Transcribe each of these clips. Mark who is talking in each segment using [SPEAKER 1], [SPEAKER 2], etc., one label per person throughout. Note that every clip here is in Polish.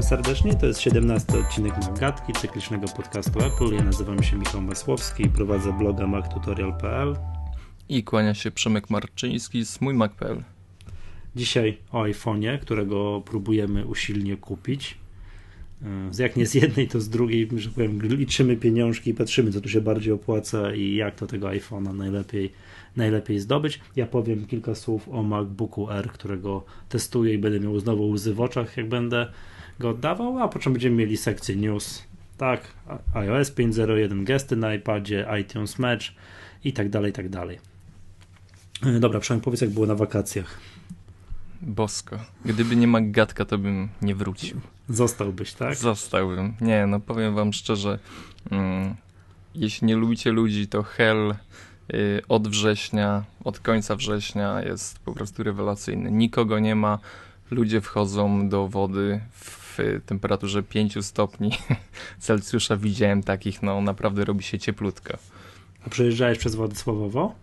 [SPEAKER 1] Witam serdecznie, to jest 17 odcinek Magatki, cyklicznego podcastu Apple. Ja nazywam się Michał Masłowski i prowadzę bloga mactutorial.pl.
[SPEAKER 2] I kłania się Przemek Marczyński z mójmac.pl.
[SPEAKER 1] Dzisiaj o iPhone'ie, którego próbujemy usilnie kupić. Jak nie z jednej, to z drugiej, że powiem, liczymy pieniążki i patrzymy, co tu się bardziej opłaca i jak to tego iPhone'a najlepiej, najlepiej zdobyć. Ja powiem kilka słów o MacBooku R, którego testuję i będę miał znowu łzy w oczach, jak będę go oddawał, a po czym będziemy mieli sekcję news. Tak, iOS 5.01 gesty na iPadzie, iTunes Match i tak dalej, i tak dalej. E, dobra, przynajmniej powiedz, jak było na wakacjach.
[SPEAKER 2] Bosko. Gdyby nie Maggatka, to bym nie wrócił.
[SPEAKER 1] Zostałbyś, tak?
[SPEAKER 2] Zostałbym. Nie, no powiem wam szczerze, mm, jeśli nie lubicie ludzi, to Hell y, od września, od końca września jest po prostu rewelacyjny. Nikogo nie ma, ludzie wchodzą do wody w temperaturze 5 stopni Celsjusza. Widziałem takich, no naprawdę robi się cieplutko.
[SPEAKER 1] A przejeżdżałeś przez Władysławowo?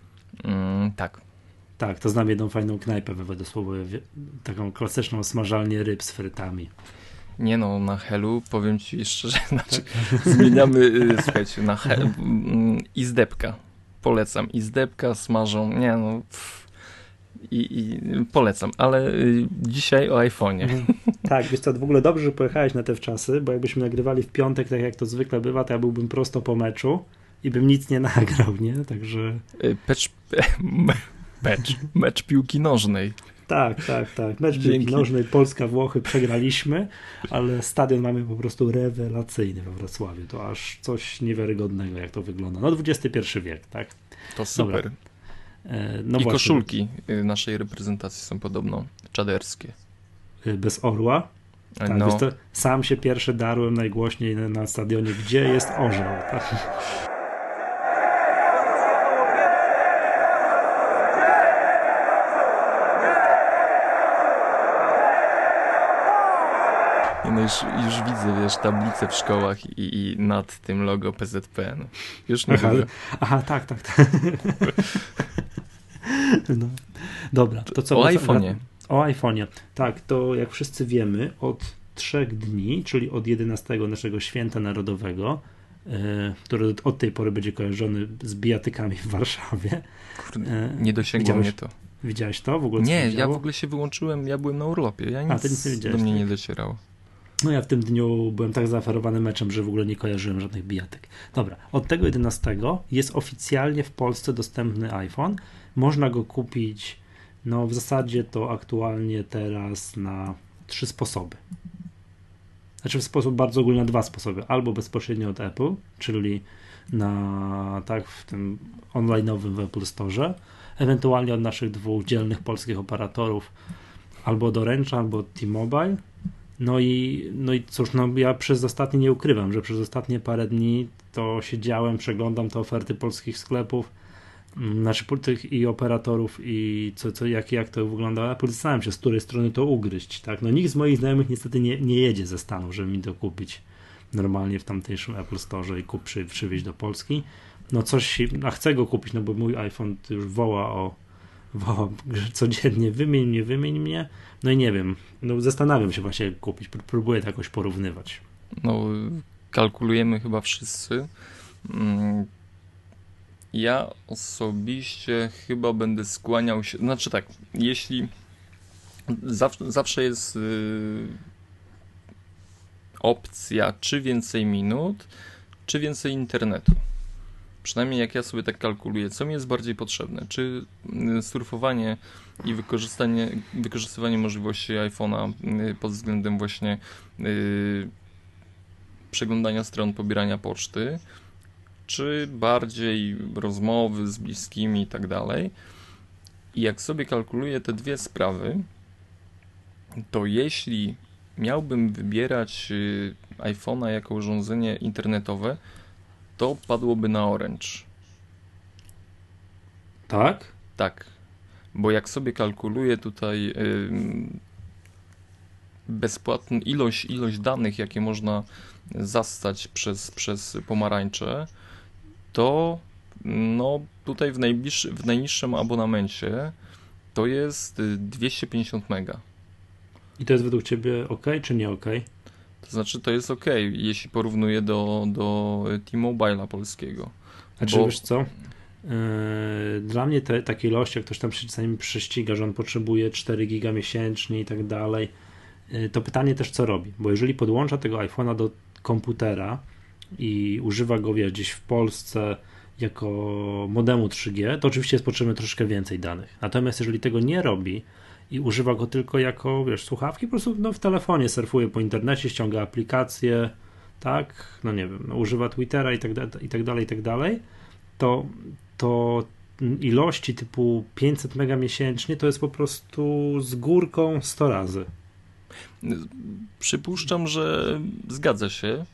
[SPEAKER 2] Mm, tak.
[SPEAKER 1] Tak, to znam jedną fajną knajpę we Władysławowie, taką klasyczną smażalnię ryb z frytami.
[SPEAKER 2] Nie no, na Helu powiem ci szczerze, znaczy tak. zmieniamy, y, słuchajcie, na Helu, mm, izdebka, polecam, izdebka smażą, nie no, pff, i, i, polecam, ale y, dzisiaj o iPhone'ie. Mhm.
[SPEAKER 1] Tak, wiesz co, w ogóle dobrze, że pojechałeś na te wczasy, bo jakbyśmy nagrywali w piątek, tak jak to zwykle bywa, to ja byłbym prosto po meczu i bym nic nie nagrał, nie? Także...
[SPEAKER 2] Pecz, mecz, mecz piłki nożnej.
[SPEAKER 1] Tak, tak, tak. Mecz piłki nożnej Polska-Włochy przegraliśmy, ale stadion mamy po prostu rewelacyjny we Wrocławiu. To aż coś niewiarygodnego, jak to wygląda. No XXI wiek, tak?
[SPEAKER 2] To super. Dobra. E, no I właśnie. koszulki y, naszej reprezentacji są podobno czaderskie.
[SPEAKER 1] Y, bez orła? Tak, no. sam się pierwszy darłem najgłośniej na, na stadionie, gdzie jest orzeł. Tak?
[SPEAKER 2] No już, już widzę, wiesz, tablice w szkołach i, i nad tym logo PZP. No. Już nie
[SPEAKER 1] aha, aha, tak, tak, tak. no. Dobra, to co?
[SPEAKER 2] O iPhone'ie.
[SPEAKER 1] O iPhone'ie. Tak, to jak wszyscy wiemy, od trzech dni, czyli od 11 naszego święta narodowego, e, który od tej pory będzie kojarzony z bijatykami w Warszawie.
[SPEAKER 2] Kurde, e, nie dosięgło mnie to.
[SPEAKER 1] Widziałeś to? W ogóle
[SPEAKER 2] nie, ja w ogóle się wyłączyłem, ja byłem na urlopie, ja nic A, ty nic nie do mnie tak? nie docierało.
[SPEAKER 1] No ja w tym dniu byłem tak zaoferowany meczem, że w ogóle nie kojarzyłem żadnych bijatek. Dobra, od tego 11 jest oficjalnie w Polsce dostępny iPhone. Można go kupić, no w zasadzie to aktualnie teraz na trzy sposoby. Znaczy w sposób bardzo ogólny na dwa sposoby. Albo bezpośrednio od Apple, czyli na tak w tym online'owym w Apple Store, ewentualnie od naszych dwóch dzielnych polskich operatorów albo do Ręcza, albo T-Mobile no i, no i cóż, no ja przez ostatnie nie ukrywam, że przez ostatnie parę dni to siedziałem, przeglądam te oferty polskich sklepów, mm, znaczy tych i operatorów i co, co, jak, jak to wygląda, ja zastanawiam się, z której strony to ugryźć, tak, no nikt z moich znajomych niestety nie, nie jedzie ze Stanów, żeby mi to kupić normalnie w tamtejszym Apple Store i kup, przy, przywieźć do Polski, no coś, a chcę go kupić, no bo mój iPhone już woła o woła codziennie, wymień mnie, wymień mnie, no i nie wiem, no zastanawiam się właśnie kupić, próbuję to jakoś porównywać.
[SPEAKER 2] No, kalkulujemy chyba wszyscy. Mm, ja osobiście chyba będę skłaniał się, znaczy tak, jeśli zawsze, zawsze jest y, opcja czy więcej minut, czy więcej internetu. Przynajmniej jak ja sobie tak kalkuluję, co mi jest bardziej potrzebne? Czy y, surfowanie i wykorzystanie, wykorzystywanie możliwości iPhone'a y, pod względem właśnie yy, przeglądania stron, pobierania poczty, czy bardziej rozmowy z bliskimi i tak dalej. I jak sobie kalkuluję te dwie sprawy, to jeśli miałbym wybierać y, iPhone'a jako urządzenie internetowe, to padłoby na Orange.
[SPEAKER 1] Tak?
[SPEAKER 2] Tak. Bo jak sobie kalkuluję tutaj yy, bezpłatną ilość, ilość danych, jakie można zastać przez, przez pomarańcze, to no tutaj w, najbliższy, w najniższym abonamencie to jest 250 mega.
[SPEAKER 1] I to jest według Ciebie ok, czy nie ok?
[SPEAKER 2] To znaczy to jest ok, jeśli porównuję do, do T-Mobile'a polskiego.
[SPEAKER 1] A czy wiesz co? Yy, dla mnie te, takie ilości, jak ktoś tam czasami prześciga, że on potrzebuje 4 giga miesięcznie i tak dalej, yy, to pytanie też co robi, bo jeżeli podłącza tego iPhone'a do komputera i używa go wie, gdzieś w Polsce jako modemu 3G, to oczywiście jest potrzebne troszkę więcej danych. Natomiast jeżeli tego nie robi i używa go tylko jako, wiesz, słuchawki, po prostu no, w telefonie surfuje po internecie, ściąga aplikacje, tak, no nie wiem, no, używa Twittera i tak, i tak dalej, i tak dalej, to, to ilości typu 500 mega miesięcznie to jest po prostu z górką 100 razy.
[SPEAKER 2] Przypuszczam, że zgadza się.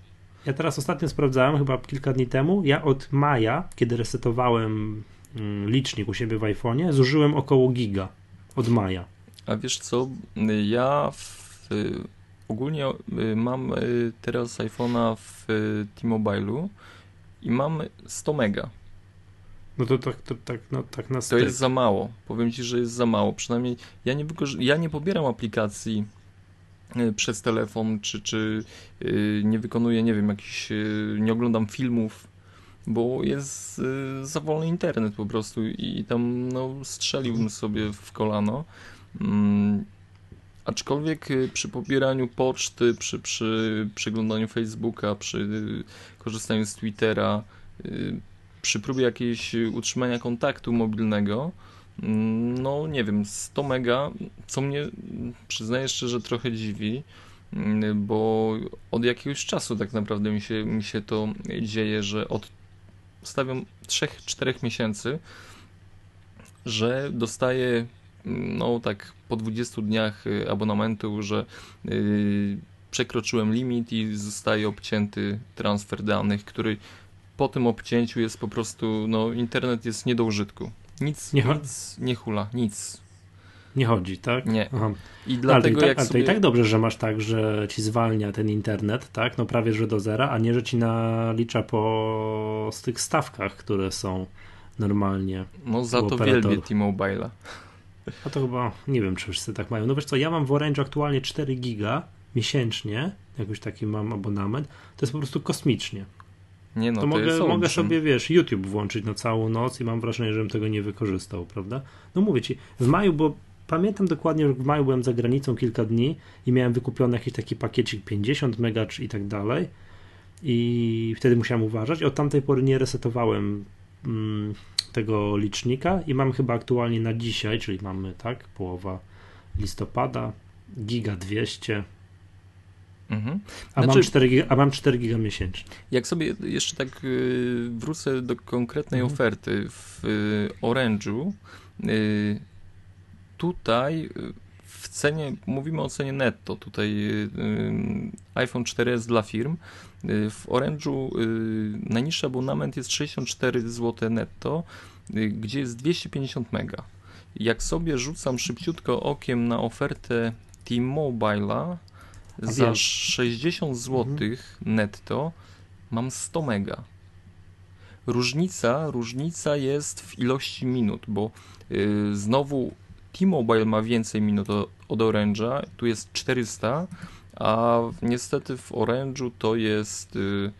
[SPEAKER 1] Ja teraz ostatnio sprawdzałem, chyba kilka dni temu. Ja od maja, kiedy resetowałem mm, licznik u siebie w iPhone'ie, zużyłem około giga od maja.
[SPEAKER 2] A wiesz co, ja w, ogólnie y, mam y, teraz iPhone'a w T-Mobile'u i mam 100 mega.
[SPEAKER 1] No to tak, to, tak, no, tak na
[SPEAKER 2] styk. To jest za mało. Powiem ci, że jest za mało. Przynajmniej ja nie, ja nie pobieram aplikacji y, przez telefon, czy, czy nie wykonuję, nie wiem, jakiś, nie oglądam filmów, bo jest za wolny internet po prostu i tam no, strzeliłbym sobie w kolano. Mm, aczkolwiek y, przy pobieraniu poczty, przy, przy przeglądaniu Facebooka, przy korzystaniu z Twittera, y, przy próbie jakiejś utrzymania kontaktu mobilnego, mm, no nie wiem, 100 mega, co mnie przyznaję szczerze trochę dziwi, mm, bo od jakiegoś czasu tak naprawdę mi się, mi się to dzieje, że od stawiam 3-4 miesięcy, że dostaję no tak po 20 dniach y, abonamentu, że yy, przekroczyłem limit i zostaje obcięty transfer danych, który po tym obcięciu jest po prostu, no internet jest nie do użytku. Nic nie, nic nie hula, nic.
[SPEAKER 1] Nie chodzi, tak?
[SPEAKER 2] Nie. Aha. I dlatego
[SPEAKER 1] ale,
[SPEAKER 2] jak
[SPEAKER 1] ale
[SPEAKER 2] sobie...
[SPEAKER 1] to i tak dobrze, że masz tak, że ci zwalnia ten internet, tak? No prawie, że do zera, a nie, że ci nalicza po z tych stawkach, które są normalnie.
[SPEAKER 2] No za to wielbię T-Mobile'a.
[SPEAKER 1] A to chyba, nie wiem, czy wszyscy tak mają. No wiesz co, ja mam w Orange aktualnie 4 giga miesięcznie, jakoś taki mam abonament, to jest po prostu kosmicznie.
[SPEAKER 2] Nie no, to, to
[SPEAKER 1] mogę, mogę sobie, wiesz, YouTube włączyć na całą noc i mam wrażenie, żebym tego nie wykorzystał, prawda? No mówię ci, w maju, bo pamiętam dokładnie, że w maju byłem za granicą kilka dni i miałem wykupiony jakiś taki pakiecik 50 mega i tak dalej i wtedy musiałem uważać. Od tamtej pory nie resetowałem tego licznika i mam chyba aktualnie na dzisiaj, czyli mamy tak, połowa listopada, giga 200, Mhm. A, znaczy, mam 4 giga, a mam 4 giga miesięcznie.
[SPEAKER 2] Jak sobie jeszcze tak y, wrócę do konkretnej mhm. oferty w y, Orange'u, y, tutaj w cenie, mówimy o cenie netto, tutaj iPhone 4S dla firm, w Orange'u najniższy abonament jest 64 zł netto, gdzie jest 250 mega. Jak sobie rzucam szybciutko okiem na ofertę T-Mobile'a, za 60 zł mhm. netto mam 100 mega. Różnica, różnica jest w ilości minut, bo yy, znowu T-Mobile ma więcej minut od Orange'a, tu jest 400, a niestety w Orange'u to jest yy,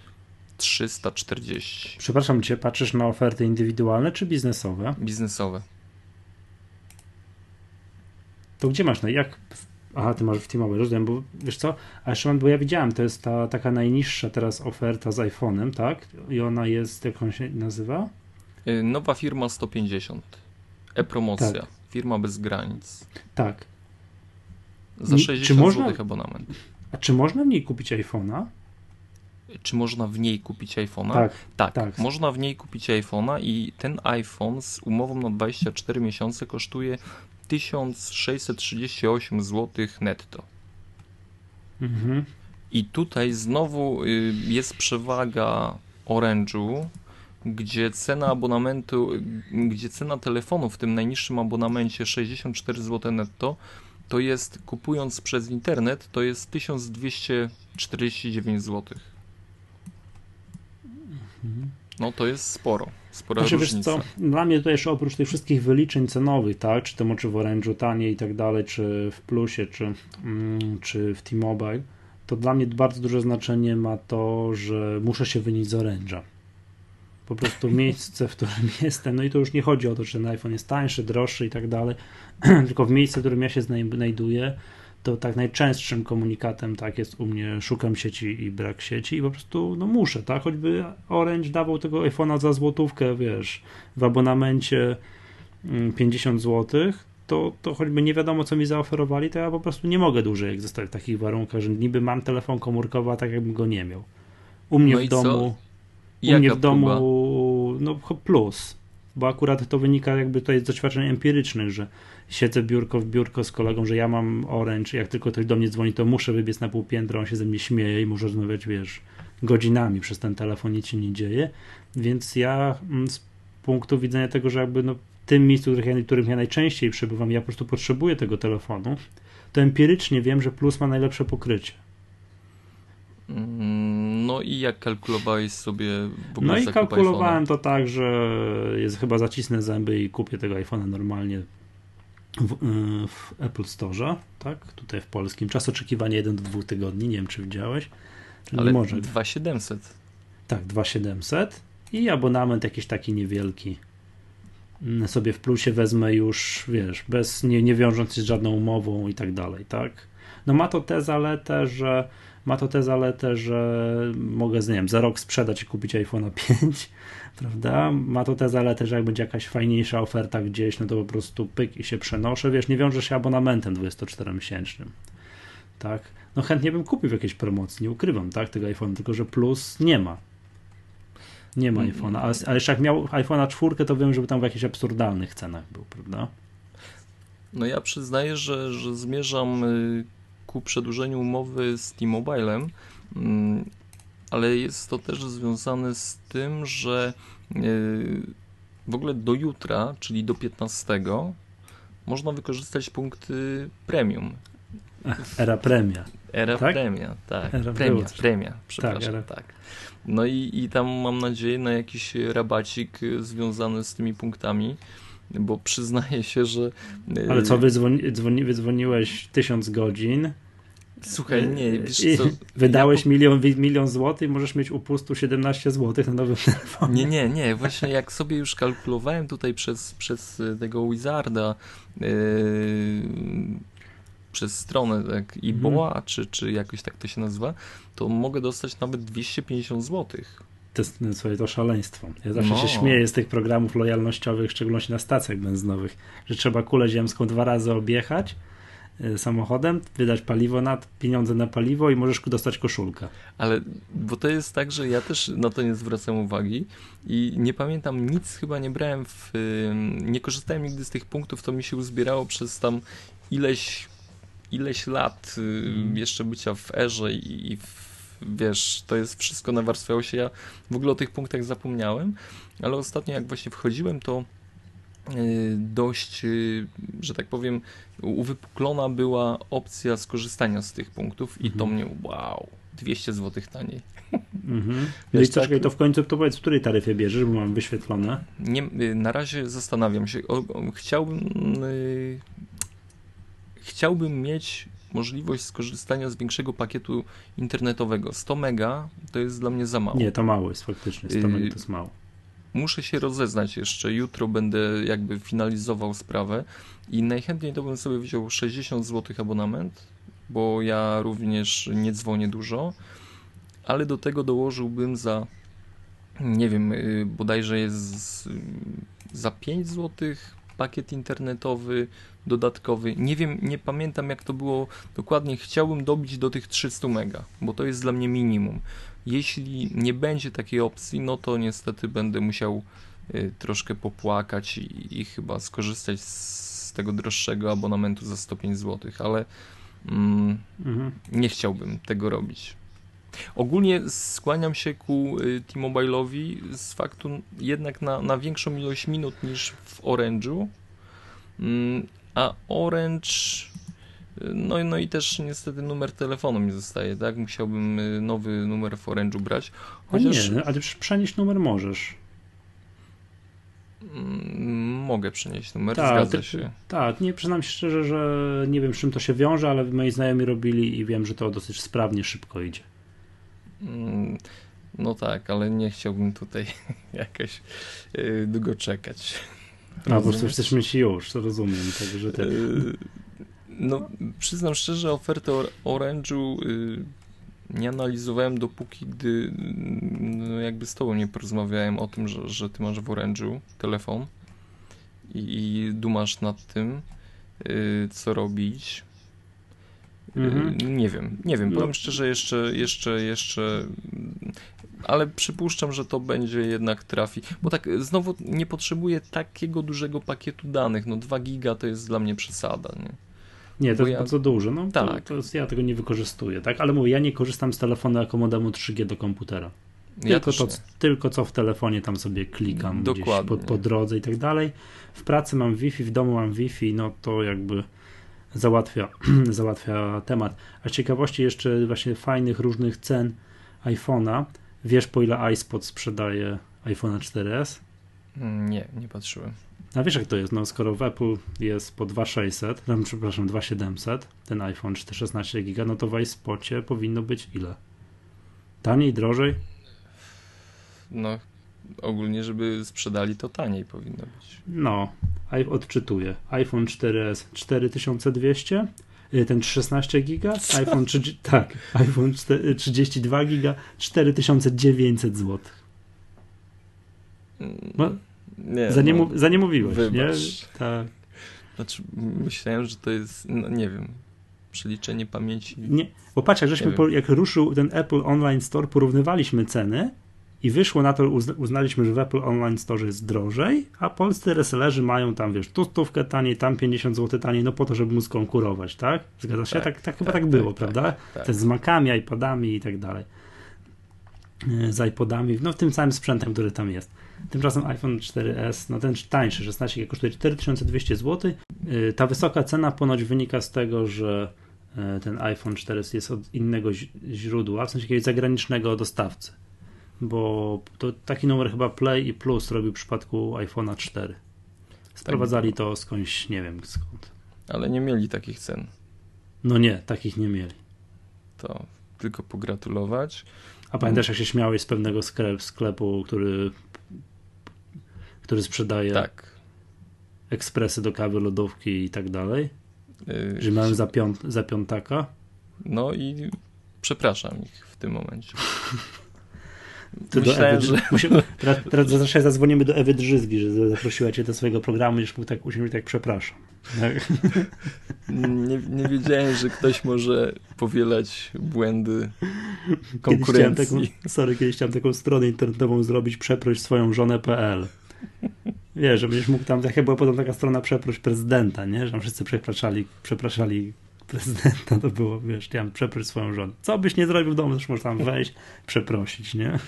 [SPEAKER 2] 340.
[SPEAKER 1] Przepraszam cię, patrzysz na oferty indywidualne czy biznesowe?
[SPEAKER 2] Biznesowe.
[SPEAKER 1] To gdzie masz, no jak Aha, ty masz w T-Mobile, rozumiem, bo wiesz co, a jeszcze mam, bo ja widziałem, to jest ta taka najniższa teraz oferta z iPhone'em, tak? I ona jest, jak on się nazywa?
[SPEAKER 2] Y, nowa firma 150. E-promocja. Tak. Firma bez granic.
[SPEAKER 1] Tak.
[SPEAKER 2] Za 60 czy można, zł abonament.
[SPEAKER 1] A czy można w niej kupić iPhone'a?
[SPEAKER 2] Czy można w niej kupić iPhone'a?
[SPEAKER 1] Tak,
[SPEAKER 2] tak, tak. Można w niej kupić iPhone'a i ten iPhone z umową na 24 miesiące kosztuje 1638 zł netto. Mhm. I tutaj znowu y, jest przewaga Orange'u, gdzie cena abonamentu, gdzie cena telefonu w tym najniższym abonamencie 64 zł netto, to jest kupując przez internet, to jest 1249 zł. No to jest sporo. Spora znaczy, różnica. Wiesz co,
[SPEAKER 1] dla mnie to jeszcze oprócz tych wszystkich wyliczeń cenowych, tak, czy to czy w Orange'u taniej i tak dalej, czy w Plusie, czy, mm, czy w T-Mobile, to to dla mnie bardzo duże znaczenie ma to, że muszę się wynieść z Orange'a. Po prostu miejsce, w którym jestem, no i to już nie chodzi o to, czy ten iPhone jest tańszy, droższy i tak dalej, tylko w miejscu, w którym ja się znajduję, to tak najczęstszym komunikatem tak jest u mnie szukam sieci i brak sieci i po prostu no muszę, tak, choćby Orange dawał tego iPhone'a za złotówkę, wiesz, w abonamencie 50 zł, to, to choćby nie wiadomo, co mi zaoferowali, to ja po prostu nie mogę dłużej egzystować w takich warunkach, że niby mam telefon komórkowy, a tak jakbym go nie miał. U mnie no w domu. U mnie w domu, no plus, bo akurat to wynika jakby tutaj z doświadczeń empirycznych, że siedzę biurko w biurko z kolegą, że ja mam Orange, jak tylko ktoś do mnie dzwoni, to muszę wybiec na pół piętra, on się ze mnie śmieje i może rozmawiać, wiesz, godzinami przez ten telefon, nic się nie dzieje, więc ja mm, z punktu widzenia tego, że jakby no tym miejscu, w którym ja, którym ja najczęściej przebywam, ja po prostu potrzebuję tego telefonu, to empirycznie wiem, że Plus ma najlepsze pokrycie.
[SPEAKER 2] Mm, no i jak kalkulowałeś sobie w ogóle
[SPEAKER 1] No i kalkulowałem to tak, że jest chyba zacisnę zęby i kupię tego iPhone'a normalnie w, y, w, Apple Store, tak? Tutaj w polskim. Czas oczekiwania 1 do 2 tygodni, nie wiem czy widziałeś.
[SPEAKER 2] Ale może. 2700.
[SPEAKER 1] Tak, 2700 i abonament jakiś taki niewielki sobie w plusie wezmę już, wiesz, bez, nie, nie wiążąc się z żadną umową i tak dalej, tak? No ma to tę zaletę, że ma to tę zaletę, że mogę, nie wiem, za rok sprzedać i kupić iPhone'a 5, prawda? Ma to tę zaletę, że jak będzie jakaś fajniejsza oferta gdzieś, no to po prostu pyk i się przenoszę, wiesz, nie wiąże się abonamentem 24-miesięcznym, tak? No chętnie bym kupił w jakiejś promocji, nie ukrywam, tak, tego iPhone'a, tylko że plus nie ma, nie ma mm. iPhone'a, ale, ale jeszcze jak miał iPhone'a 4, to wiem, żeby tam w jakichś absurdalnych cenach był, prawda?
[SPEAKER 2] No ja przyznaję, że, że zmierzam y, ku przedłużeniu umowy z T-Mobilem, mm, ale jest to też związane z tym, że y, w ogóle do jutra, czyli do 15, można wykorzystać punkty premium.
[SPEAKER 1] Era premia.
[SPEAKER 2] Era tak? premia, tak. Era premia, premia, tak, przepraszam, tak. Tak. No i, i tam mam nadzieję na jakiś rabacik związany z tymi punktami, bo przyznaję się, że...
[SPEAKER 1] Ale co, wydzwoni, wydzwoniłeś tysiąc godzin,
[SPEAKER 2] Słuchaj, nie, wiesz co,
[SPEAKER 1] Wydałeś ja... milion, milion złotych i możesz mieć upustu 17 złotych na nowym telefonie.
[SPEAKER 2] Nie, nie, nie. Właśnie jak sobie już kalkulowałem tutaj przez, przez tego Wizarda, yy, przez stronę tak, IBOA, mhm. czy, czy jakoś tak to się nazywa, to mogę dostać nawet 250 zł.
[SPEAKER 1] To jest no, słuchaj, to szaleństwo. Ja zawsze no. się śmieję z tych programów lojalnościowych, w szczególności na stacjach benzynowych, że trzeba kulę ziemską dwa razy objechać samochodem, wydać paliwo na pieniądze na paliwo i możesz dostać koszulkę.
[SPEAKER 2] Ale, bo to jest tak, że ja też na to nie zwracam uwagi i nie pamiętam nic, chyba nie brałem w, nie korzystałem nigdy z tych punktów, to mi się uzbierało przez tam ileś ileś lat y, mhm. jeszcze bycia w erze i, w, wiesz, to jest wszystko nawarstwiało się. Ja w ogóle o tych punktach zapomniałem, ale ostatnio jak właśnie wchodziłem, to dość, y, że tak powiem, uwypuklona była opcja skorzystania z tych punktów i to mhm. mnie, wow, 200 zł taniej.
[SPEAKER 1] Mhm. No i tak, to w końcu to powiedz, w której taryfie bierzesz, bo mam wyświetlone.
[SPEAKER 2] Nie, na razie zastanawiam się. O, chciałbym chciałbym mieć możliwość skorzystania z większego pakietu internetowego. 100 mega to jest dla mnie za mało.
[SPEAKER 1] Nie, to mało jest faktycznie, 100 mega to jest mało.
[SPEAKER 2] Muszę się rozeznać jeszcze. Jutro będę jakby finalizował sprawę i najchętniej to bym sobie wziął 60 zł abonament, bo ja również nie dzwonię dużo, ale do tego dołożyłbym za nie wiem, y, bodajże jest za 5 zł pakiet internetowy dodatkowy. Nie wiem, nie pamiętam jak to było dokładnie. Chciałbym dobić do tych 300 mega, bo to jest dla mnie minimum. Jeśli nie będzie takiej opcji, no to niestety będę musiał y, troszkę popłakać i, i, chyba skorzystać z tego droższego abonamentu za 105 zł, ale mm, mhm. nie chciałbym tego robić. Ogólnie skłaniam się ku y, T-Mobile'owi z faktu jednak na, na większą ilość minut niż w Orange'u, mm, a Orange no, no i też niestety numer telefonu mi zostaje, tak? Musiałbym y, nowy numer w Orange'u brać.
[SPEAKER 1] Chociaż... Nie, ale przenieść numer możesz.
[SPEAKER 2] Mm, mogę przenieść numer, tak, zgadza ty, się.
[SPEAKER 1] Tak, nie przyznam się szczerze, że nie wiem z czym to się wiąże, ale moi znajomi robili i wiem, że to dosyć sprawnie, szybko idzie.
[SPEAKER 2] Mm, no tak, ale nie chciałbym tutaj jakoś yy, długo czekać.
[SPEAKER 1] A, po prostu chcesz mieć już, to rozumiem. Także te...
[SPEAKER 2] No, przyznam szczerze, ofertę Orange'u yy, nie analizowałem dopóki, gdy no, jakby z tobą nie porozmawiałem o tym, że, że ty masz w Orange'u telefon i, i dumasz nad tym, yy, co robić. Mhm. Yy, nie wiem, nie wiem, no. powiem szczerze, jeszcze, jeszcze, jeszcze, ale przypuszczam, że to będzie jednak trafi, bo tak znowu nie potrzebuję takiego dużego pakietu danych, no 2 giga to jest dla mnie przesada, nie?
[SPEAKER 1] Nie, to jest ja... bardzo dużo. No, tak. To, to jest, ja tego nie wykorzystuję, tak? Ale mówię, ja nie korzystam z telefonu jako modemu 3G do komputera. Ja tylko, to, tylko co w telefonie tam sobie klikam Dokładnie. gdzieś po, po drodze i tak dalej. W pracy mam Wi-Fi, w domu mam Wi-Fi, no to jakby załatwia, załatwia temat. A z ciekawości jeszcze właśnie fajnych różnych cen iPhone'a. Wiesz po ile iSpot sprzedaje iPhone'a 4S?
[SPEAKER 2] Mm, nie, nie patrzyłem.
[SPEAKER 1] A wiesz jak to jest, no skoro w Apple jest po 2600, tam, przepraszam 2700, ten iPhone 416 giga, no to w iSpocie powinno być ile? Taniej, drożej?
[SPEAKER 2] No ogólnie, żeby sprzedali to taniej powinno być.
[SPEAKER 1] No, odczytuję. iPhone 4S 4200, y, ten 16 giga, iPhone 3, tak, iPhone 4, 32 giga, 4900 zł. No, nie, za, nie, no, za nie mówiłeś, wybacz. nie? Tak.
[SPEAKER 2] Znaczy, myślałem, że to jest, no nie wiem, przeliczenie pamięci.
[SPEAKER 1] Nie, bo patrz, jak, żeśmy po, jak ruszył ten Apple Online Store, porównywaliśmy ceny i wyszło na to, uznaliśmy, że w Apple Online Store jest drożej, a polscy resellerzy mają tam, wiesz, tu stówkę taniej, tam 50 zł taniej, no po to, żeby móc konkurować, tak? Zgadza się? Tak, tak, tak chyba tak, tak było, tak, prawda? Tak, tak. Te z Macami, iPadami i tak dalej. E, z iPodami, no tym samym sprzętem, który tam jest. Tymczasem iPhone 4S, no ten tańszy 16 kosztuje 4200 zł. Y, ta wysoka cena ponoć wynika z tego, że y, ten iPhone 4S jest od innego źródła, w sensie jakiegoś zagranicznego dostawcy. Bo to taki numer chyba Play i Plus robił w przypadku iPhone'a 4. Sprowadzali to skądś, nie wiem skąd.
[SPEAKER 2] Ale nie mieli takich cen.
[SPEAKER 1] No nie, takich nie mieli.
[SPEAKER 2] To tylko pogratulować.
[SPEAKER 1] A pamiętasz, jak się śmiałeś z pewnego sklepu, który który sprzedaje tak. ekspresy do kawy, lodówki i tak dalej. Yy, że mają za, piąt, za piątaka.
[SPEAKER 2] No i przepraszam ich w tym momencie.
[SPEAKER 1] Ty Myślałem, Ewy, że... Musimy, teraz, teraz zadzwonimy do Ewy Drzyzgi, że zaprosiła cię do swojego programu, już mógł tak usiąść, tak przepraszam. Tak?
[SPEAKER 2] Nie, nie wiedziałem, że ktoś może powielać błędy konkurencji.
[SPEAKER 1] Kiedyś taką, sorry, kiedyś chciałem taką stronę internetową zrobić, przeproś swoją żonę.pl Wiesz, że będziesz mógł tam, jak była potem taka strona przeproś prezydenta, nie? Że tam wszyscy przepraszali, przepraszali prezydenta, to było, wiesz, ja przeproś swoją żonę. Co byś nie zrobił w domu, też możesz tam wejść, przeprosić, nie?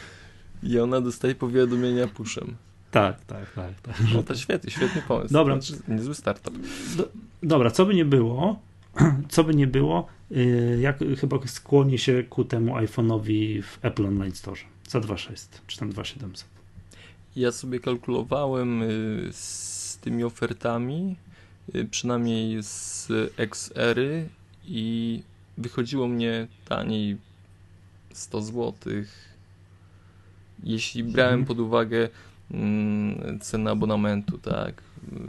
[SPEAKER 2] I ona dostaje powiadomienia puszem.
[SPEAKER 1] Tak, tak, tak. tak.
[SPEAKER 2] No to świetny, świetny pomysł. Dobra. Znaczy, niezły startup.
[SPEAKER 1] Do, dobra, co by nie było, co by nie było, yy, jak chyba skłoni się ku temu iPhone'owi w Apple Online Store za 2.6 czy tam 2.700.
[SPEAKER 2] Ja sobie kalkulowałem y, z tymi ofertami, y, przynajmniej z XR i wychodziło mnie taniej 100 zł. Jeśli brałem mhm. pod uwagę mm, cenę abonamentu, tak,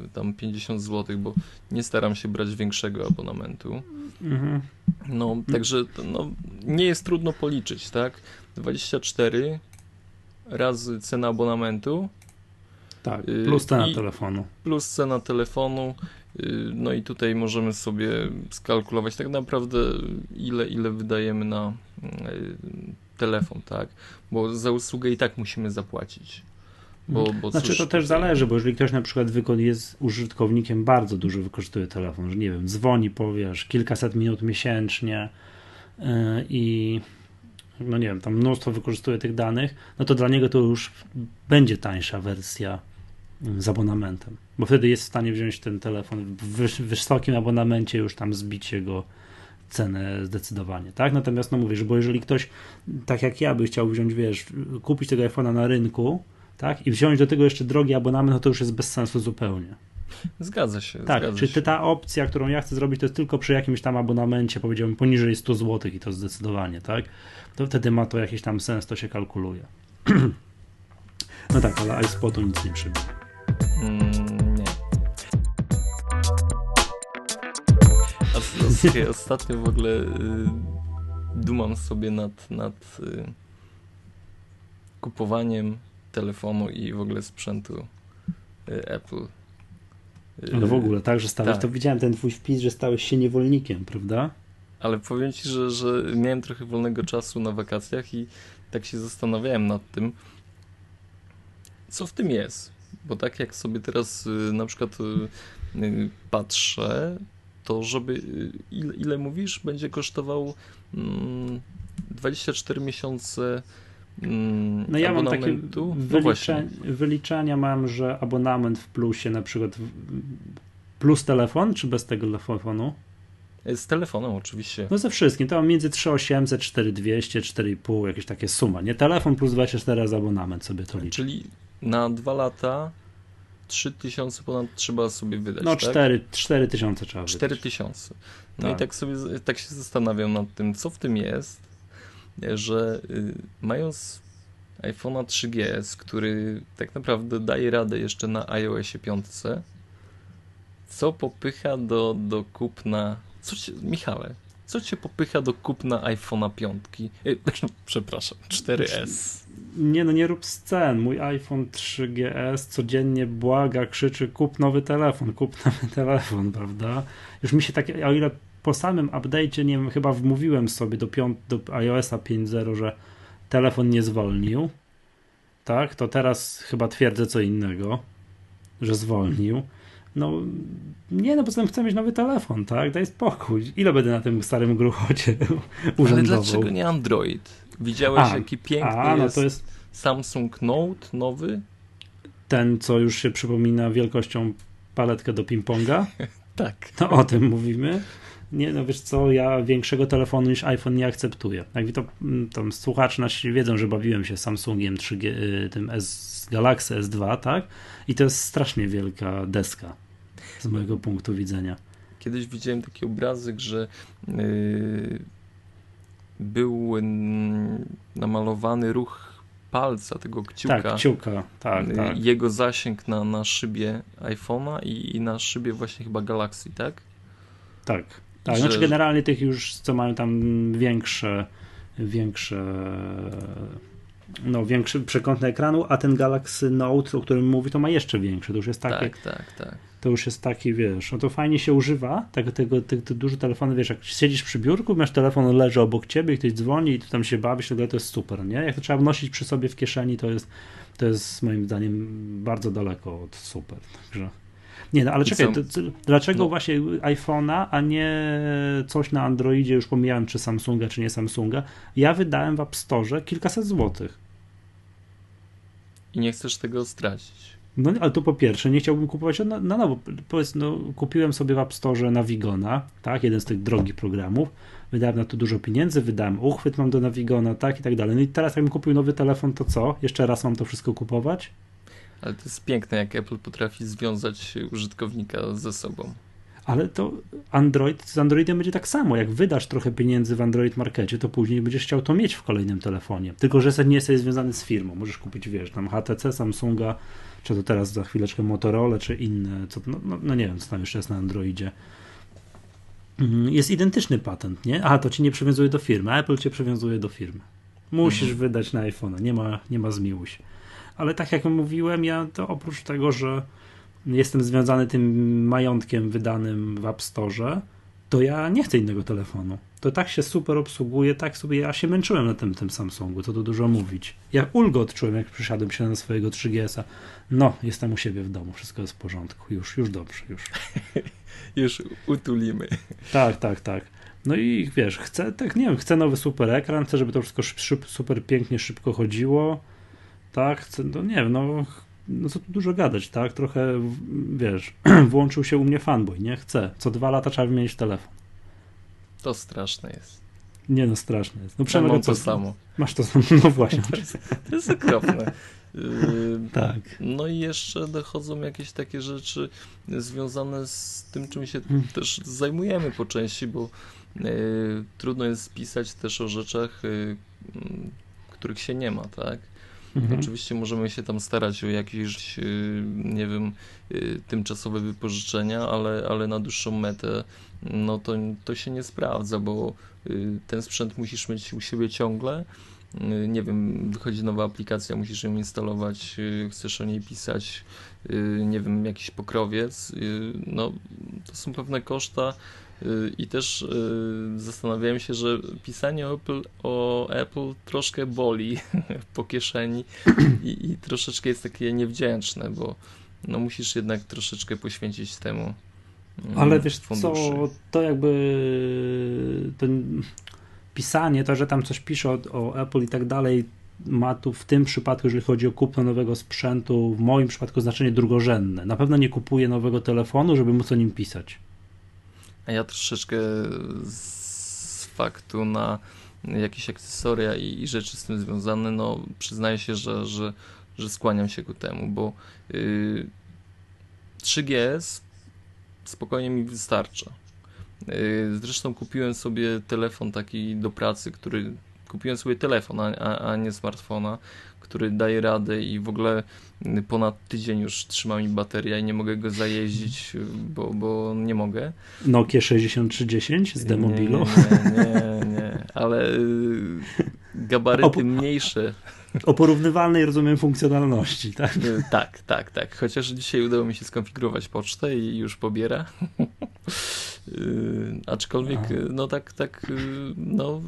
[SPEAKER 2] y, tam 50 zł, bo nie staram się brać większego abonamentu. Mhm. No, także no, nie jest trudno policzyć, tak? 24 razy cena abonamentu.
[SPEAKER 1] Tak, y, plus cena telefonu.
[SPEAKER 2] Plus cena telefonu. Y, no i tutaj możemy sobie skalkulować tak naprawdę ile, ile wydajemy na y, telefon, tak? Bo za usługę i tak musimy zapłacić.
[SPEAKER 1] Bo, bo znaczy cóż, to też zależy, bo jeżeli ktoś na przykład jest użytkownikiem, bardzo dużo wykorzystuje telefon, że nie wiem, dzwoni, powiesz, kilkaset minut miesięcznie i no nie wiem, tam mnóstwo wykorzystuje tych danych, no to dla niego to już będzie tańsza wersja mm, z abonamentem, bo wtedy jest w stanie wziąć ten telefon w wysokim abonamencie już tam zbić jego cenę zdecydowanie, tak? Natomiast no mówisz, bo jeżeli ktoś, tak jak ja by chciał wziąć, wiesz, kupić tego iPhone'a na rynku, tak? I wziąć do tego jeszcze drogi abonament, no to już jest bez sensu zupełnie.
[SPEAKER 2] Zgadza się.
[SPEAKER 1] Tak,
[SPEAKER 2] zgadza
[SPEAKER 1] czyli
[SPEAKER 2] się.
[SPEAKER 1] ta opcja, którą ja chcę zrobić, to jest tylko przy jakimś tam abonamencie, powiedziałbym poniżej 100 zł i to zdecydowanie, tak? To wtedy ma to jakiś tam sens, to się kalkuluje. no tak, ale iSpotu nic nie przybywa.
[SPEAKER 2] Mm, słuchaj, ostatnio w ogóle y, dumam sobie nad, nad y, kupowaniem telefonu i w ogóle sprzętu y, Apple.
[SPEAKER 1] Ale w ogóle, tak, że stałeś,
[SPEAKER 2] tak.
[SPEAKER 1] to widziałem ten twój wpis, że stałeś się niewolnikiem, prawda?
[SPEAKER 2] Ale powiem ci, że, że miałem trochę wolnego czasu na wakacjach i tak się zastanawiałem nad tym, co w tym jest. Bo tak jak sobie teraz na przykład patrzę, to żeby. y, Ile, ile mówisz, będzie kosztował mm, 24 miesiące mm,
[SPEAKER 1] No ja mam takie?
[SPEAKER 2] No
[SPEAKER 1] wylicza, wyliczania mam, że abonament w plusie na przykład plus telefon, czy bez tego telefonu?
[SPEAKER 2] Z telefonem oczywiście.
[SPEAKER 1] No ze wszystkim, to mam między 3800, 4200, 4,5, jakieś takie suma, nie? Telefon plus 24 razy abonament sobie to liczy.
[SPEAKER 2] Czyli na dwa lata 3000 ponad trzeba sobie wydać.
[SPEAKER 1] No
[SPEAKER 2] tak?
[SPEAKER 1] 4, 4 tysiące trzeba wydać.
[SPEAKER 2] 4000. No
[SPEAKER 1] Tak.
[SPEAKER 2] i tak sobie tak się zastanawiam nad tym, co w tym jest, że y, mając iPhone'a 3GS, który tak naprawdę daje radę jeszcze na iOSie 5, co popycha do, do kupna. Co cię, Michale, co cię popycha do kupna iPhone'a 5? Y, przepraszam, 4S.
[SPEAKER 1] Nie no, nie rób scen. Mój iPhone 3GS codziennie błaga, krzyczy kup nowy telefon, kup nowy telefon, prawda? Już mi się tak, o ile po samym update'cie, nie wiem, chyba wmówiłem sobie do, do iOSa 5.0, że telefon nie zwolnił, tak? To teraz chyba twierdzę co innego, że zwolnił. No, nie no, poza tym chcę mieć nowy telefon, tak? Daj spokój. Ile będę na tym starym gruchocie
[SPEAKER 2] Ale
[SPEAKER 1] urzędował?
[SPEAKER 2] dlaczego nie Android? Widziałeś,
[SPEAKER 1] A,
[SPEAKER 2] jaki piękny
[SPEAKER 1] A, no
[SPEAKER 2] jest,
[SPEAKER 1] jest
[SPEAKER 2] Samsung Note nowy?
[SPEAKER 1] ten, co już się przypomina wielkością paletkę do ping-ponga.
[SPEAKER 2] Tak.
[SPEAKER 1] No o tym mówimy. Nie, no wiesz co, ja większego telefonu niż iPhone nie akceptuję. Jak to mm, tam słuchacze nasi wiedzą, że bawiłem się Samsungiem 3G, y, tym S, Galaxy S2, tak? I to jest strasznie wielka deska z mojego punktu widzenia.
[SPEAKER 2] Kiedyś widziałem taki obrazek, że yy, był mm, namalowany ruch palca tego kciuka.
[SPEAKER 1] Tak, kciuka, tak,
[SPEAKER 2] yy,
[SPEAKER 1] tak.
[SPEAKER 2] Jego zasięg na, na szybie iPhone'a i, i na szybie właśnie chyba Galaxy, tak?
[SPEAKER 1] Tak, tak.
[SPEAKER 2] Że-
[SPEAKER 1] Znaczy generalnie tych już, co mają tam większe, większe, no większy przekątny ekranu, a ten Galaxy Note, o którym mówi, to ma jeszcze większy. To już jest takie,
[SPEAKER 2] Tak, tak, tak.
[SPEAKER 1] To już jest taki, wiesz, no to fajnie się używa, tego, tego, tego, tego duży telefon, wiesz, jak siedzisz przy biurku, masz telefon leży obok ciebie, i ktoś dzwoni i ty tam się bawisz, to to jest super, nie? Jak to trzeba nosić przy sobie w kieszeni, to jest, to jest moim zdaniem bardzo daleko od super, także... Nie, no ale czekaj, to, to, dlaczego
[SPEAKER 2] No.
[SPEAKER 1] właśnie iPhone'a, a nie coś na Androidzie, już pomijałem czy Samsunga, czy nie Samsunga, ja wydałem w App Store kilkaset złotych.
[SPEAKER 2] I nie chcesz tego stracić.
[SPEAKER 1] No ale to po pierwsze, nie chciałbym kupować na, na nowo. Powiedz, no, kupiłem sobie w App Store Navigona, tak, jeden z tych drogich programów. Wydałem na to dużo pieniędzy, wydałem uchwyt mam do Navigona, tak i tak dalej. No i teraz jakbym kupił nowy telefon, to co? Jeszcze raz mam to wszystko kupować?
[SPEAKER 2] Ale to jest piękne, jak Apple potrafi związać użytkownika ze sobą.
[SPEAKER 1] Ale to Android, z Androidem będzie tak samo. Jak wydasz trochę pieniędzy w Android Markecie, to później będziesz chciał to mieć w kolejnym telefonie. Tylko, że nie jesteś związany z firmą. Możesz kupić, wiesz, tam HTC, Samsunga, czy to teraz za chwileczkę Motorola, czy inne. Co, no, no, no nie wiem, co tam jeszcze jest na Androidzie. Mhm, Jest identyczny patent, nie? Aha, to ci nie przywiązuje do firmy. a Apple cię przywiązuje do firmy. Musisz
[SPEAKER 2] Mhm.
[SPEAKER 1] wydać na iPhone'a. Nie ma, nie ma zmiłuj się. Ale tak jak mówiłem, ja to oprócz tego, że jestem związany tym majątkiem wydanym w App Store, to ja nie chcę innego telefonu. To tak się super obsługuje, tak sobie, ja się męczyłem na tym, tym Samsungu, co tu dużo mówić. Ja ulgę odczułem, jak przysiadłem się na swojego 3GS-a. No, jestem u siebie w domu, wszystko jest w porządku, już, już dobrze, już.
[SPEAKER 2] Już utulimy.
[SPEAKER 1] Tak, tak, tak. No i wiesz, chcę, tak nie wiem, chcę nowy super ekran, chcę, żeby to wszystko szyb, super pięknie, szybko chodziło. Tak, chcę, no nie wiem, no, no co tu dużo gadać, tak? Trochę, wiesz, włączył się u mnie fanboy, nie? Chcę. Co dwa lata trzeba wymienić telefon.
[SPEAKER 2] To straszne jest.
[SPEAKER 1] Nie no, straszne jest. No
[SPEAKER 2] Przemek, mam to samo.
[SPEAKER 1] Masz to samo, no właśnie.
[SPEAKER 2] To jest, to jest okropne.
[SPEAKER 1] Yy, tak.
[SPEAKER 2] No i jeszcze dochodzą jakieś takie rzeczy związane z tym, czym się hmm. też zajmujemy po części, bo y, trudno jest pisać też o rzeczach, y, których się nie ma, tak? Mhm. Oczywiście możemy się tam starać o jakieś, y, nie wiem, y, tymczasowe wypożyczenia, ale, ale na dłuższą metę no to, to się nie sprawdza, bo y, ten sprzęt musisz mieć u siebie ciągle. Nie wiem, wychodzi nowa aplikacja, musisz ją instalować, chcesz o niej pisać, nie wiem, jakiś pokrowiec. No, to są pewne koszta, i też y, zastanawiałem się, że pisanie o Apple, o Apple troszkę boli po kieszeni i, i, troszeczkę jest takie niewdzięczne, bo no musisz jednak troszeczkę poświęcić temu.
[SPEAKER 1] Mm, Ale wiesz funduszy. co, to jakby to pisanie, to, że tam coś pisze o, o Apple i tak dalej, ma tu w tym przypadku, jeżeli chodzi o kupno nowego sprzętu, w moim przypadku znaczenie drugorzędne. Na pewno nie kupuję nowego telefonu, żeby móc o nim pisać.
[SPEAKER 2] A ja troszeczkę z faktu na jakieś akcesoria i, i rzeczy z tym związane, no przyznaję się, że, że, że skłaniam się ku temu, bo yy, 3GS spokojnie mi wystarcza. Yy, zresztą kupiłem sobie telefon taki do pracy, który kupiłem sobie telefon, a, a, nie smartfona, który daje radę i w ogóle ponad tydzień już trzyma mi bateria i nie mogę go zajeździć, bo, bo nie mogę.
[SPEAKER 1] Nokia 6310 z Demobilu?
[SPEAKER 2] Nie, nie, nie, nie, ale y, gabaryty mniejsze.
[SPEAKER 1] O porównywalnej, rozumiem, funkcjonalności, tak?
[SPEAKER 2] Y, tak, tak, tak. Chociaż dzisiaj udało mi się skonfigurować pocztę i już pobiera. Y, aczkolwiek, no tak, tak, no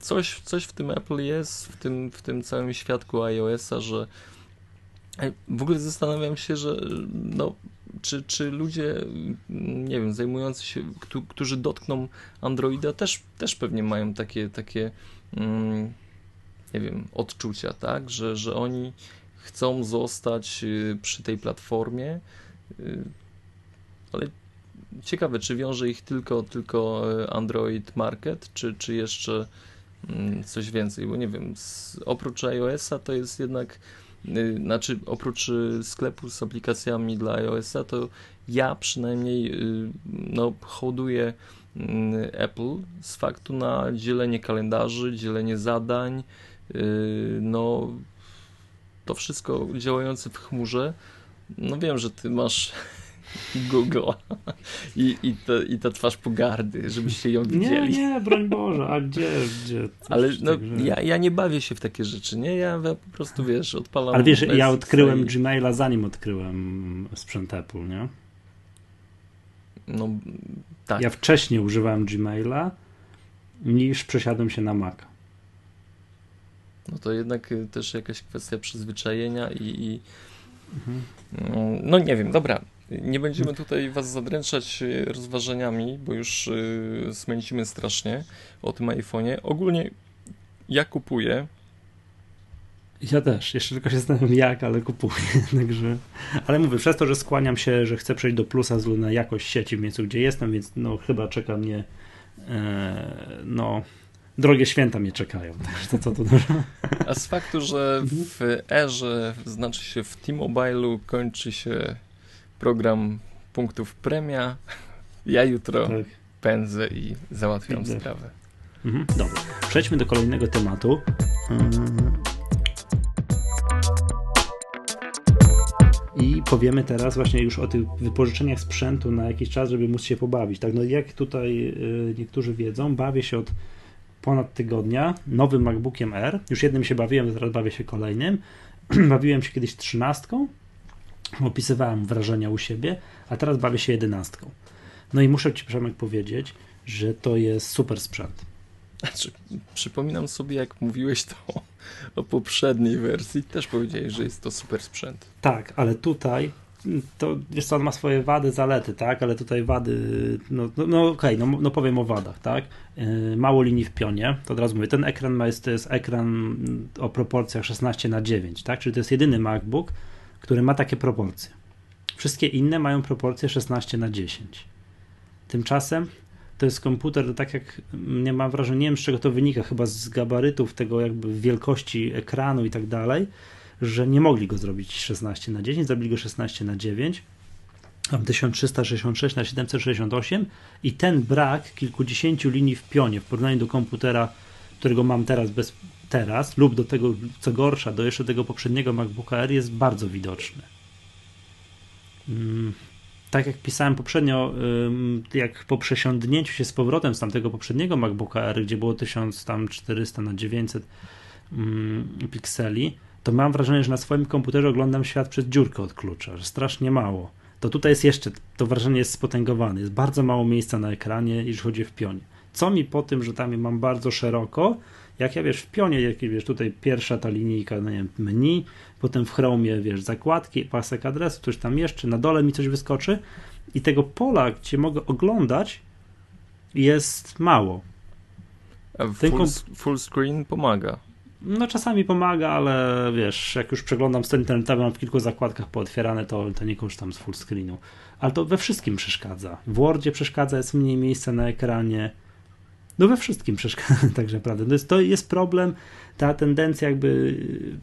[SPEAKER 2] coś, coś w tym Apple jest, w tym, w tym całym świadku iOS-a, że w ogóle zastanawiam się, że no, czy, czy ludzie, nie wiem, zajmujący się, którzy dotkną Androida też, też pewnie mają takie, takie mm, nie wiem, odczucia, tak, że, że oni chcą zostać y, przy tej platformie, y, ale ciekawe, czy wiąże ich tylko, tylko y, Android Market, czy, czy jeszcze coś więcej, bo nie wiem, z, oprócz iOS-a to jest jednak, yy, znaczy oprócz y, sklepu z aplikacjami dla iOS-a, to ja przynajmniej yy, no, hołduję yy, Apple z faktu na dzielenie kalendarzy, dzielenie zadań, y, no to wszystko działające w chmurze. No wiem, że ty masz Google I, i, to, i to twarz pogardy, żebyście ją widzieli.
[SPEAKER 1] Nie, nie, broń Boże, a gdzie, gdzie?
[SPEAKER 2] Ale no, ja, ja nie bawię się w takie rzeczy, nie? Ja po prostu, wiesz, odpalam...
[SPEAKER 1] Ale wiesz, ja odkryłem i... Gmaila zanim odkryłem sprzęt Apple, nie?
[SPEAKER 2] No, tak.
[SPEAKER 1] Ja wcześniej używałem Gmaila niż przesiadłem się na Mac.
[SPEAKER 2] No to jednak y, też jakaś kwestia przyzwyczajenia i, i mhm. no, no nie wiem, dobra, nie będziemy tutaj Was zadręczać e, rozważaniami, bo już yy, smęcimy strasznie o tym iPhone'ie. Ogólnie ja kupuję.
[SPEAKER 1] Ja też. Jeszcze tylko się zastanawiam jak, ale kupuję. Także... Ale mówię, przez to, że skłaniam się, że chcę przejść do plusa z na jakość sieci w miejscu, gdzie jestem, więc no chyba czeka mnie e, no drogie święta mnie czekają. Także to co to dużo.
[SPEAKER 2] A z faktu, że w erze, znaczy się w T-Mobile'u kończy się program punktów premia. Ja jutro tak. pędzę i załatwiam Widzę. sprawę.
[SPEAKER 1] Mhm, dobra. Przejdźmy do kolejnego tematu. I powiemy teraz właśnie już o tych wypożyczeniach sprzętu na jakiś czas, żeby móc się pobawić. Tak, no jak tutaj y, niektórzy wiedzą, bawię się od ponad tygodnia nowym MacBookiem R. Już jednym się bawiłem, teraz bawię się kolejnym. Bawiłem się kiedyś trzynastką, opisywałem wrażenia u siebie, a teraz bawię się jedenastką. No i muszę Ci, Przemek, powiedzieć, że to jest super sprzęt.
[SPEAKER 2] Znaczy, przypominam sobie, jak mówiłeś to o poprzedniej wersji, też powiedziałeś, że jest to super sprzęt.
[SPEAKER 1] Tak, ale tutaj to wiesz co, on ma swoje wady, zalety, tak, ale tutaj wady, no, no, no okej, okay, no, no powiem o wadach, tak, yy, mało linii w pionie, to od razu mówię, ten ekran ma, jest, to jest ekran o proporcjach 16 na 9, tak, czyli to jest jedyny MacBook, który ma takie proporcje. Wszystkie inne mają proporcje 16 na 10. Tymczasem to jest komputer, tak jak nie mam wrażenia, nie wiem z czego to wynika, chyba z gabarytów tego jakby wielkości ekranu i tak dalej, że nie mogli go zrobić 16 na 10, zrobili go 16 na 9 mam 1366 na 768 i ten brak kilkudziesięciu linii w pionie w porównaniu do komputera, którego mam teraz bez teraz lub do tego, co gorsza, do jeszcze tego poprzedniego MacBooka Air jest bardzo widoczny. Mm, tak jak pisałem poprzednio, jak po przesiądnięciu się z powrotem z tamtego poprzedniego MacBooka Air, gdzie było 1400 na 900 mm, pikseli, to mam wrażenie, że na swoim komputerze oglądam świat przez dziurkę od klucza, że strasznie mało to tutaj jest jeszcze, to wrażenie jest spotęgowane. Jest bardzo mało miejsca na ekranie, jeśli chodzi w pionie. Co mi po tym, że tam mam bardzo szeroko, jak ja wiesz, w pionie, jak wiesz, tutaj pierwsza ta linijka, no nie wiem, menu, potem w Chromie, wiesz, zakładki, pasek adresu, coś tam jeszcze, na dole mi coś wyskoczy i tego pola, gdzie mogę oglądać, jest mało.
[SPEAKER 2] A full, full screen pomaga.
[SPEAKER 1] No czasami pomaga, ale wiesz, jak już przeglądam strony internetowe, mam w kilku zakładkach pootwierane, to, to nie korzystam z full screenu. Ale to we wszystkim przeszkadza. W Wordzie przeszkadza, jest mniej miejsca na ekranie. No we wszystkim przeszkadza tak naprawdę. To jest, to jest problem, ta tendencja jakby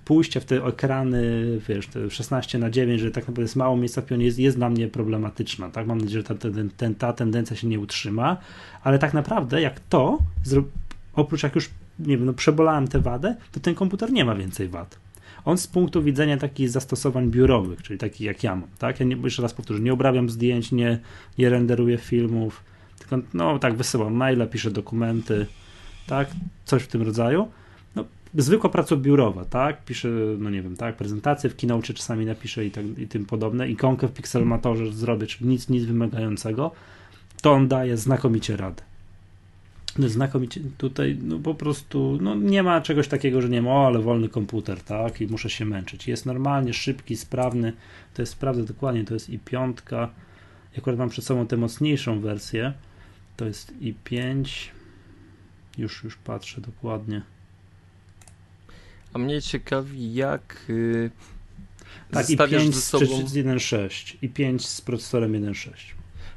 [SPEAKER 1] pójścia w te ekrany, wiesz, te 16 na 9, że tak naprawdę jest mało miejsca w pionie, jest, jest dla mnie problematyczna. Tak? Mam nadzieję, że ta, ta, ta tendencja się nie utrzyma, ale tak naprawdę jak to, oprócz jak już nie wiem, no przebolałem tę wadę, to ten komputer nie ma więcej wad. On z punktu widzenia takich zastosowań biurowych, czyli takich jak ja mam, tak? Ja nie, jeszcze raz powtórzę, nie obrabiam zdjęć, nie, nie renderuję filmów, tylko no tak wysyłam maile, piszę dokumenty, tak? Coś w tym rodzaju. No, zwykła praca biurowa, tak? Piszę, no nie wiem, tak, prezentację w Keynote czasami napiszę i, tak, i tym podobne, ikonkę w Pixelmatorze zrobię, czyli nic, nic wymagającego, to on daje znakomicie radę znakomicie tutaj, no po prostu, no nie ma czegoś takiego, że nie ma, o, ale wolny komputer, tak, i muszę się męczyć. Jest normalnie, szybki, sprawny, to jest sprawdzę dokładnie, to jest i piątka, akurat mam przed sobą tę mocniejszą wersję, to jest i 5, już, już patrzę dokładnie.
[SPEAKER 2] A mnie ciekawi, jak yy,
[SPEAKER 1] tak, i 5 ze sobą... z 1.6 i 5 z procesorem 1.6.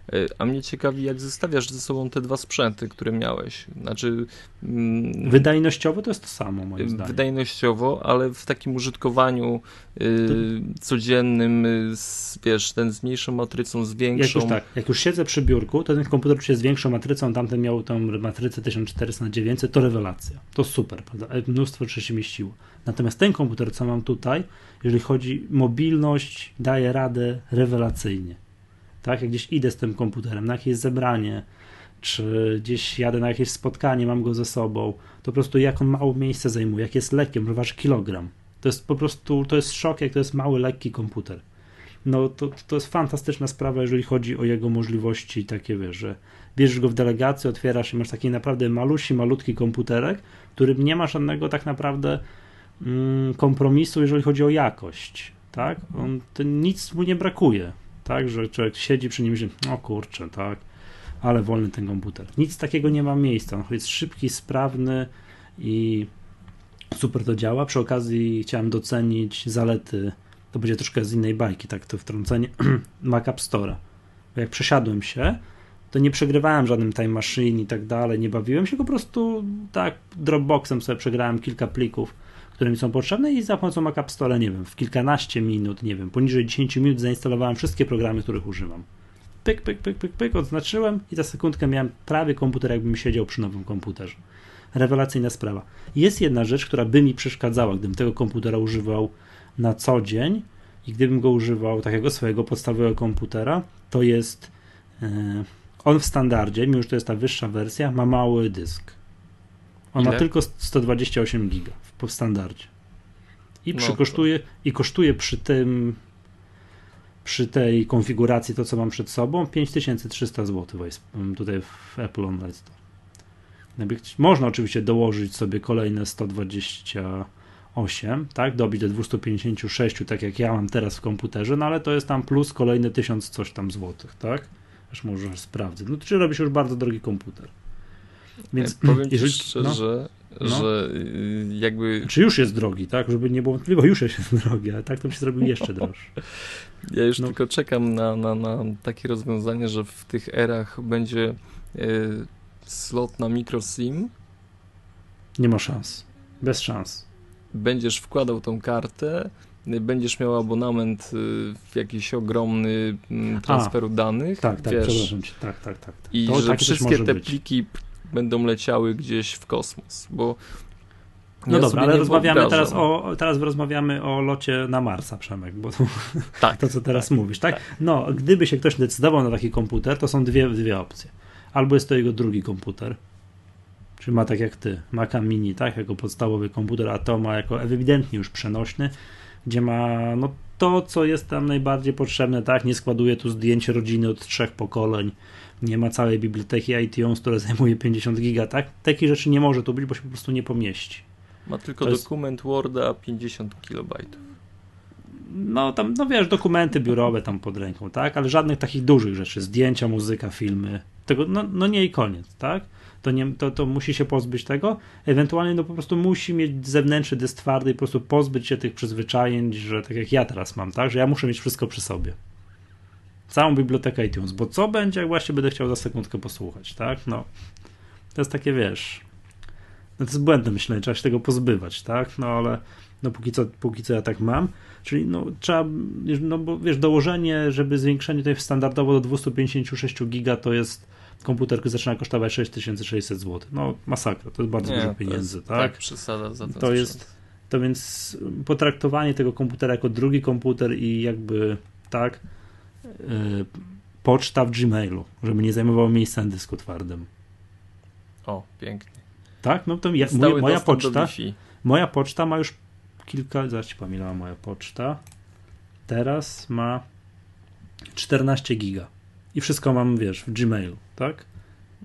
[SPEAKER 2] E, a mnie ciekawi, jak zestawiasz ze sobą te dwa sprzęty, które miałeś. Znaczy.
[SPEAKER 1] Mm, Wydajnościowo to jest to samo, moim zdaniem.
[SPEAKER 2] Wydajnościowo, ale w takim użytkowaniu y, codziennym, y, z, wiesz, ten z mniejszą matrycą, z większą.
[SPEAKER 1] Jak już tak, jak już siedzę przy biurku, to ten komputer się z większą matrycą, tamten miał tą matrycę 1400 na 900, to rewelacja. To super, prawda? E, mnóstwo rzeczy się mieściło. Natomiast ten komputer, co mam tutaj, jeżeli chodzi o mobilność, daje radę rewelacyjnie tak? Jak gdzieś idę z tym komputerem, na jakieś zebranie, czy gdzieś jadę na jakieś spotkanie, mam go ze sobą, to po prostu jak on mało miejsca zajmuje, jak jest lekkim, że waży kilogram. To jest po prostu, to jest szok, jak to jest mały, lekki komputer. No to, to jest fantastyczna sprawa, jeżeli chodzi o jego możliwości takie, wiesz, że bierzesz go w delegację, otwierasz i masz taki naprawdę malusi, malutki komputerek, którym nie ma żadnego tak naprawdę mm, kompromisu, jeżeli chodzi o jakość, tak? On, to nic mu nie brakuje tak, że człowiek siedzi przy nim i myśli, o kurczę, tak, ale wolny ten komputer. Nic takiego nie ma miejsca, on jest szybki, sprawny i super to działa. Przy okazji chciałem docenić zalety, to będzie troszkę z innej bajki, tak, to wtrącenie Mac App Store'a. Jak przesiadłem się, to nie przegrywałem żadnym time machine i tak dalej, nie bawiłem się, po prostu tak Dropboxem sobie przegrałem kilka plików które mi są potrzebne i za pomocą Mac App Store, nie wiem, w kilkanaście minut, nie wiem, poniżej 10 minut zainstalowałem wszystkie programy, których używam. Pyk, pyk, pyk, pyk, pyk, odznaczyłem i za sekundkę miałem prawie komputer, jakbym siedział przy nowym komputerze. Rewelacyjna sprawa. Jest jedna rzecz, która by mi przeszkadzała, gdybym tego komputera używał na co dzień i gdybym go używał takiego swojego podstawowego komputera, to jest yy, on w standardzie, mimo że to jest ta wyższa wersja, ma mały dysk. On Ile? ma tylko 128 giga w standardzie. I, no, kosztuje, to... I kosztuje przy tym przy tej konfiguracji to, co mam przed sobą, 5300 zł tutaj w Apple Online Store. Można oczywiście dołożyć sobie kolejne 128, tak, dobić do 256, tak jak ja mam teraz w komputerze, no ale to jest tam plus kolejne 1000 coś tam złotych, tak? Aż może sprawdzę. No to czy robisz już bardzo drogi komputer.
[SPEAKER 2] Więc powiem jeżeli, szczerze, no, że no. jakby...
[SPEAKER 1] Czy już jest drogi, tak? Żeby nie było wątpliwości, już jest drogi, ale tak to się zrobił jeszcze droższy.
[SPEAKER 2] Ja już no. tylko czekam na, na, na takie rozwiązanie, że w tych erach będzie yy, slot na microSIM.
[SPEAKER 1] Nie ma szans. Bez szans.
[SPEAKER 2] Będziesz wkładał tą kartę, będziesz miał abonament w jakiś ogromny transferu A, danych.
[SPEAKER 1] Tak, tak, wiesz, przepraszam cię. Tak, tak, tak.
[SPEAKER 2] I to, że wszystkie te być. pliki będą leciały gdzieś w kosmos, bo
[SPEAKER 1] no ja dobra, ale rozmawiamy teraz o, teraz rozmawiamy o locie na Marsa, Przemek, bo to, tak, to co teraz tak, mówisz, tak? tak? No, gdyby się ktoś decydował na taki komputer, to są dwie, dwie opcje. Albo jest to jego drugi komputer, czyli ma tak jak ty, Maca Mini, tak, jako podstawowy komputer, a to ma jako ewidentnie już przenośny, gdzie ma no, to, co jest tam najbardziej potrzebne, tak, nie składuje tu zdjęć rodziny od trzech pokoleń, nie ma całej biblioteki iTunes, która zajmuje 50 giga, tak? Takich rzeczy nie może tu być, bo się po prostu nie pomieści.
[SPEAKER 2] Ma tylko to dokument jest... Worda 50 kilobajtów.
[SPEAKER 1] No tam, no wiesz, dokumenty biurowe tam pod ręką, tak? Ale żadnych takich dużych rzeczy, zdjęcia, muzyka, filmy, tego, no, no nie i koniec, tak? To, nie, to, to musi się pozbyć tego. Ewentualnie no po prostu musi mieć zewnętrzny dysk twardy i po prostu pozbyć się tych przyzwyczajeń, że tak jak ja teraz mam, tak? Że ja muszę mieć wszystko przy sobie całą bibliotekę iTunes, bo co będzie, jak właśnie będę chciał za sekundkę posłuchać, tak? No, to jest takie, wiesz, no to jest błędne myślenie, trzeba się tego pozbywać, tak? No ale no póki co, póki co ja tak mam, czyli no trzeba, no bo wiesz, dołożenie, żeby zwiększenie tutaj standardowo do 256 giga to jest komputer, który zaczyna kosztować 6600 zł. No masakra, to jest bardzo Nie, dużo pieniędzy, jest, tak? Tak,
[SPEAKER 2] przesada za ten
[SPEAKER 1] To jest, to więc potraktowanie tego komputera jako drugi komputer i jakby, tak, poczta w Gmailu, żeby nie zajmowało miejsca na dysku twardym.
[SPEAKER 2] O, pięknie.
[SPEAKER 1] Tak, no to ja, mój, moja poczta. Moja poczta ma już kilka. Zaraz ci pamiętam, moja poczta. Teraz ma 14 giga. I wszystko mam, wiesz, w Gmailu, tak?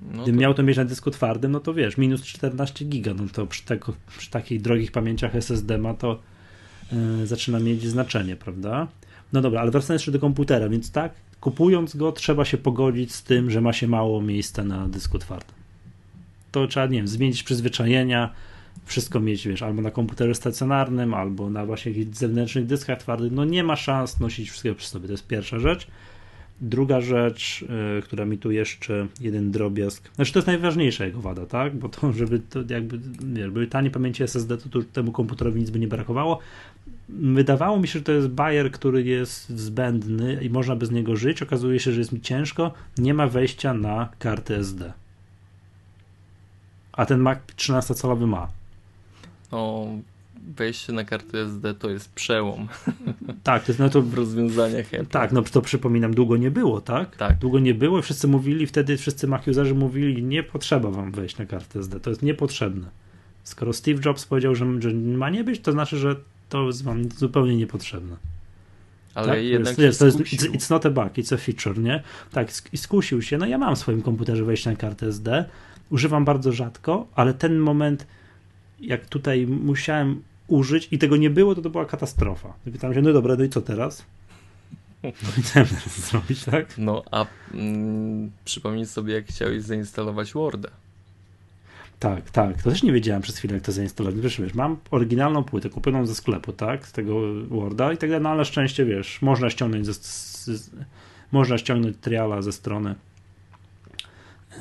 [SPEAKER 1] No Gdybym to... miał to mieć na dysku twardym, no to wiesz, minus 14 giga, no to przy, tego, przy takich drogich pamięciach SSD ma to yy, zaczyna mieć znaczenie, prawda? No dobra, ale wracając jeszcze do komputera, więc tak, kupując go trzeba się pogodzić z tym, że ma się mało miejsca na dysku twardym. To trzeba, nie wiem, zmienić przyzwyczajenia, wszystko mieć, wiesz, albo na komputerze stacjonarnym, albo na właśnie jakichś zewnętrznych dyskach twardych. No nie ma szans nosić wszystkiego przy sobie, to jest pierwsza rzecz. Druga rzecz, yy, która mi tu jeszcze jeden drobiazg, znaczy to jest najważniejsza jego wada, tak? Bo to, żeby to jakby, wiesz, były tanie pamięci SSD, to tu temu komputerowi nic by nie brakowało. Wydawało mi się, że to jest Bayer, który jest zbędny i można bez niego żyć. Okazuje się, że jest mi ciężko. Nie ma wejścia na kartę SD. A ten Mac 13-calowy ma.
[SPEAKER 2] O, wejście na kartę SD to jest przełom.
[SPEAKER 1] Tak, to jest no to
[SPEAKER 2] w rozwiązaniach Apple.
[SPEAKER 1] Tak, no to przypominam, długo nie było, tak?
[SPEAKER 2] Tak.
[SPEAKER 1] Długo nie było. Wszyscy mówili wtedy, wszyscy Mac userzy mówili, nie potrzeba wam wejść na kartę SD, to jest niepotrzebne. Skoro Steve Jobs powiedział, że, że ma nie być, to znaczy, że to jest wam zupełnie niepotrzebne.
[SPEAKER 2] Ale tak? jednak
[SPEAKER 1] jest, to jest, it's, not a bug, it's a feature, nie? Tak, i skusił się. No ja mam w swoim komputerze wejście na kartę SD, używam bardzo rzadko, ale ten moment, jak tutaj musiałem użyć i tego nie było, to to była katastrofa. Pytam się, no dobra, no i co teraz? No i co teraz zrobić, tak?
[SPEAKER 2] No, a mm, przypomnij sobie, jak chciałeś zainstalować Worda.
[SPEAKER 1] Tak, tak. To też nie wiedziałem przez chwilę, jak to zainstalować. Wiesz, wiesz, mam oryginalną płytę kupioną ze sklepu, tak, z tego Worda i tak dalej, no ale szczęście, wiesz, można ściągnąć ze, z, można ściągnąć triala ze strony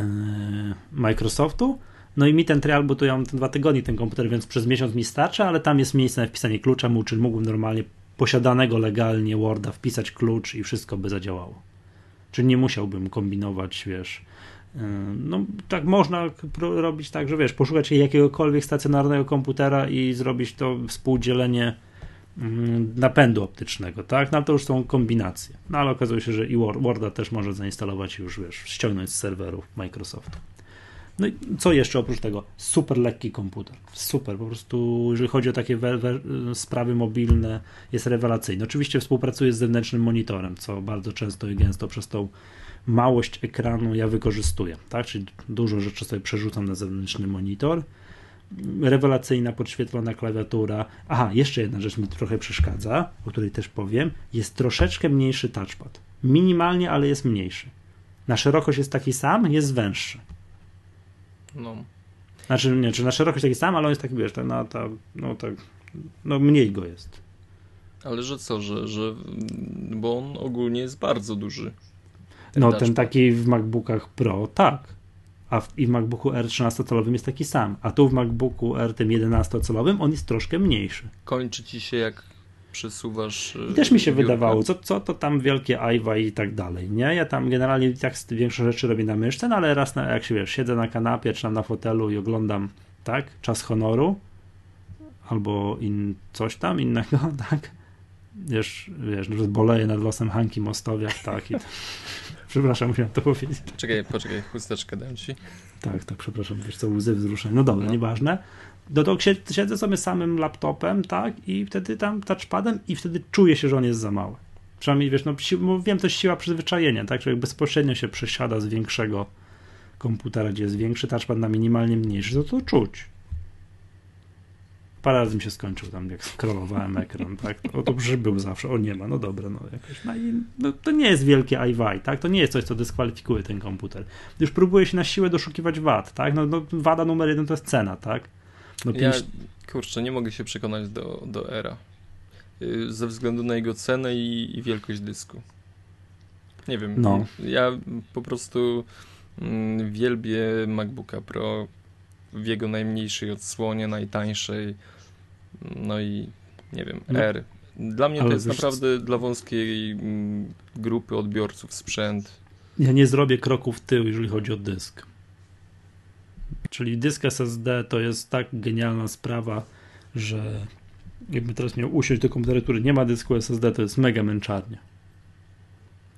[SPEAKER 1] yy, Microsoftu. No i mi ten trial, bo tu ja mam dwa tygodnie ten komputer, więc przez miesiąc mi starczy, ale tam jest miejsce na wpisanie klucza, czyli mógłbym normalnie posiadanego legalnie Worda wpisać klucz i wszystko by zadziałało. Czyli nie musiałbym kombinować, wiesz, no, tak można robić tak, że wiesz, poszukać jakiegokolwiek stacjonarnego komputera i zrobić to współdzielenie mm, napędu optycznego, tak? No to już są kombinacje. No ale okazuje się, że i Worda też może zainstalować już, wiesz, ściągnąć z serwerów Microsoftu. No i co jeszcze oprócz tego? Super lekki komputer. Super, po prostu jeżeli chodzi o takie sprawy mobilne, jest rewelacyjny. Oczywiście współpracuje z zewnętrznym monitorem, co bardzo często i gęsto przez tą małość ekranu ja wykorzystuję, tak? Czyli dużo rzeczy sobie przerzucam na zewnętrzny monitor. Rewelacyjna podświetlona klawiatura. Aha, jeszcze jedna rzecz mi trochę przeszkadza, o której też powiem. Jest troszeczkę mniejszy touchpad. Minimalnie, ale jest mniejszy. Na szerokość jest taki sam, jest węższy.
[SPEAKER 2] No.
[SPEAKER 1] Znaczy, nie, czy na szerokość taki sam, ale on jest taki, wiesz, na, ta, no tak, no mniej go jest.
[SPEAKER 2] Ale że co, że, że, bo on ogólnie jest bardzo duży.
[SPEAKER 1] No ten taki w MacBookach Pro, tak. a w, i w MacBooku R 13-calowym jest taki sam, a tu w MacBooku R tym 11-calowym on jest troszkę mniejszy.
[SPEAKER 2] Kończy ci się jak przesuwasz.
[SPEAKER 1] I też mi się biurka. wydawało, co, co to tam wielkie Iwa i tak dalej, nie? Ja tam generalnie tak większość rzeczy robię na myszce, no ale raz na, jak się wiesz, siedzę na kanapie czy tam na fotelu i oglądam, tak, czas honoru albo in, coś tam innego, tak? Wiesz, wiesz, że boleję nad losem Hanki Mostowiak, tak, i to... Przepraszam, musiałem to powiedzieć.
[SPEAKER 2] Czekaj, poczekaj, chusteczkę dam ci.
[SPEAKER 1] Tak, tak, przepraszam, wiesz co, łzy wzruszeń. No dobra, no. nieważne. Do to siedzę sobie samym laptopem, tak, i wtedy tam touchpadem i wtedy czuję się, że on jest za mały. Przynajmniej, wiesz, no, si- wiem, to jest siła przyzwyczajenia, tak, człowiek bezpośrednio się przesiada z większego komputera, gdzie jest większy touchpad na minimalnie mniejszy, to to czuć parę razy mi się skończył tam, jak scrollowałem ekran, tak, o to był zawsze, o nie ma, no dobra, no jakoś, no, i, no to nie jest wielkie iWi, tak, to nie jest coś, co dyskwalifikuje ten komputer. Już próbuje się na siłę doszukiwać wad, tak, no, no wada numer jeden to jest cena, tak.
[SPEAKER 2] No, ja, kurczę, nie mogę się przekonać do, do Era, y, ze względu na jego cenę i, i wielkość dysku. Nie wiem, no. ja po prostu mm, wielbię MacBooka Pro w jego najmniejszej odsłonie, najtańszej, no i nie wiem, no, R. Dla mnie to jest naprawdę dla wąskiej mm, grupy odbiorców sprzęt.
[SPEAKER 1] Ja nie zrobię kroku w tył, jeżeli chodzi o dysk. Czyli dysk SSD to jest tak genialna sprawa, że jakby teraz miał usiąść do komputera, który nie ma dysku SSD, to jest mega męczarnia.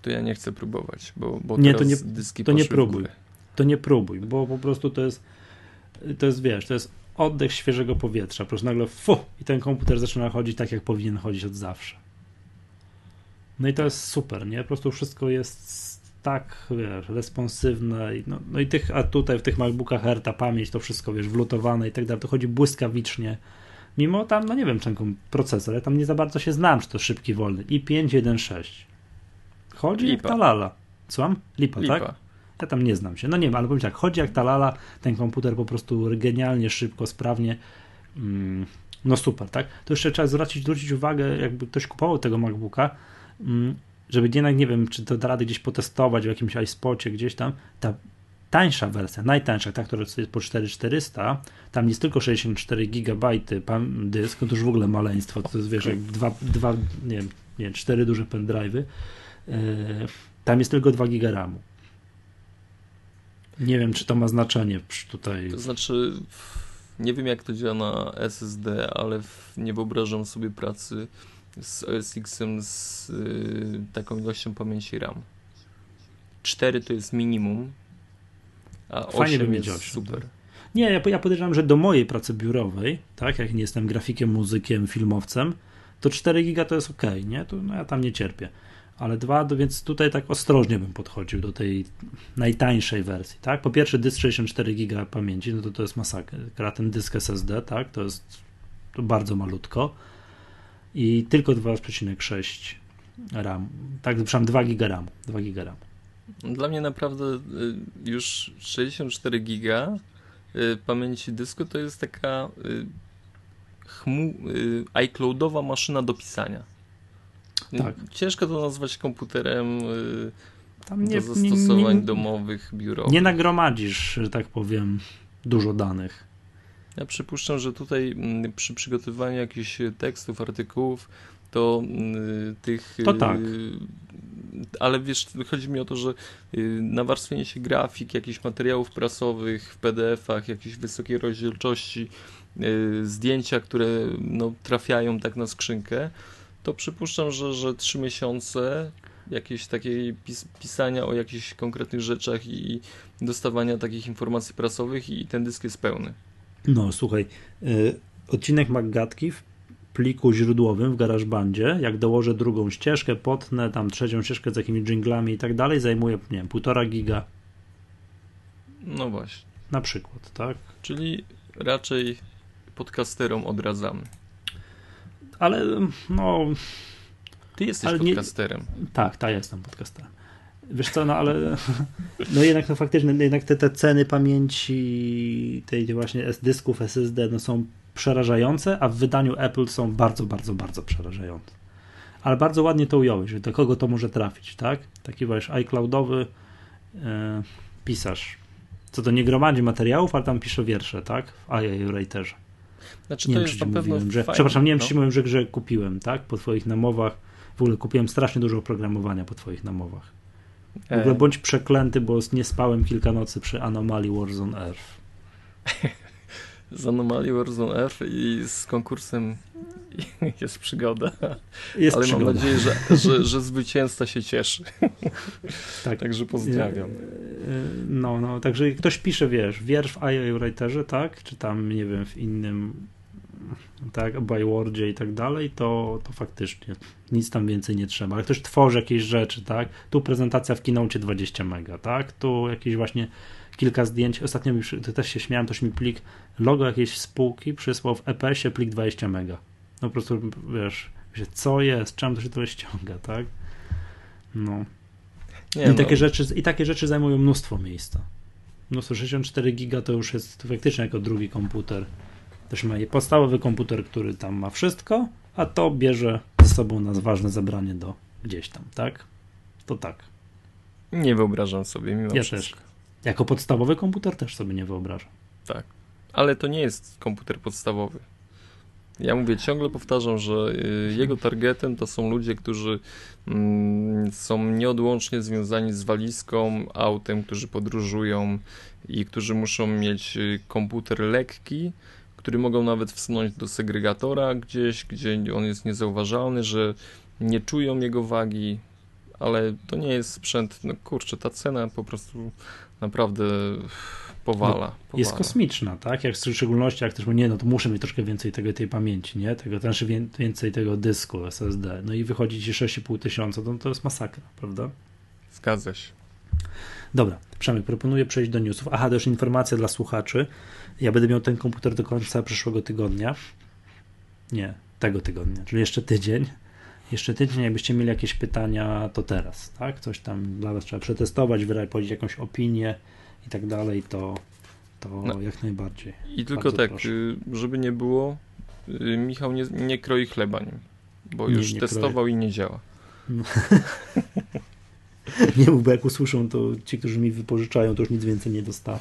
[SPEAKER 2] To ja nie chcę próbować, bo, bo
[SPEAKER 1] nie, to nie, to nie próbuj. To nie próbuj, bo po prostu to jest to jest, wiesz, to jest oddech świeżego powietrza. Po prostu nagle fu i ten komputer zaczyna chodzić tak, jak powinien chodzić od zawsze. No i to jest super, nie? Po prostu wszystko jest tak, wiesz, responsywne. I no, no i tych, a tutaj w tych MacBookach Air ta pamięć, to wszystko, wiesz, wlutowane i tak dalej, to chodzi błyskawicznie. Mimo tam, no nie wiem, czego procesor, ja tam nie za bardzo się znam, czy to szybki, wolny. i 516 Chodzi Lipa. jak ta lala. Słucham? Lipa, Lipa. tak? Ja tam nie znam się. No nie wiem, ale powiem tak, chodzi jak ta lala, ten komputer po prostu genialnie, szybko, sprawnie. Mm, no super, tak? To jeszcze trzeba zwrócić, zwrócić uwagę, jakby ktoś kupował tego MacBooka, mm, żeby jednak, nie wiem, czy to da rady gdzieś potestować w jakimś iSpocie gdzieś tam, ta tańsza wersja, najtańsza, ta, która jest po 4400, tam jest tylko 64 GB dysk, to już w ogóle maleństwo, to jest, wiesz, jak dwa, dwa nie wiem, nie, cztery duże pendrive'y, yy, tam jest tylko 2 GB RAMu. Nie wiem, czy to ma znaczenie tutaj.
[SPEAKER 2] To znaczy, nie wiem jak to działa na SSD, ale nie wyobrażam sobie pracy z OS-Xem z y, taką ilością pamięci RAM. 4 to jest minimum, a Fajnie 8 jest 8, super. Tak.
[SPEAKER 1] Nie, ja, ja podejrzewam, że do mojej pracy biurowej, tak, jak nie jestem grafikiem, muzykiem, filmowcem, to 4 giga to jest ok, nie? To, no, ja tam nie cierpię ale dwa, więc tutaj tak ostrożnie bym podchodził do tej najtańszej wersji, tak? Po pierwsze dysk 64 GB pamięci, no to to jest masakra, ten dysk SSD, tak? To jest to bardzo malutko i tylko 2,6 RAM, tak, przepraszam, 2 GB RAM, 2 GB RAM.
[SPEAKER 2] Dla mnie naprawdę y, już 64 GB y, pamięci dysku to jest taka y, chmu, iCloudowa maszyna do pisania. Tak. Ciężko to nazwać komputerem y, Tam nie, do zastosowań nie, nie, domowych, biurowych.
[SPEAKER 1] Nie nagromadzisz, że tak powiem, dużo danych.
[SPEAKER 2] Ja przypuszczam, że tutaj mm, przy przygotowywaniu jakichś tekstów, artykułów, to y, tych.
[SPEAKER 1] To tak.
[SPEAKER 2] Y, ale wiesz, chodzi mi o to, że nawarstwienie się grafik, jakichś materiałów prasowych w PDF-ach, jakiejś wysokiej rozdzielczości, zdjęcia, które no, trafiają tak na skrzynkę, to przypuszczam, że, że trzy miesiące jakieś takiej pis pisania o jakichś konkretnych rzeczach i dostawania takich informacji prasowych i ten dysk jest pełny.
[SPEAKER 1] No słuchaj, y, odcinek Maggatki w pliku źródłowym w GarageBandzie, jak dołożę drugą ścieżkę, potnę tam trzecią ścieżkę z jakimiś jinglami i tak dalej, zajmuje, nie wiem, półtora giga.
[SPEAKER 2] No właśnie.
[SPEAKER 1] Na przykład, tak?
[SPEAKER 2] Czyli raczej podcasterom odradzamy
[SPEAKER 1] ale no...
[SPEAKER 2] Ty jesteś ale podcasterem.
[SPEAKER 1] Nie, tak, tak, jestem podcasterem. Wiesz co, no ale no jednak no faktycznie, jednak te, te ceny pamięci tej właśnie dysków SSD no są przerażające, a w wydaniu Apple są bardzo, bardzo, bardzo przerażające. Ale bardzo ładnie to ująłeś, że do kogo to może trafić, tak? Taki właśnie iCloudowy e, pisarz Co to nie gromadzi materiałów, ale tam pisze wiersze, tak? W IA Writerze.
[SPEAKER 2] Znaczy,
[SPEAKER 1] nie
[SPEAKER 2] to
[SPEAKER 1] wiem,
[SPEAKER 2] jest na pewno
[SPEAKER 1] mówiłem, że, Przepraszam, nie wiem,
[SPEAKER 2] no.
[SPEAKER 1] czy ci mówiłem, że grze kupiłem, tak? Po twoich namowach. W ogóle kupiłem strasznie dużo oprogramowania po twoich namowach. W ogóle
[SPEAKER 2] E,
[SPEAKER 1] bądź przeklęty, bo nie spałem kilka nocy przy Anomaly Wars on Earth.
[SPEAKER 2] Z Anomaly Warzone Earth i z konkursem jest przygoda.
[SPEAKER 1] Jest
[SPEAKER 2] Ale
[SPEAKER 1] przygoda.
[SPEAKER 2] mam nadzieję, że, że, że zwycięzca się cieszy.
[SPEAKER 1] Tak.
[SPEAKER 2] Także pozdrawiam.
[SPEAKER 1] E, No, no, także ktoś pisze, wiesz, wiersz w IA Writerze, tak? Czy tam, nie wiem, w innym, tak, Bywordzie i tak dalej, to, to faktycznie nic tam więcej nie trzeba. Ale ktoś tworzy jakieś rzeczy, tak? Tu prezentacja w Keynote 20 mega, tak? Tu jakieś właśnie kilka zdjęć. Ostatnio to też się śmiałem, ktoś mi plik, logo jakiejś spółki przysłał w EPS-ie plik 20 mega. No po prostu, wiesz, co jest, czemu to się tyle ściąga, tak? No.
[SPEAKER 2] Nie,
[SPEAKER 1] I,
[SPEAKER 2] no,
[SPEAKER 1] takie rzeczy, I takie rzeczy zajmują mnóstwo miejsca. Mnóstwo 64 giga to już jest faktycznie jako drugi komputer. Też ma podstawowy komputer, który tam ma wszystko, a to bierze ze sobą na ważne zabranie do gdzieś tam, tak? To tak.
[SPEAKER 2] nie wyobrażam sobie mimo
[SPEAKER 1] Ja
[SPEAKER 2] wszystko.
[SPEAKER 1] też. Jako podstawowy komputer też sobie nie wyobrażam.
[SPEAKER 2] Tak. Ale to nie jest komputer podstawowy. Ja mówię, ciągle powtarzam, że y, jego targetem to są ludzie, którzy mm, są nieodłącznie związani z walizką, autem, którzy podróżują i którzy muszą mieć y, komputer lekki, który mogą nawet wsunąć do segregatora gdzieś, gdzie on jest niezauważalny, że nie czują jego wagi, ale to nie jest sprzęt, no kurczę, ta cena po prostu naprawdę powala. powala.
[SPEAKER 1] Jest kosmiczna, tak? Jak w szczególności, jak też mówię, nie, no to muszę mieć troszkę więcej tego, tej pamięci, nie? Tego, znaczy wię- więcej tego dysku SSD. No i wychodzi ci 6,5 tysiąca, to, to jest masakra, prawda?
[SPEAKER 2] Zgadza się.
[SPEAKER 1] Dobra, Przemek, proponuję przejść do newsów. Aha, już informacja dla słuchaczy. Ja będę miał ten komputer do końca przyszłego tygodnia. Nie, tego tygodnia, czyli jeszcze tydzień. Jeszcze tydzień, jakbyście mieli jakieś pytania, to teraz, tak? Coś tam dla Was trzeba przetestować, wyrazić jakąś opinię i tak dalej, to, to
[SPEAKER 2] No.
[SPEAKER 1] jak najbardziej.
[SPEAKER 2] I tylko
[SPEAKER 1] Bardzo
[SPEAKER 2] tak,
[SPEAKER 1] proszę.
[SPEAKER 2] y, żeby nie było, y, Michał nie, nie kroi chleba nim, bo
[SPEAKER 1] Nie,
[SPEAKER 2] już
[SPEAKER 1] nie
[SPEAKER 2] testował i nie działa.
[SPEAKER 1] Nie mów, bo jak usłyszą, to ci, którzy mi wypożyczają, to już nic więcej nie dostaną.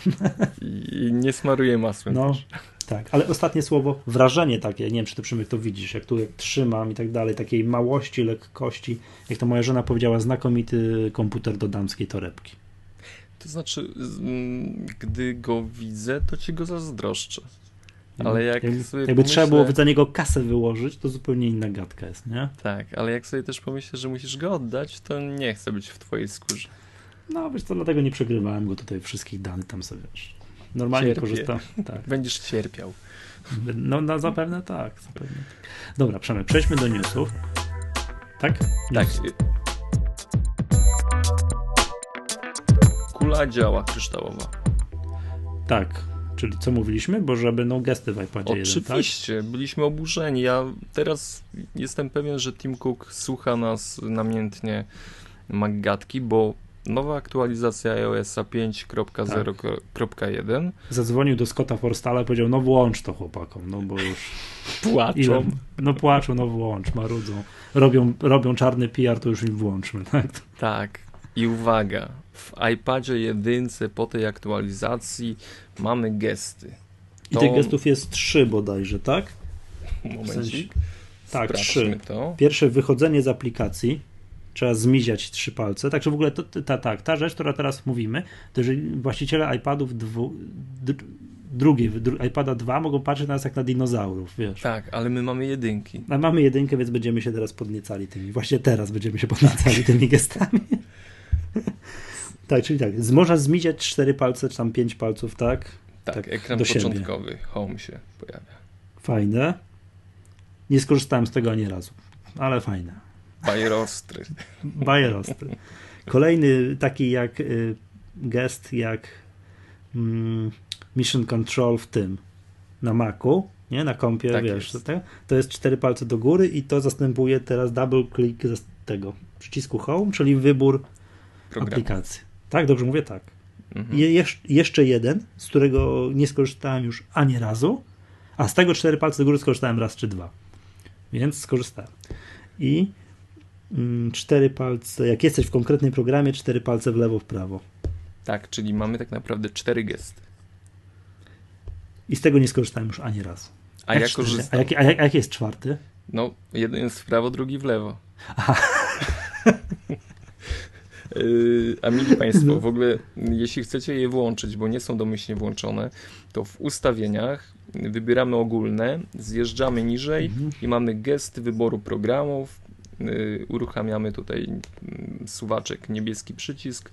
[SPEAKER 2] I, nie smaruje masłem
[SPEAKER 1] No,
[SPEAKER 2] też.
[SPEAKER 1] Tak, ale ostatnie słowo, wrażenie takie, nie wiem, czy ty Przemek to widzisz, jak tu jak trzymam i tak dalej, takiej małości, lekkości, jak to moja żona powiedziała, znakomity komputer do damskiej torebki.
[SPEAKER 2] To znaczy, mm, gdy go widzę, to ci go zazdroszczę. Ale jak
[SPEAKER 1] jakby, jakby trzeba było
[SPEAKER 2] pomyślę-
[SPEAKER 1] za niego kasę wyłożyć, to zupełnie inna gadka jest, nie?
[SPEAKER 2] Tak, ale jak sobie też pomyślę, że musisz go oddać, to nie chcę być w twojej skórze.
[SPEAKER 1] No, wiesz co, dlatego nie przegrywałem go tutaj wszystkich danych tam sobie, wiesz. Normalnie
[SPEAKER 2] Cierpię.
[SPEAKER 1] korzystam, tak.
[SPEAKER 2] Będziesz cierpiał.
[SPEAKER 1] No, no zapewne tak, zapewne tak. Dobra, Przemek, przejdźmy do newsów. Tak?
[SPEAKER 2] Tak.
[SPEAKER 1] News.
[SPEAKER 2] y- Kula działa kryształowa.
[SPEAKER 1] Tak, czyli co mówiliśmy? Bo że będą gesty w iPadzie 1, tak?
[SPEAKER 2] Oczywiście, byliśmy oburzeni. Ja teraz jestem pewien, że Tim Cook słucha nas namiętnie Maggatki, bo nowa aktualizacja iOS 5.0.1
[SPEAKER 1] Zadzwonił do Scotta Forstala i powiedział, no włącz to chłopakom, no bo już
[SPEAKER 2] płaczą.
[SPEAKER 1] ile, no płaczą, no włącz, marudzą. Robią, robią czarny PR, to już im włączmy, tak?
[SPEAKER 2] Tak. I uwaga, w iPadzie jedynce po tej aktualizacji mamy gesty.
[SPEAKER 1] I
[SPEAKER 2] To-
[SPEAKER 1] tych gestów jest trzy bodajże, tak?
[SPEAKER 2] Momencik.
[SPEAKER 1] Tak,
[SPEAKER 2] Sprawdźmy
[SPEAKER 1] trzy.
[SPEAKER 2] to.
[SPEAKER 1] Pierwsze, wychodzenie z aplikacji. Trzeba zmiziać trzy palce. Także w ogóle to, ta, tak, ta rzecz, która teraz mówimy, to że właściciele iPadów dwu, dr, drugiej, dru, iPada 2 mogą patrzeć na nas jak na dinozaurów, wiesz.
[SPEAKER 2] Tak, ale my mamy jedynki.
[SPEAKER 1] A mamy jedynkę, więc będziemy się teraz podniecali tymi. Właśnie teraz będziemy się podniecali tymi gestami. tak, czyli tak. Można zmiziać cztery palce, czy tam pięć palców, tak?
[SPEAKER 2] Tak,
[SPEAKER 1] Tak,
[SPEAKER 2] ekran
[SPEAKER 1] do siebie.
[SPEAKER 2] początkowy, home się pojawia.
[SPEAKER 1] Fajne. Nie skorzystałem z tego ani razu, ale fajne.
[SPEAKER 2] Bajerostry.
[SPEAKER 1] Bajerostry. Kolejny taki jak y, gest, jak mm, Mission Control w tym, na Macu, nie? Na kompie,
[SPEAKER 2] Tak
[SPEAKER 1] wiesz,
[SPEAKER 2] jest.
[SPEAKER 1] to, to jest cztery palce do góry i to zastępuje teraz double click z tego przycisku Home, czyli wybór
[SPEAKER 2] Program.
[SPEAKER 1] aplikacji. Tak, dobrze mówię? Tak.
[SPEAKER 2] Mhm.
[SPEAKER 1] Je, jesz- jeszcze jeden, z którego nie skorzystałem już ani razu, a z tego cztery palce do góry skorzystałem raz czy dwa. Więc skorzystałem. I cztery palce, jak jesteś w konkretnym programie, cztery palce w lewo, w prawo.
[SPEAKER 2] Tak, czyli mamy tak naprawdę cztery gesty.
[SPEAKER 1] I z tego nie skorzystałem już ani raz.
[SPEAKER 2] A
[SPEAKER 1] Jak
[SPEAKER 2] ja
[SPEAKER 1] cztery?
[SPEAKER 2] korzystam.
[SPEAKER 1] A jaki, a jak, a jaki jest czwarty?
[SPEAKER 2] No, jeden jest w prawo, drugi w lewo. Yy, A mili Państwo,
[SPEAKER 1] No.
[SPEAKER 2] w ogóle jeśli chcecie je włączyć, bo nie są domyślnie włączone, to w ustawieniach wybieramy ogólne, zjeżdżamy niżej
[SPEAKER 1] Mhm.
[SPEAKER 2] i mamy gesty wyboru programów, uruchamiamy tutaj yy, suwaczek, niebieski przycisk,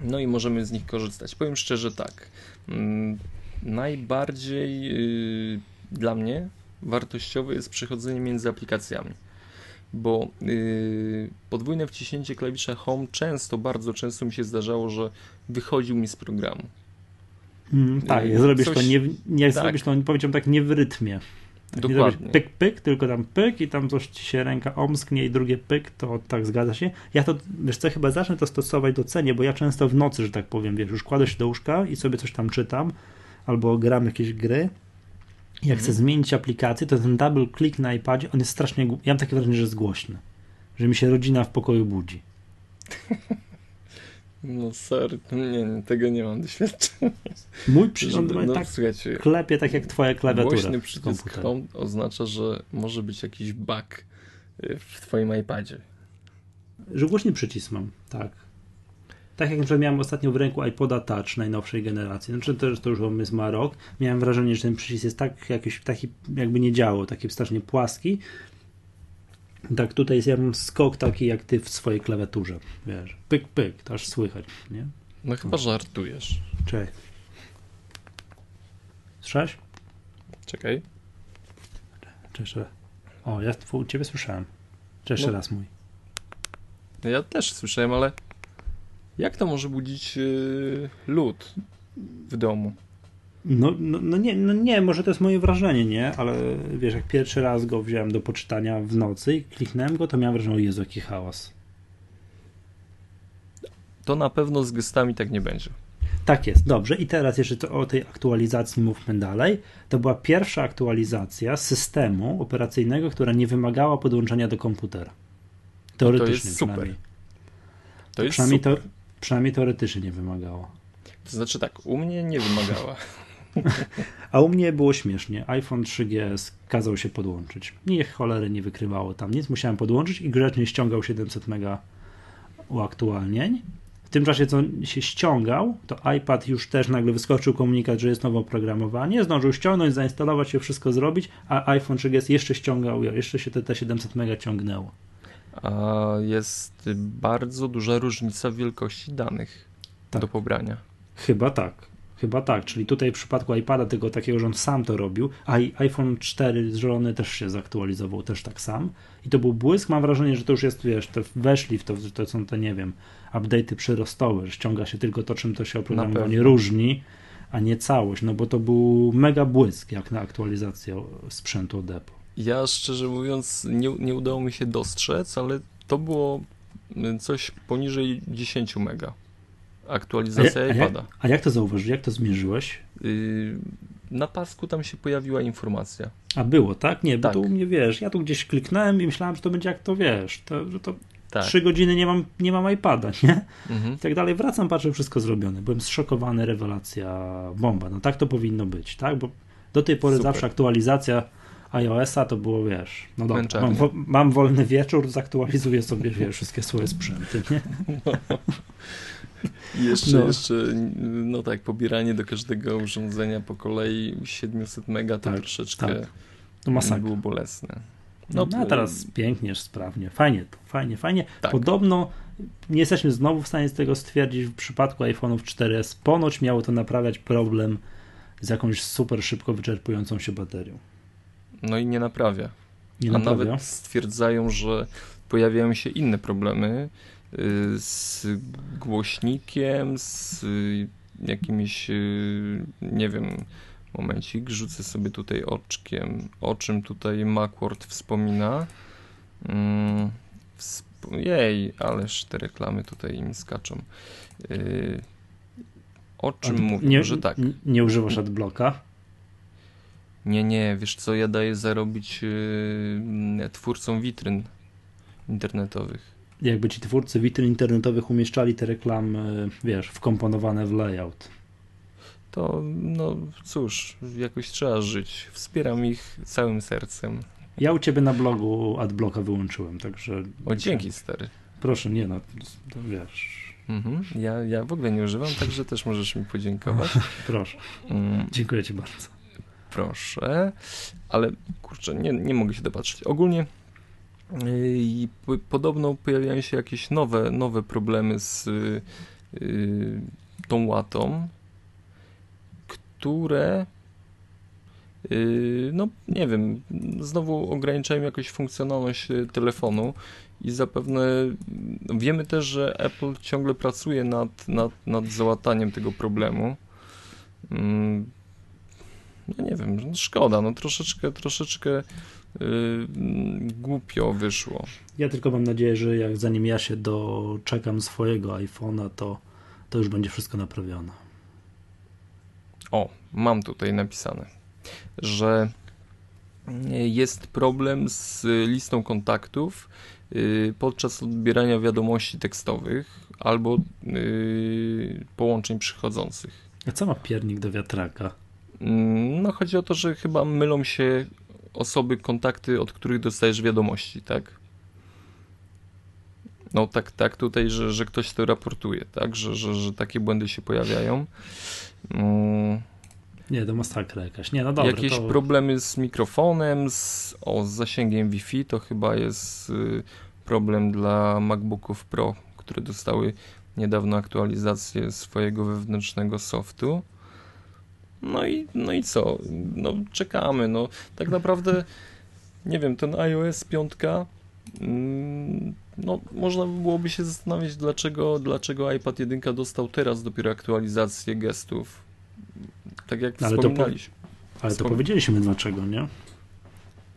[SPEAKER 2] no i możemy z nich korzystać. Powiem szczerze tak, mm, najbardziej yy, dla mnie wartościowe jest przechodzenie między aplikacjami bo yy, podwójne wciśnięcie klawisza Home często, bardzo często mi się zdarzało, że wychodził mi z programu.
[SPEAKER 1] Mm, tak,
[SPEAKER 2] Yy,
[SPEAKER 1] zrobisz
[SPEAKER 2] coś-
[SPEAKER 1] to nie, jak
[SPEAKER 2] tak.
[SPEAKER 1] zrobisz to, powiedziałem tak, nie w rytmie. Nie
[SPEAKER 2] Dokładnie.
[SPEAKER 1] pyk, pyk, tylko tam pyk i tam coś ci się ręka omsknie i drugie pyk, to tak zgadza się. Ja to, wiesz co, chyba zacznę to stosować docenię, bo ja często w nocy, że tak powiem, wiesz, już kładę się do łóżka i sobie coś tam czytam, albo gram jakieś gry. Jak
[SPEAKER 2] Mhm.
[SPEAKER 1] chcę zmienić aplikację, to ten double click na iPadzie, on jest strasznie, ja mam takie wrażenie, że jest głośny. Że mi się rodzina w pokoju budzi.
[SPEAKER 2] No sorry, nie, nie, tego nie mam doświadczenia.
[SPEAKER 1] Mój przyrząd
[SPEAKER 2] No
[SPEAKER 1] tak
[SPEAKER 2] słuchajcie,
[SPEAKER 1] klepie tak jak twoja klawiatura
[SPEAKER 2] głośny przycisk. Home oznacza, że może być jakiś bug y, w twoim iPadzie.
[SPEAKER 1] Że głośny przycisk mam, tak. Tak jak na miałem ostatnio w ręku iPoda Touch najnowszej generacji. Znaczy to, to już jest ma rok. Miałem wrażenie, że ten przycisk jest tak jakiś taki, jakby nie działał, taki strasznie płaski. Tak, tutaj jest, ja mam skok taki jak ty w swojej klawiaturze. Wiesz, pyk, pyk, to aż słychać, nie?
[SPEAKER 2] No chyba żartujesz.
[SPEAKER 1] Cześć. Słyszałeś?
[SPEAKER 2] Czekaj.
[SPEAKER 1] Raz? O, ja u ciebie słyszałem. Jeszcze
[SPEAKER 2] No.
[SPEAKER 1] raz mój?
[SPEAKER 2] No Ja też słyszałem, ale jak to może budzić yy, lód w domu?
[SPEAKER 1] No, no, no, nie, no nie, może to jest moje wrażenie, nie? Ale wiesz, jak pierwszy raz go wziąłem do poczytania w nocy i kliknąłem go, to miałem wrażenie, o Jezu, jaki hałas.
[SPEAKER 2] To na pewno z gestami tak nie będzie.
[SPEAKER 1] Tak jest, dobrze. I teraz jeszcze to, o tej aktualizacji mówmy dalej. To była pierwsza aktualizacja systemu operacyjnego, która nie wymagała podłączenia do komputera. Teoretycznie
[SPEAKER 2] jest super.
[SPEAKER 1] przynajmniej.
[SPEAKER 2] To jest
[SPEAKER 1] przynajmniej,
[SPEAKER 2] super.
[SPEAKER 1] to, przynajmniej teoretycznie nie wymagało.
[SPEAKER 2] To znaczy tak, u mnie nie wymagała.
[SPEAKER 1] A u mnie było śmiesznie. iPhone 3GS kazał się podłączyć. Niech cholery nie wykrywało tam nic. Musiałem podłączyć i grzecznie ściągał 700 mega uaktualnień. W tym czasie, co się ściągał, to iPad już też nagle wyskoczył komunikat, że jest nowe oprogramowanie. Zdążył ściągnąć, zainstalować się, wszystko zrobić, a iPhone 3GS jeszcze ściągał, jeszcze się te, te 700 mega ciągnęło.
[SPEAKER 2] A jest bardzo duża różnica w wielkości danych
[SPEAKER 1] Tak.
[SPEAKER 2] do pobrania.
[SPEAKER 1] Chyba tak. Chyba tak, czyli tutaj w przypadku iPada tego takiego, że on sam to robił, a i iPhone 4 żelony też się zaktualizował, też tak sam. I to był błysk, mam wrażenie, że to już jest, wiesz, to weszli w to, że to są te, nie wiem, update'y przyrostowe, że ściąga się tylko to, czym to się oprogramowanie różni, a nie całość, no bo to był mega błysk, jak na aktualizację sprzętu od Apple.
[SPEAKER 2] Ja szczerze mówiąc nie, nie udało mi się dostrzec, ale to było coś poniżej 10 mega. Aktualizacja
[SPEAKER 1] a, jak,
[SPEAKER 2] iPada.
[SPEAKER 1] a jak to zauważyłeś, jak to zmierzyłeś?
[SPEAKER 2] Y, Na pasku tam się pojawiła informacja.
[SPEAKER 1] A było, tak? Nie, bo
[SPEAKER 2] Tak.
[SPEAKER 1] to u mnie, wiesz, ja tu gdzieś kliknąłem i myślałem, że to będzie jak to, wiesz, to, że to
[SPEAKER 2] Tak.
[SPEAKER 1] trzy godziny nie mam, nie mam iPada, nie?
[SPEAKER 2] Mhm.
[SPEAKER 1] I tak dalej. Wracam, patrzę, wszystko zrobione. Byłem zszokowany, rewelacja, bomba. No tak to powinno być, tak? Bo do tej pory
[SPEAKER 2] Super.
[SPEAKER 1] zawsze aktualizacja iOS-a to było, wiesz, no dobra, mam, mam wolny wieczór, zaktualizuję sobie, wiesz, wszystkie swoje sprzęty, nie?
[SPEAKER 2] I jeszcze,
[SPEAKER 1] No.
[SPEAKER 2] jeszcze, no tak, pobieranie do każdego urządzenia po kolei 700 mega to
[SPEAKER 1] Tak,
[SPEAKER 2] troszeczkę
[SPEAKER 1] tak. To masakra.
[SPEAKER 2] było bolesne.
[SPEAKER 1] No,
[SPEAKER 2] No,
[SPEAKER 1] a teraz pięknie, sprawnie. Fajnie, fajnie, fajnie.
[SPEAKER 2] Tak.
[SPEAKER 1] Podobno nie jesteśmy znowu w stanie z tego stwierdzić w przypadku iPhone'ów 4S. Ponoć miało to naprawiać problem z jakąś super szybko wyczerpującą się baterią.
[SPEAKER 2] No i nie naprawia.
[SPEAKER 1] Nie
[SPEAKER 2] A
[SPEAKER 1] naprawia.
[SPEAKER 2] nawet stwierdzają, że pojawiają się inne problemy z głośnikiem, z y, jakimiś, y, nie wiem, momencik, rzucę sobie tutaj oczkiem, o czym tutaj Macworld wspomina. Mm, Jej, ależ te reklamy tutaj im skaczą. Y, O czym mówię?
[SPEAKER 1] nie,
[SPEAKER 2] że tak.
[SPEAKER 1] Nie używasz adblocka?
[SPEAKER 2] Nie, nie, wiesz co, ja daję zarobić twórcom witryn internetowych.
[SPEAKER 1] Jakby ci twórcy witryn internetowych umieszczali te reklamy, wiesz, wkomponowane w layout.
[SPEAKER 2] To, no cóż, jakoś trzeba żyć. Wspieram ich całym sercem.
[SPEAKER 1] Ja u ciebie na blogu adblocka wyłączyłem, także...
[SPEAKER 2] O, dzięki, stary.
[SPEAKER 1] Proszę, nie no, to wiesz...
[SPEAKER 2] Mhm. Ja, ja w ogóle nie używam, także też możesz mi podziękować.
[SPEAKER 1] Proszę. Mm. Dziękuję ci bardzo.
[SPEAKER 2] Proszę, ale kurczę, nie, nie mogę się dopatrzyć. Ogólnie i podobno pojawiają się jakieś nowe, nowe problemy z y, tą łatą, które y, no nie wiem, znowu ograniczają jakoś funkcjonalność y, telefonu i zapewne wiemy też, że Apple ciągle pracuje nad, nad, nad załataniem tego problemu. Mm, no nie wiem, szkoda, no troszeczkę, troszeczkę głupio wyszło.
[SPEAKER 1] Ja tylko mam nadzieję, że jak zanim ja się doczekam swojego iPhone'a, to, to już będzie wszystko naprawione.
[SPEAKER 2] O, mam tutaj napisane, że jest problem z listą kontaktów yy, podczas odbierania wiadomości tekstowych albo yy, połączeń przychodzących.
[SPEAKER 1] A co ma piernik do wiatraka?
[SPEAKER 2] Mm, no chodzi o to, że chyba mylą się osoby, kontakty, od których dostajesz wiadomości, tak? No tak, tak tutaj, że, że ktoś to raportuje, tak? Że, że, że takie błędy się pojawiają.
[SPEAKER 1] Mm. Nie, to masakra jakaś. Nie, no dobra,
[SPEAKER 2] Jakieś
[SPEAKER 1] to...
[SPEAKER 2] problemy z mikrofonem, z, o, z zasięgiem Wi-Fi, to chyba jest y, problem dla MacBooków Pro, które dostały niedawno aktualizację swojego wewnętrznego softu. No i, no i co? No czekamy. No, tak naprawdę nie wiem, ten iOS 5 mm, no, można byłoby się zastanawiać, dlaczego, dlaczego iPad 1 dostał teraz dopiero aktualizację gestów. Tak jak ale wspominaliśmy.
[SPEAKER 1] To ale to powiedzieliśmy dlaczego, nie?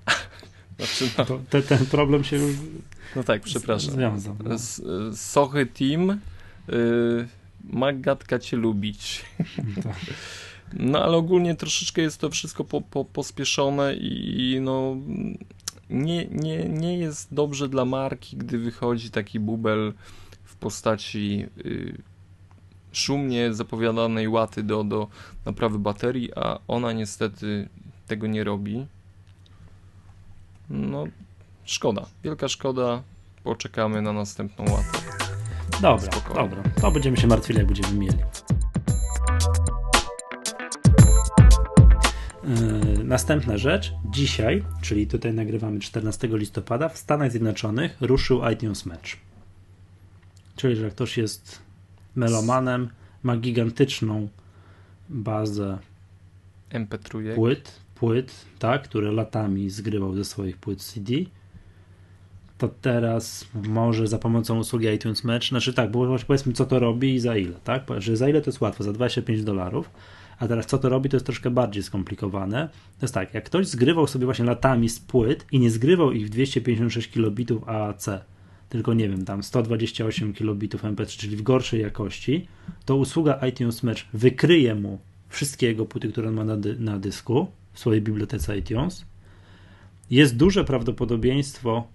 [SPEAKER 2] Znaczy, no.
[SPEAKER 1] to, te, ten problem się już.
[SPEAKER 2] No tak, przepraszam.
[SPEAKER 1] Związał. No.
[SPEAKER 2] Sochy Team. Y, Magatka cię lubić. Tak. No ale ogólnie troszeczkę jest to wszystko po, po, pospieszone i no nie, nie, nie jest dobrze dla marki, gdy wychodzi taki bubel w postaci y, szumnie zapowiadanej łaty do, do naprawy baterii, a ona niestety tego nie robi. No, szkoda, wielka szkoda. Poczekamy na następną łatę.
[SPEAKER 1] Dobra, Spokojnie. dobra. To będziemy się martwili, jak będziemy mieli. Następna rzecz. Dzisiaj, czyli tutaj nagrywamy 14 listopada, w Stanach Zjednoczonych ruszył iTunes Match. Czyli, że ktoś jest melomanem, ma gigantyczną bazę
[SPEAKER 2] MP3
[SPEAKER 1] płyt, płyt, tak, które latami zgrywał ze swoich płyt CD, to teraz może za pomocą usługi iTunes Match, znaczy tak, bo powiedzmy co to robi i za ile, tak, że za ile to jest łatwo, za 25 dolarów, a teraz co to robi, to jest troszkę bardziej skomplikowane. To jest tak, jak ktoś zgrywał sobie właśnie latami z płyt i nie zgrywał ich w 256 kilobitów AAC, tylko nie wiem, tam 128 kilobitów MP3, czyli w gorszej jakości, to usługa iTunes Match wykryje mu wszystkie jego płyty, które on ma na, dy na dysku w swojej bibliotece iTunes. Jest duże prawdopodobieństwo,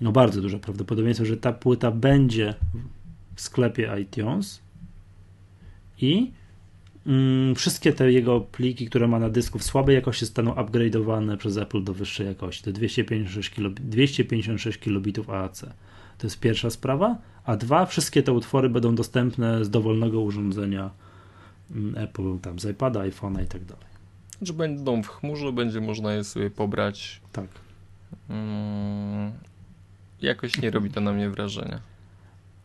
[SPEAKER 1] no bardzo duże prawdopodobieństwo, że ta płyta będzie w sklepie iTunes i mm, wszystkie te jego pliki, które ma na dysku w słabej jakości zostaną upgrade'owane przez Apple do wyższej jakości, do 256, kilo, 256 kilobitów AAC. To jest pierwsza sprawa. A dwa, wszystkie te utwory będą dostępne z dowolnego urządzenia mm, Apple, tam z iPada, iPhone'a i tak dalej.
[SPEAKER 2] Że będą w chmurze, będzie można je sobie pobrać.
[SPEAKER 1] Tak.
[SPEAKER 2] Hmm, jakoś nie robi to na mnie wrażenia.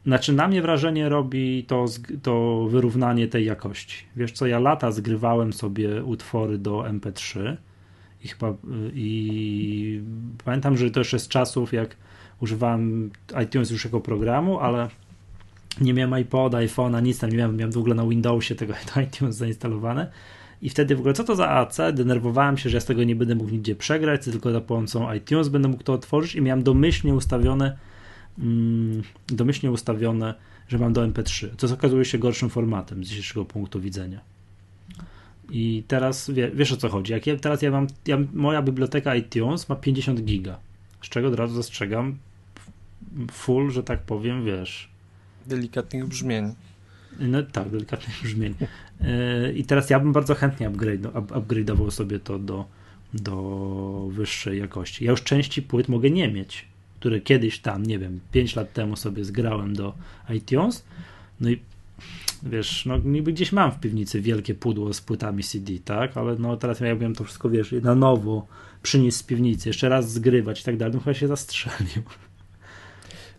[SPEAKER 1] Znaczy, na mnie wrażenie robi to, to wyrównanie tej jakości. Wiesz co, ja lata zgrywałem sobie utwory do MP3 i chyba i pamiętam, że to jeszcze z czasów, jak używałem iTunes już jako programu, ale nie miałem iPoda, iPhone'a, nic tam nie miałem, miałem w ogóle na Windowsie tego iTunes zainstalowane. I wtedy w ogóle, co to za AC? Denerwowałem się, że ja z tego nie będę mógł nigdzie przegrać, tylko za pomocą iTunes będę mógł to otworzyć i miałem domyślnie ustawione domyślnie ustawione, że mam do MP3, co okazuje się gorszym formatem z dzisiejszego punktu widzenia. I teraz wie, wiesz o co chodzi. Jak ja, teraz ja mam, ja, moja biblioteka iTunes ma 50 giga, z czego od razu zastrzegam, full, że tak powiem, wiesz.
[SPEAKER 2] Delikatnych brzmień.
[SPEAKER 1] No tak, delikatnych brzmień. Yy, I teraz ja bym bardzo chętnie upgrade, upgrade'ował sobie to do, do wyższej jakości. Ja już części płyt mogę nie mieć, które kiedyś tam, nie wiem, 5 lat temu sobie zgrałem do iTunes. No i wiesz, no niby gdzieś mam w piwnicy wielkie pudło z płytami CD, tak, ale no teraz jakbym to wszystko, wiesz, na nowo przynieść z piwnicy, jeszcze raz zgrywać i tak dalej, no chyba się zastrzelił.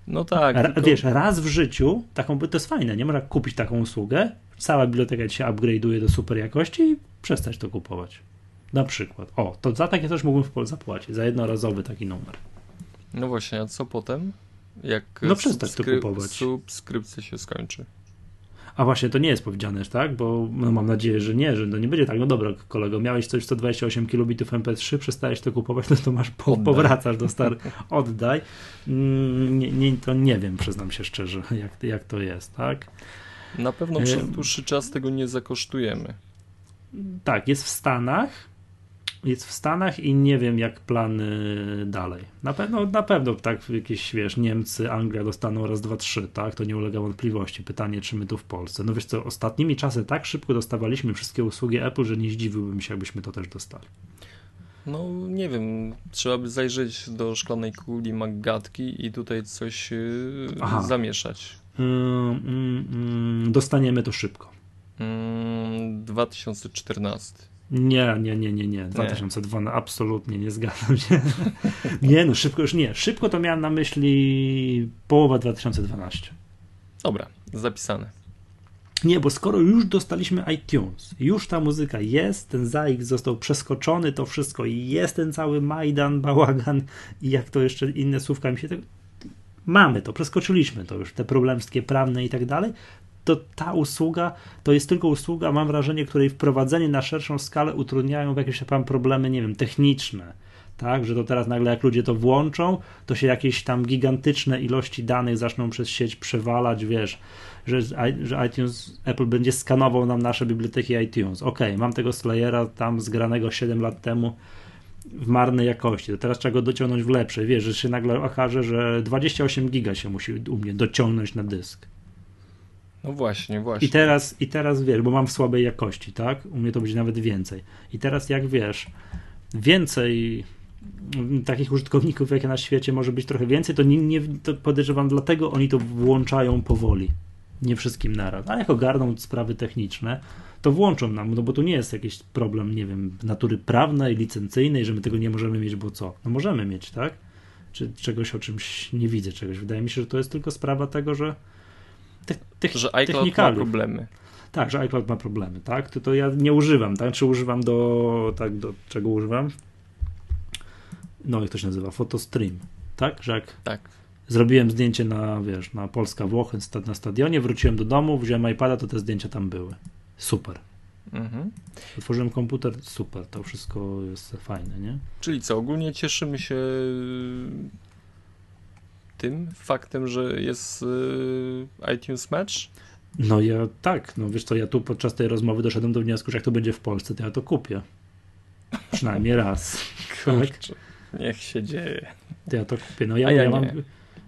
[SPEAKER 2] No tak.
[SPEAKER 1] Ra, tylko... Wiesz, raz w życiu, taką, to jest fajne, nie można kupić taką usługę, cała biblioteka ci się upgrade'uje do super jakości i przestać to kupować. Na przykład. O, to za takie też mógłbym w Polsce zapłacić, za jednorazowy taki numer.
[SPEAKER 2] No właśnie, a co potem? Jak
[SPEAKER 1] no przestać to kupować.
[SPEAKER 2] subskrypcja się skończy.
[SPEAKER 1] A właśnie, to nie jest powiedziane, tak? Bo no, mam nadzieję, że nie, że to nie będzie tak. No dobra, kolego, miałeś coś 128 kilobitów MP3, przestałeś to kupować, no to masz, po, powracasz do star, oddaj. Mm, nie, nie, to nie wiem, przyznam się szczerze, jak, jak to jest, tak?
[SPEAKER 2] Na pewno przez dłuższy czas tego nie zakosztujemy.
[SPEAKER 1] Tak, jest w Stanach, jest w Stanach i nie wiem jak plany dalej. Na pewno, na pewno tak jakieś, wiesz, Niemcy, Anglia dostaną raz, dwa, trzy, tak? To nie ulega wątpliwości. Pytanie, czy my tu w Polsce. No wiesz co, ostatnimi czasy tak szybko dostawaliśmy wszystkie usługi Apple, że nie zdziwiłbym się, jakbyśmy to też dostali.
[SPEAKER 2] No nie wiem, trzeba by zajrzeć do szklanej kuli Maggatki i tutaj coś yy, zamieszać.
[SPEAKER 1] Mm, mm, mm, dostaniemy to szybko.
[SPEAKER 2] 2014.
[SPEAKER 1] Nie, nie, nie, nie, nie. 2002, no, absolutnie nie zgadzam się. nie, no szybko już nie. Szybko to miałem na myśli połowa 2012.
[SPEAKER 2] Dobra, zapisane.
[SPEAKER 1] Nie, bo skoro już dostaliśmy iTunes, już ta muzyka jest, ten ZAX został przeskoczony, to wszystko i jest ten cały Majdan, bałagan i jak to jeszcze inne słówka mi się tego... Mamy to, przeskoczyliśmy to już, te problemskie prawne i tak dalej, to ta usługa to jest tylko usługa, mam wrażenie, której wprowadzenie na szerszą skalę utrudniają jakieś tam problemy, nie wiem, techniczne. Tak, że to teraz nagle jak ludzie to włączą, to się jakieś tam gigantyczne ilości danych zaczną przez sieć przewalać, wiesz, że, że iTunes, Apple będzie skanował nam nasze biblioteki iTunes. Ok, mam tego Slayera tam zgranego 7 lat temu w marnej jakości, to teraz trzeba go dociągnąć w lepszej, wiesz, że się nagle okaże, że 28 giga się musi u mnie dociągnąć na dysk.
[SPEAKER 2] No właśnie, właśnie.
[SPEAKER 1] I teraz, I teraz wiesz, bo mam w słabej jakości, tak? U mnie to będzie nawet więcej. I teraz jak wiesz, więcej takich użytkowników, jakie na świecie może być trochę więcej, to, nie, nie, to podejrzewam, dlatego oni to włączają powoli. Nie wszystkim naraz. A jak ogarną sprawy techniczne, to włączą nam, no bo tu nie jest jakiś problem, nie wiem, natury prawnej, licencyjnej, że my tego nie możemy mieć, bo co? No możemy mieć, tak? Czy czegoś o czymś nie widzę, czegoś. Wydaje mi się, że to jest tylko sprawa tego, że
[SPEAKER 2] te, że iCloud ma problemy.
[SPEAKER 1] Tak, że iCloud ma problemy, tak? To, to ja nie używam, tak? Czy używam do, tak, do czego używam? No, jak to się nazywa? Photostream, tak? Że jak
[SPEAKER 2] tak.
[SPEAKER 1] zrobiłem zdjęcie na, wiesz, na Polska Włochy na stadionie, wróciłem do domu, wziąłem iPada, to te zdjęcia tam były. Super. Mhm. Otworzyłem komputer, super, to wszystko jest fajne, nie?
[SPEAKER 2] Czyli co, ogólnie cieszymy się tym faktem, że jest y, iTunes Match?
[SPEAKER 1] No ja tak, no wiesz co, ja tu podczas tej rozmowy doszedłem do wniosku, że jak to będzie w Polsce, to ja to kupię. Przynajmniej raz.
[SPEAKER 2] Kurczę, tak? niech się dzieje.
[SPEAKER 1] To ja to kupię. No ja, ja, ja mam,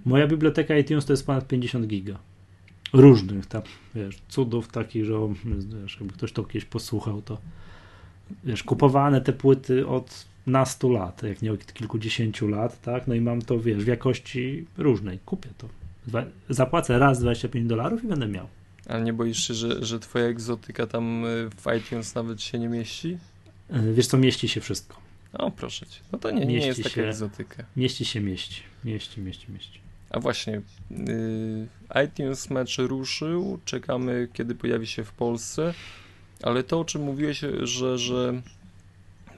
[SPEAKER 1] moja biblioteka iTunes to jest ponad 50 giga. Różnych tam, wiesz, cudów takich, że wiesz, jakby ktoś to kiedyś posłuchał, to wiesz, kupowane te płyty od na 100 lat, jak nie od kilkudziesięciu lat, tak? No i mam to, wiesz, w jakości różnej. Kupię to. Zapłacę raz 25 dolarów i będę miał.
[SPEAKER 2] Ale nie boisz się, że, że twoja egzotyka tam y, w iTunes nawet się nie mieści?
[SPEAKER 1] Y, wiesz co, mieści się wszystko.
[SPEAKER 2] O, proszę cię. No to nie, nie jest taka się, egzotyka.
[SPEAKER 1] Mieści się, mieści. Mieści, mieści, mieści.
[SPEAKER 2] A właśnie, yy, iTunes Match ruszył, czekamy kiedy pojawi się w Polsce, ale to o czym mówiłeś, że, że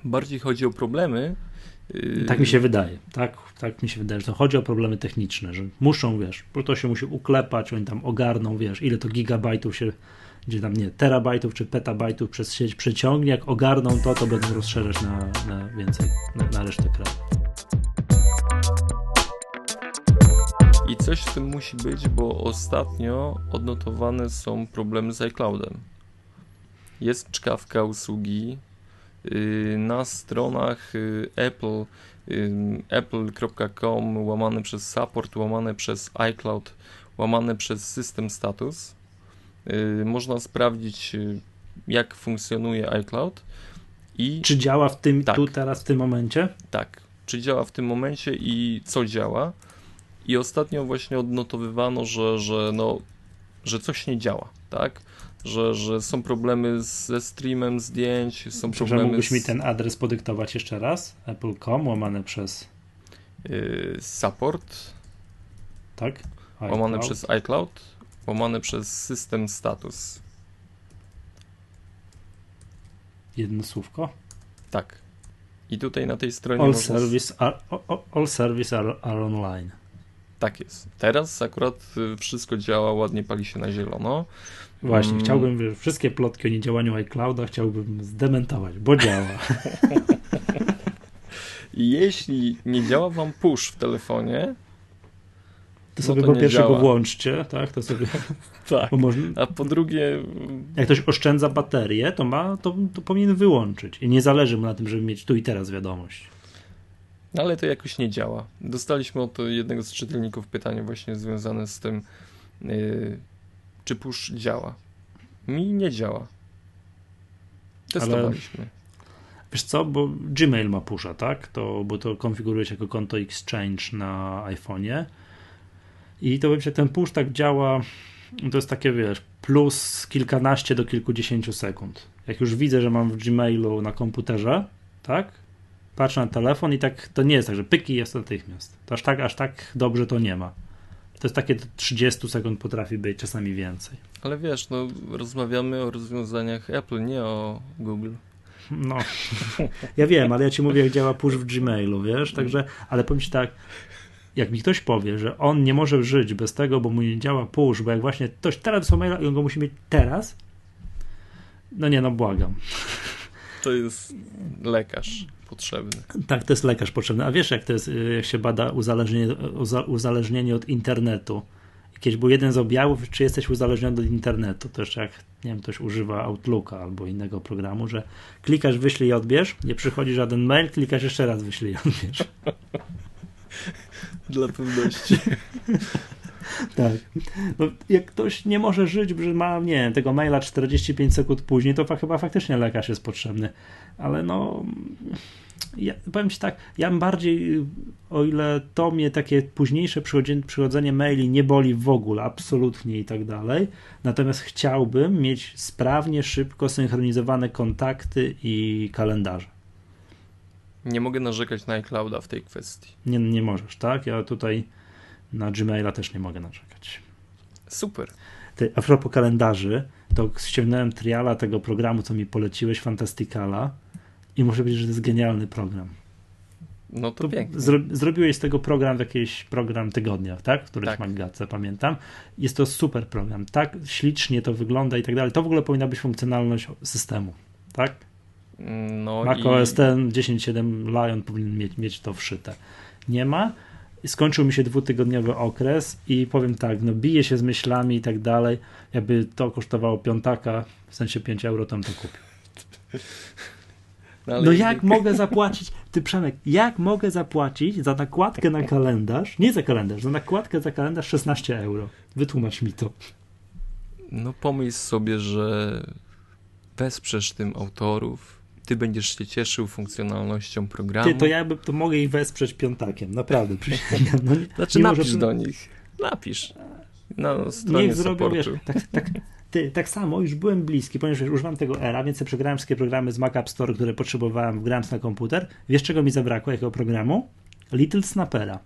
[SPEAKER 2] bardziej chodzi o problemy.
[SPEAKER 1] Y, tak mi się wydaje, tak, tak mi się wydaje, że to chodzi o problemy techniczne, że muszą, wiesz, to się musi uklepać, oni tam ogarną, wiesz, ile to gigabajtów się, gdzie tam nie, terabajtów czy petabajtów przez sieć przeciągnie, jak ogarną to, to będą rozszerzać na, na więcej, na, na resztę kraju.
[SPEAKER 2] I coś w tym musi być, bo ostatnio odnotowane są problemy z iCloudem. Jest czkawka usługi na stronach y, Apple apple.com łamane przez support, łamane przez iCloud, łamane przez system status. Można sprawdzić, jak funkcjonuje iCloud. I
[SPEAKER 1] czy działa w tym tak, tu teraz w tym momencie?
[SPEAKER 2] Tak. Czy działa w tym momencie i co działa? I ostatnio właśnie odnotowywano, że, że, no, że coś nie działa, tak? Że, że są problemy ze streamem zdjęć, są problemy.
[SPEAKER 1] mógłbyś
[SPEAKER 2] z...
[SPEAKER 1] mi ten adres podyktować jeszcze raz? Apple.com łamane przez.
[SPEAKER 2] Yy, support.
[SPEAKER 1] Tak.
[SPEAKER 2] iCloud. Łamane przez iCloud, łamane przez system status.
[SPEAKER 1] Jedno słówko?
[SPEAKER 2] Tak. I tutaj na tej stronie.
[SPEAKER 1] All, można... service, are, all service are, are online.
[SPEAKER 2] Tak jest. Teraz akurat y, wszystko działa, ładnie pali się na zielono.
[SPEAKER 1] Właśnie, hmm. chciałbym, wiesz, wszystkie plotki o niedziałaniu iClouda chciałbym zdementować, bo działa.
[SPEAKER 2] Jeśli nie działa wam push w telefonie,
[SPEAKER 1] to no sobie no to po pierwsze działa. go włączcie, tak? To sobie.
[SPEAKER 2] tak. Można... A po drugie.
[SPEAKER 1] Jak ktoś oszczędza baterię, to ma, to, to powinien wyłączyć. I nie zależy mu na tym, żeby mieć tu i teraz wiadomość.
[SPEAKER 2] Ale to jakoś nie działa. Dostaliśmy od jednego z czytelników pytanie właśnie związane z tym, yy, czy push działa. Mi nie działa. Testowaliśmy. Ale...
[SPEAKER 1] Wiesz co, bo Gmail ma pusha, tak? To, bo to konfiguruje się jako konto Exchange na iPhone'ie. I to że ten push tak działa, to jest takie, wiesz, plus kilkanaście do kilkudziesięciu sekund. Jak już widzę, że mam w Gmailu na komputerze, tak? Patrzę na telefon i tak to nie jest tak, że pyki jest natychmiast. To aż tak, aż tak dobrze to nie ma. To jest takie 30 sekund potrafi być, czasami więcej.
[SPEAKER 2] Ale wiesz, no rozmawiamy o rozwiązaniach Apple, nie o Google.
[SPEAKER 1] No, ja wiem, ale ja ci mówię, jak działa push w Gmailu, wiesz, także, ale powiem ci tak, jak mi ktoś powie, że on nie może żyć bez tego, bo mu nie działa push, bo jak właśnie ktoś teraz wysłał maila i on go musi mieć teraz, no nie, no błagam.
[SPEAKER 2] To jest lekarz potrzebny.
[SPEAKER 1] Tak, to jest lekarz potrzebny. A wiesz, jak to jest, y, jak się bada uzależnienie, uzależnienie od internetu? Kiedyś był jeden z objawów, czy jesteś uzależniony od internetu. To jeszcze jak, nie wiem, ktoś używa Outlooka albo innego programu, że klikasz, wyślij i odbierz, nie przychodzi żaden mail, klikasz jeszcze raz, wyślij i odbierz.
[SPEAKER 2] Dla pewności.
[SPEAKER 1] tak. No, jak ktoś nie może żyć, że ma, nie wiem, tego maila 45 sekund później, to chyba faktycznie lekarz jest potrzebny. Ale no, ja, powiem Ci tak, ja bardziej, o ile to mnie takie późniejsze przychodzenie maili nie boli w ogóle, absolutnie i tak dalej, natomiast chciałbym mieć sprawnie, szybko synchronizowane kontakty i kalendarze.
[SPEAKER 2] Nie mogę narzekać na iClouda w tej kwestii.
[SPEAKER 1] Nie, nie możesz, tak? Ja tutaj na Gmaila też nie mogę narzekać.
[SPEAKER 2] Super.
[SPEAKER 1] Ty, a propos kalendarzy, to ściągnąłem triala tego programu, co mi poleciłeś, Fantasticala i muszę powiedzieć, że to jest genialny program.
[SPEAKER 2] No to, pięknie.
[SPEAKER 1] Zro, zrobiłeś z tego program, jakiś program tygodnia, tak? W którymś tak. Magace, pamiętam. Jest to super program. Tak ślicznie to wygląda i tak dalej. To w ogóle powinna być funkcjonalność systemu, tak? No Mac i... OS X 10.7 Lion powinien mieć, mieć to wszyte. Nie ma, skończył mi się dwutygodniowy okres i powiem tak, no bije się z myślami i tak dalej, jakby to kosztowało piątaka, w sensie 5 euro, tam to kupił. No, no jak mogę zapłacić, ty Przemek, jak mogę zapłacić za nakładkę na kalendarz, nie za kalendarz, za nakładkę za kalendarz 16 euro? Wytłumacz mi to.
[SPEAKER 2] No pomyśl sobie, że wesprzesz tym autorów, ty będziesz się cieszył funkcjonalnością programu.
[SPEAKER 1] Ty, to ja by, to mogę ich wesprzeć piątakiem, naprawdę.
[SPEAKER 2] No, nie, znaczy nie napisz może... do nich, napisz na stronie Niech zrobią, wiesz,
[SPEAKER 1] tak, tak, ty, tak samo już byłem bliski, ponieważ używam tego era, więc przegrałem wszystkie programy z Mac App Store, które potrzebowałem, wgrałem na komputer. Wiesz, czego mi zabrakło, jakiego programu? Little Snappera.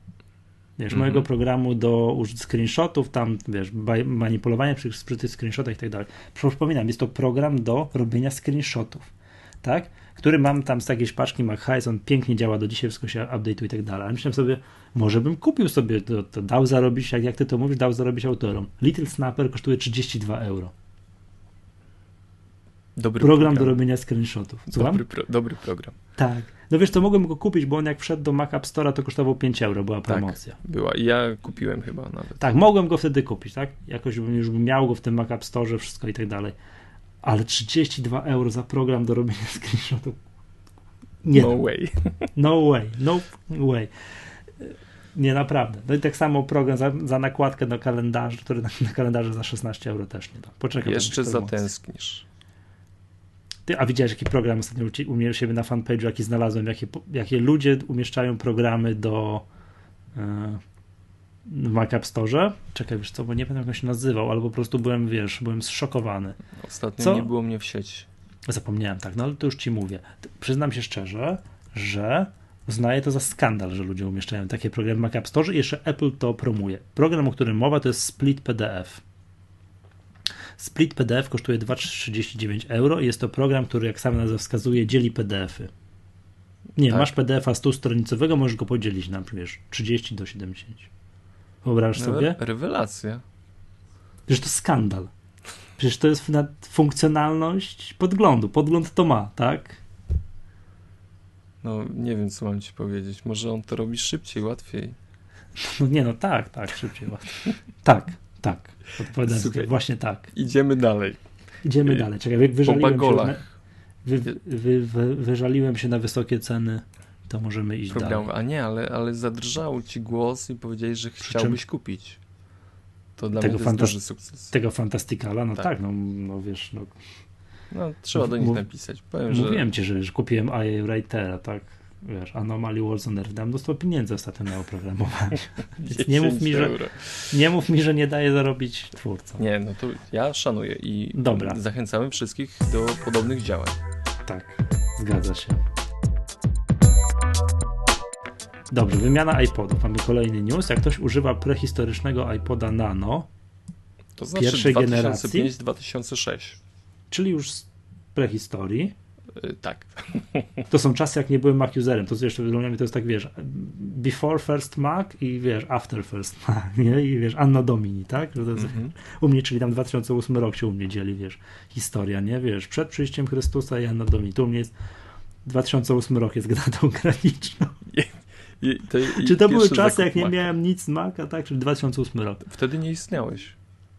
[SPEAKER 1] Wiesz, mm -hmm. mojego programu do screenshotów, tam, wiesz, manipulowania przy, przy tych screenshotach i tak dalej. Przypominam, jest to program do robienia screenshotów tak? Który mam tam z jakiejś paczki MacHighs, on pięknie działa do dzisiaj, wszystko się update'uje i tak dalej. Ale myślałem sobie, może bym kupił sobie to, to dał zarobić, jak, jak ty to mówisz, dał zarobić autorom. Little Snapper kosztuje 32 euro. Dobry program, program. do robienia screenshotów.
[SPEAKER 2] Dobry, pro, dobry, program.
[SPEAKER 1] Tak. No wiesz, to mogłem go kupić, bo on jak wszedł do Mac App Store'a, to kosztował 5 euro, była tak, promocja.
[SPEAKER 2] Tak, była. I ja kupiłem chyba nawet.
[SPEAKER 1] Tak, mogłem go wtedy kupić, tak? Jakoś bym już miał go w tym Mac App Store, wszystko i tak dalej ale 32 euro za program do robienia screenshotów. Nie,
[SPEAKER 2] No way.
[SPEAKER 1] no way, no way. Nie, naprawdę. No i tak samo program za, za nakładkę do kalendarza, który na, na kalendarzu za 16 euro też nie da. Poczekaj.
[SPEAKER 2] Jeszcze zatęsknisz.
[SPEAKER 1] Ty, a widziałeś jaki program ostatnio u siebie na fanpage'u, jaki znalazłem, jakie, jakie ludzie umieszczają programy do e, w Mac App Store? Czekaj, wiesz co, bo nie pamiętam jak on się nazywał, ale po prostu byłem, wiesz, byłem zszokowany.
[SPEAKER 2] Ostatnio
[SPEAKER 1] Co?
[SPEAKER 2] nie było mnie w sieci.
[SPEAKER 1] Zapomniałem, tak, no ale to już ci mówię. Przyznam się szczerze, że uznaję to za skandal, że ludzie umieszczają takie programy w Mac App Store i jeszcze Apple to promuje. Program, o którym mowa, to jest Split PDF. Split PDF kosztuje 2,39 euro i jest to program, który, jak sam nazwa wskazuje, dzieli PDF-y. Nie,
[SPEAKER 2] Tak.
[SPEAKER 1] masz PDF-a 100-stronicowego, możesz go podzielić na, wiesz, 30 do 70. Wyobrażasz sobie?
[SPEAKER 2] Rewelacja.
[SPEAKER 1] Przecież to skandal. Przecież to jest na- funkcjonalność podglądu. Podgląd to ma, tak?
[SPEAKER 2] No nie wiem, co mam ci powiedzieć. Może on to robi szybciej, łatwiej.
[SPEAKER 1] No nie, no tak, tak, szybciej. łatwiej. Tak, tak. Odpowiadam
[SPEAKER 2] Słuchaj.
[SPEAKER 1] właśnie tak.
[SPEAKER 2] Idziemy dalej.
[SPEAKER 1] Idziemy
[SPEAKER 2] Ej,
[SPEAKER 1] dalej. Czekaj, wy, wyżaliłem się, na, wy, wy, wy, wyżaliłem się na wysokie ceny, to możemy iść
[SPEAKER 2] Programu.
[SPEAKER 1] dalej.
[SPEAKER 2] A nie, ale, ale zadrżał ci głos i powiedziałeś, że
[SPEAKER 1] Przy
[SPEAKER 2] chciałbyś kupić. To dla
[SPEAKER 1] Tego
[SPEAKER 2] mnie to jest duży sukces.
[SPEAKER 1] Tego Fantasticala, no
[SPEAKER 2] Tak.
[SPEAKER 1] tak, no, no wiesz, no,
[SPEAKER 2] No, trzeba do nich napisać. Powiem, że
[SPEAKER 1] mówiłem ci, że, że kupiłem IA Writera, tak? Wiesz, Anomaly Wars on Earth, dam mnóstwo pieniędzy ostatnio na oprogramowanie. Więc nie mów
[SPEAKER 2] 10
[SPEAKER 1] mi, że-. Nie mów mi, że nie daje zarobić twórcom.
[SPEAKER 2] Nie, no to ja szanuję i
[SPEAKER 1] Dobra.
[SPEAKER 2] zachęcamy wszystkich do podobnych działań.
[SPEAKER 1] Tak, zgadza się. Dobrze, wymiana iPodów. Mamy kolejny news. Jak ktoś używa prehistorycznego iPoda Nano,
[SPEAKER 2] To znaczy
[SPEAKER 1] Pierwszej generacji?
[SPEAKER 2] 2005-2006.
[SPEAKER 1] czyli już z prehistorii,
[SPEAKER 2] Tak.
[SPEAKER 1] to są czasy, jak nie byłem Mac userem. To jeszcze dla mnie to jest tak, wiesz, before first Mac i wiesz, after first Mac, nie? I wiesz, Anno Domini, tak? Że to jest,
[SPEAKER 2] Mhm.
[SPEAKER 1] U mnie, czyli tam 2008 rok się u mnie dzieli, wiesz, historia, nie? Wiesz, przed przyjściem Chrystusa i Anno Domini. Tu u mnie jest 2008 rok jest datą graniczną.
[SPEAKER 2] I, to, i
[SPEAKER 1] Czy to były czasy, jak nie
[SPEAKER 2] Maca.
[SPEAKER 1] miałem nic z Maca, tak? Czyli 2008 rok.
[SPEAKER 2] Wtedy nie istniałeś.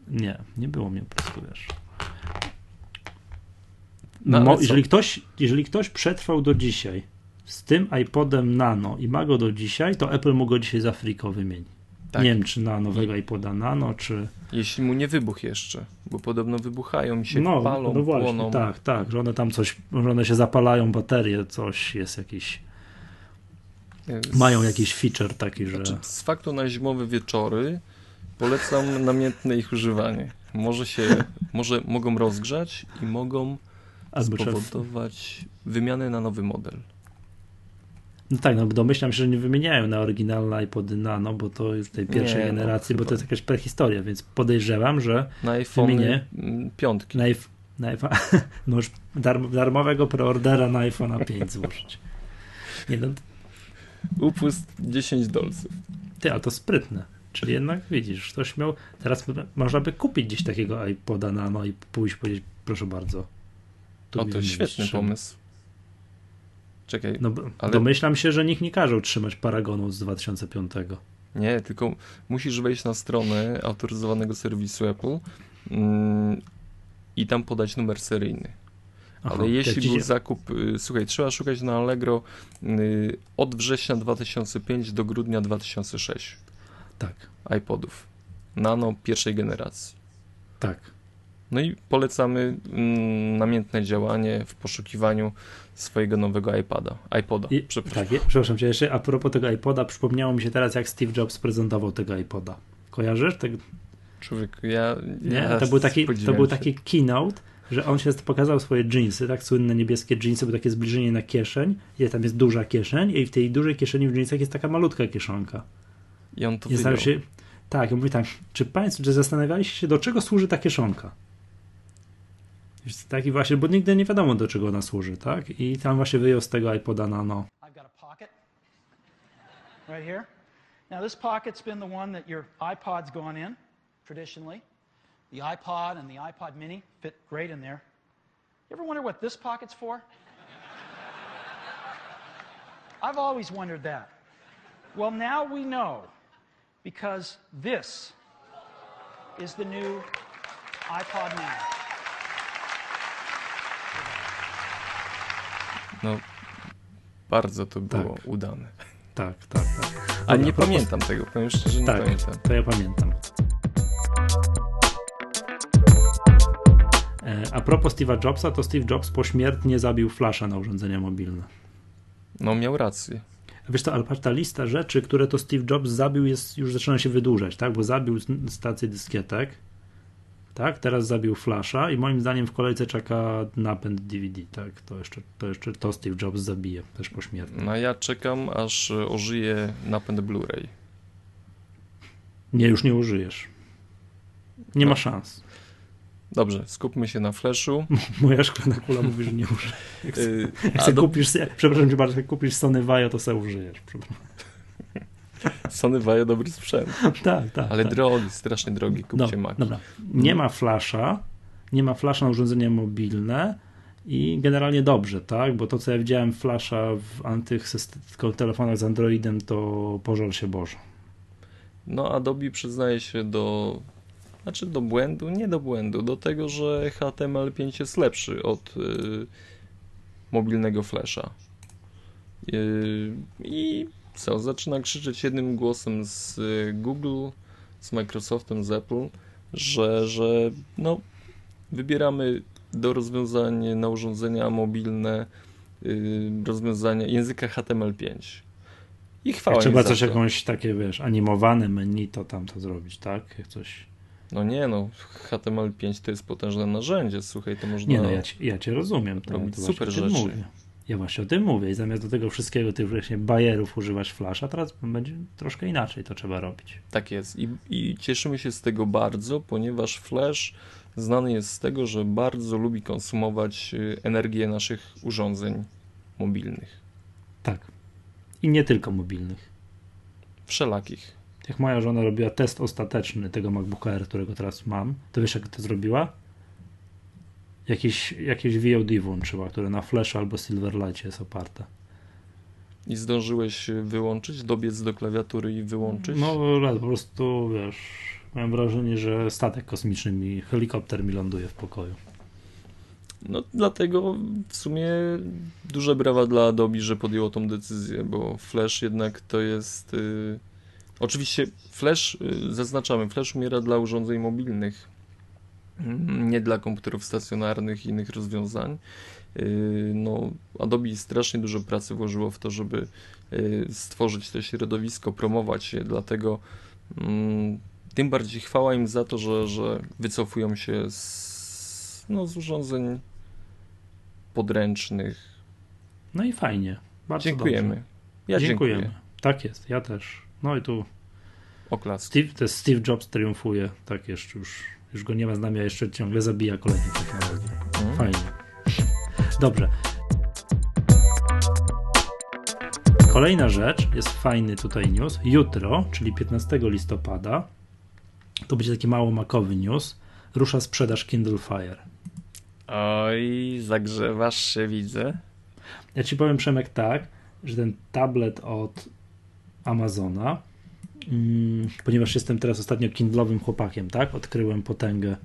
[SPEAKER 1] Nie, nie było mnie po prostu, wiesz.
[SPEAKER 2] No,
[SPEAKER 1] jeżeli, ktoś, jeżeli ktoś przetrwał do dzisiaj z tym iPodem Nano i ma go do dzisiaj, to Apple mu go dzisiaj za friko wymieni.
[SPEAKER 2] Tak.
[SPEAKER 1] Nie wiem, czy na nowego iPoda Nano, czy...
[SPEAKER 2] Jeśli mu nie wybuchł jeszcze, bo podobno wybuchają się,
[SPEAKER 1] No,
[SPEAKER 2] palą,
[SPEAKER 1] no właśnie,
[SPEAKER 2] płoną.
[SPEAKER 1] tak, tak, że one tam coś, że one się zapalają, baterie, coś jest jakiś...
[SPEAKER 2] Z-
[SPEAKER 1] Mają jakiś feature taki, że...
[SPEAKER 2] Znaczy, z faktu na zimowe wieczory polecam namiętne ich używanie. Może się, może mogą rozgrzać i mogą
[SPEAKER 1] Albo
[SPEAKER 2] spowodować wymianę na nowy model.
[SPEAKER 1] No tak, no domyślam się, że nie wymieniają na oryginalne iPody Nano, bo to już tej pierwszej
[SPEAKER 2] Nie, no,
[SPEAKER 1] generacji, bo
[SPEAKER 2] chyba.
[SPEAKER 1] to jest jakaś prehistoria, więc podejrzewam, że
[SPEAKER 2] Na iPhone
[SPEAKER 1] Wymienię.
[SPEAKER 2] piątki.
[SPEAKER 1] na, na iPhone, możesz darm, darmowego preordera na iPhone'a 5 złożyć. Nie no,
[SPEAKER 2] Upust 10 dolców.
[SPEAKER 1] ty, a to sprytne. Czyli jednak widzisz, ktoś miał, teraz można by kupić gdzieś takiego iPoda Nano i pójść powiedzieć, proszę bardzo.
[SPEAKER 2] O, to świetny
[SPEAKER 1] trzeba.
[SPEAKER 2] pomysł. Czekaj,
[SPEAKER 1] No,
[SPEAKER 2] Ale-
[SPEAKER 1] domyślam się, że nikt nie każe trzymać Paragonu z 2005.
[SPEAKER 2] nie, tylko musisz wejść na stronę autoryzowanego serwisu Apple mm, i tam podać numer seryjny.
[SPEAKER 1] Aha,
[SPEAKER 2] Ale jeśli był zakup, y, słuchaj, trzeba szukać na Allegro y, od września 2005 do grudnia 2006
[SPEAKER 1] Tak,
[SPEAKER 2] iPodów. Nano pierwszej generacji.
[SPEAKER 1] tak.
[SPEAKER 2] No i polecamy mm, namiętne działanie w poszukiwaniu swojego nowego iPada. iPoda,
[SPEAKER 1] I,
[SPEAKER 2] przepraszam.
[SPEAKER 1] tak, je- przepraszam cię jeszcze, a propos tego iPoda, przypomniało mi się teraz, jak Steve Jobs prezentował tego iPoda. Kojarzysz? Tak,
[SPEAKER 2] Człowiek, ja,
[SPEAKER 1] nie?
[SPEAKER 2] ja
[SPEAKER 1] to, był taki, to był taki keynote, że on się pokazał swoje jeansy, tak, słynne niebieskie jeansy, było takie zbliżenie na kieszeń, i tam jest duża kieszeń i w tej dużej kieszeni w jeansach jest taka malutka kieszonka.
[SPEAKER 2] I on to
[SPEAKER 1] I się, tak, ja mówię tak, czy państwo, czy zastanawialiście się, do czego służy ta kieszonka? Wiesz, Taki właśnie, bo nigdy nie wiadomo, do czego ona służy, tak? I tam właśnie wyjął z tego iPoda Nano.
[SPEAKER 3] Right here. Now, this pocket's been the one that your iPod's gone in traditionally. The iPod and the iPod mini fit great in there. You ever wonder what this pocket's for? I've always wondered that. Well, now we know because this is the new iPod Nano.
[SPEAKER 2] No, Bardzo to było
[SPEAKER 1] Tak.
[SPEAKER 2] udane.
[SPEAKER 1] Tak, tak, tak.
[SPEAKER 2] A nie
[SPEAKER 1] propos-
[SPEAKER 2] pamiętam tego, powiem szczerze, nie
[SPEAKER 1] Tak,
[SPEAKER 2] pamiętam.
[SPEAKER 1] to ja pamiętam. E, A propos Steve'a Jobsa, to Steve Jobs pośmiertnie zabił Flasha na urządzenia mobilne.
[SPEAKER 2] No miał rację.
[SPEAKER 1] Wiesz co, ale patrz, ta lista rzeczy, które to Steve Jobs zabił, jest, już zaczyna się wydłużać, tak? Bo zabił stację dyskietek, tak? Teraz zabił Flasha i moim zdaniem w kolejce czeka napęd DVD, tak? To jeszcze to, jeszcze to Steve Jobs zabije, też pośmiertnie.
[SPEAKER 2] No ja czekam, aż ożyje napęd Blu-ray.
[SPEAKER 1] Nie, już nie użyjesz. Nie ma szans.
[SPEAKER 2] Dobrze, skupmy się na flashu.
[SPEAKER 1] Moja szklana kula mówi, że nie użyjesz. Jak,
[SPEAKER 2] Yy,
[SPEAKER 1] jak
[SPEAKER 2] a
[SPEAKER 1] sobie
[SPEAKER 2] do,
[SPEAKER 1] kupisz, przepraszam cię bardzo, jak kupisz Sony Vaio, to sobie użyjesz.
[SPEAKER 2] Sony Vaio dobry sprzęt,
[SPEAKER 1] tak, tak.
[SPEAKER 2] ale
[SPEAKER 1] tak.
[SPEAKER 2] drogi, strasznie drogi, kupcie
[SPEAKER 1] No,
[SPEAKER 2] Mac.
[SPEAKER 1] dobra. Nie ma flasha, nie ma flasha na urządzenia mobilne i generalnie dobrze, tak? Bo to, co ja widziałem flasha w antych telefonach z Androidem, to pożal się Boże.
[SPEAKER 2] No Adobe przyznaje się do, znaczy do błędu, nie do błędu, do tego, że HTML5 jest lepszy od y, mobilnego flasha. Y, I co, zaczyna krzyczeć jednym głosem z y, Google, z Microsoftem, z Apple, że, że no, wybieramy do rozwiązań na urządzenia mobilne y, rozwiązania języka HTML5. I chwała
[SPEAKER 1] Jak trzeba coś
[SPEAKER 2] to.
[SPEAKER 1] jakąś takie, wiesz, animowane menu, to tam to zrobić, tak? Jak coś...
[SPEAKER 2] No nie, no HTML5 to jest potężne narzędzie, słuchaj, to można...
[SPEAKER 1] Nie no, ja, ci, ja cię rozumiem. To,
[SPEAKER 2] robić
[SPEAKER 1] to
[SPEAKER 2] super rzeczy.
[SPEAKER 1] Mówię. Ja właśnie o tym mówię i zamiast do tego wszystkiego tych właśnie bajerów używać flasha, teraz będzie troszkę inaczej to trzeba robić.
[SPEAKER 2] Tak jest I, i cieszymy się z tego bardzo, ponieważ Flash znany jest z tego, że bardzo lubi konsumować y, energię naszych urządzeń mobilnych,
[SPEAKER 1] Tak. I nie tylko mobilnych.
[SPEAKER 2] wszelakich.
[SPEAKER 1] Jak moja żona robiła test ostateczny tego MacBooka Air, którego teraz mam, to wiesz jak to zrobiła? Jakieś, jakieś VOD włączyła, które na Flash albo Silverlight jest oparte.
[SPEAKER 2] I zdążyłeś wyłączyć, dobiec do klawiatury i wyłączyć?
[SPEAKER 1] No ale po prostu, wiesz, mam wrażenie, że statek kosmiczny mi, helikopter mi ląduje w pokoju.
[SPEAKER 2] No dlatego w sumie duże brawa dla Adobe, że podjęło tą decyzję, bo Flash jednak to jest... Y... Oczywiście Flash, y, zaznaczamy, Flash umiera dla urządzeń mobilnych, nie dla komputerów stacjonarnych i innych rozwiązań. Y, No, Adobe strasznie dużo pracy włożyło w to, żeby y, stworzyć to środowisko, promować je, dlatego mm, tym bardziej chwała im za to, że, że wycofują się z, no, z urządzeń podręcznych.
[SPEAKER 1] No i fajnie. Bardzo
[SPEAKER 2] Dziękujemy.
[SPEAKER 1] Dobrze.
[SPEAKER 2] Ja
[SPEAKER 1] Dziękujemy.
[SPEAKER 2] dziękuję.
[SPEAKER 1] Tak jest, ja też. No i tu
[SPEAKER 2] Oklaski.
[SPEAKER 1] Steve, Steve Jobs triumfuje, tak jeszcze już, już go nie ma z nami, a jeszcze ciągle zabija kolejne technologie.
[SPEAKER 2] Mhm.
[SPEAKER 1] Fajnie. Dobrze. Kolejna rzecz, jest fajny tutaj news. Jutro, czyli 15 listopada, to będzie taki mało makowy news, rusza sprzedaż Kindle Fire.
[SPEAKER 2] Oj, zagrzewasz się, widzę.
[SPEAKER 1] Ja ci powiem, Przemek, tak, że ten tablet od Amazona, ponieważ jestem teraz ostatnio kindlowym chłopakiem, tak, odkryłem potęgę.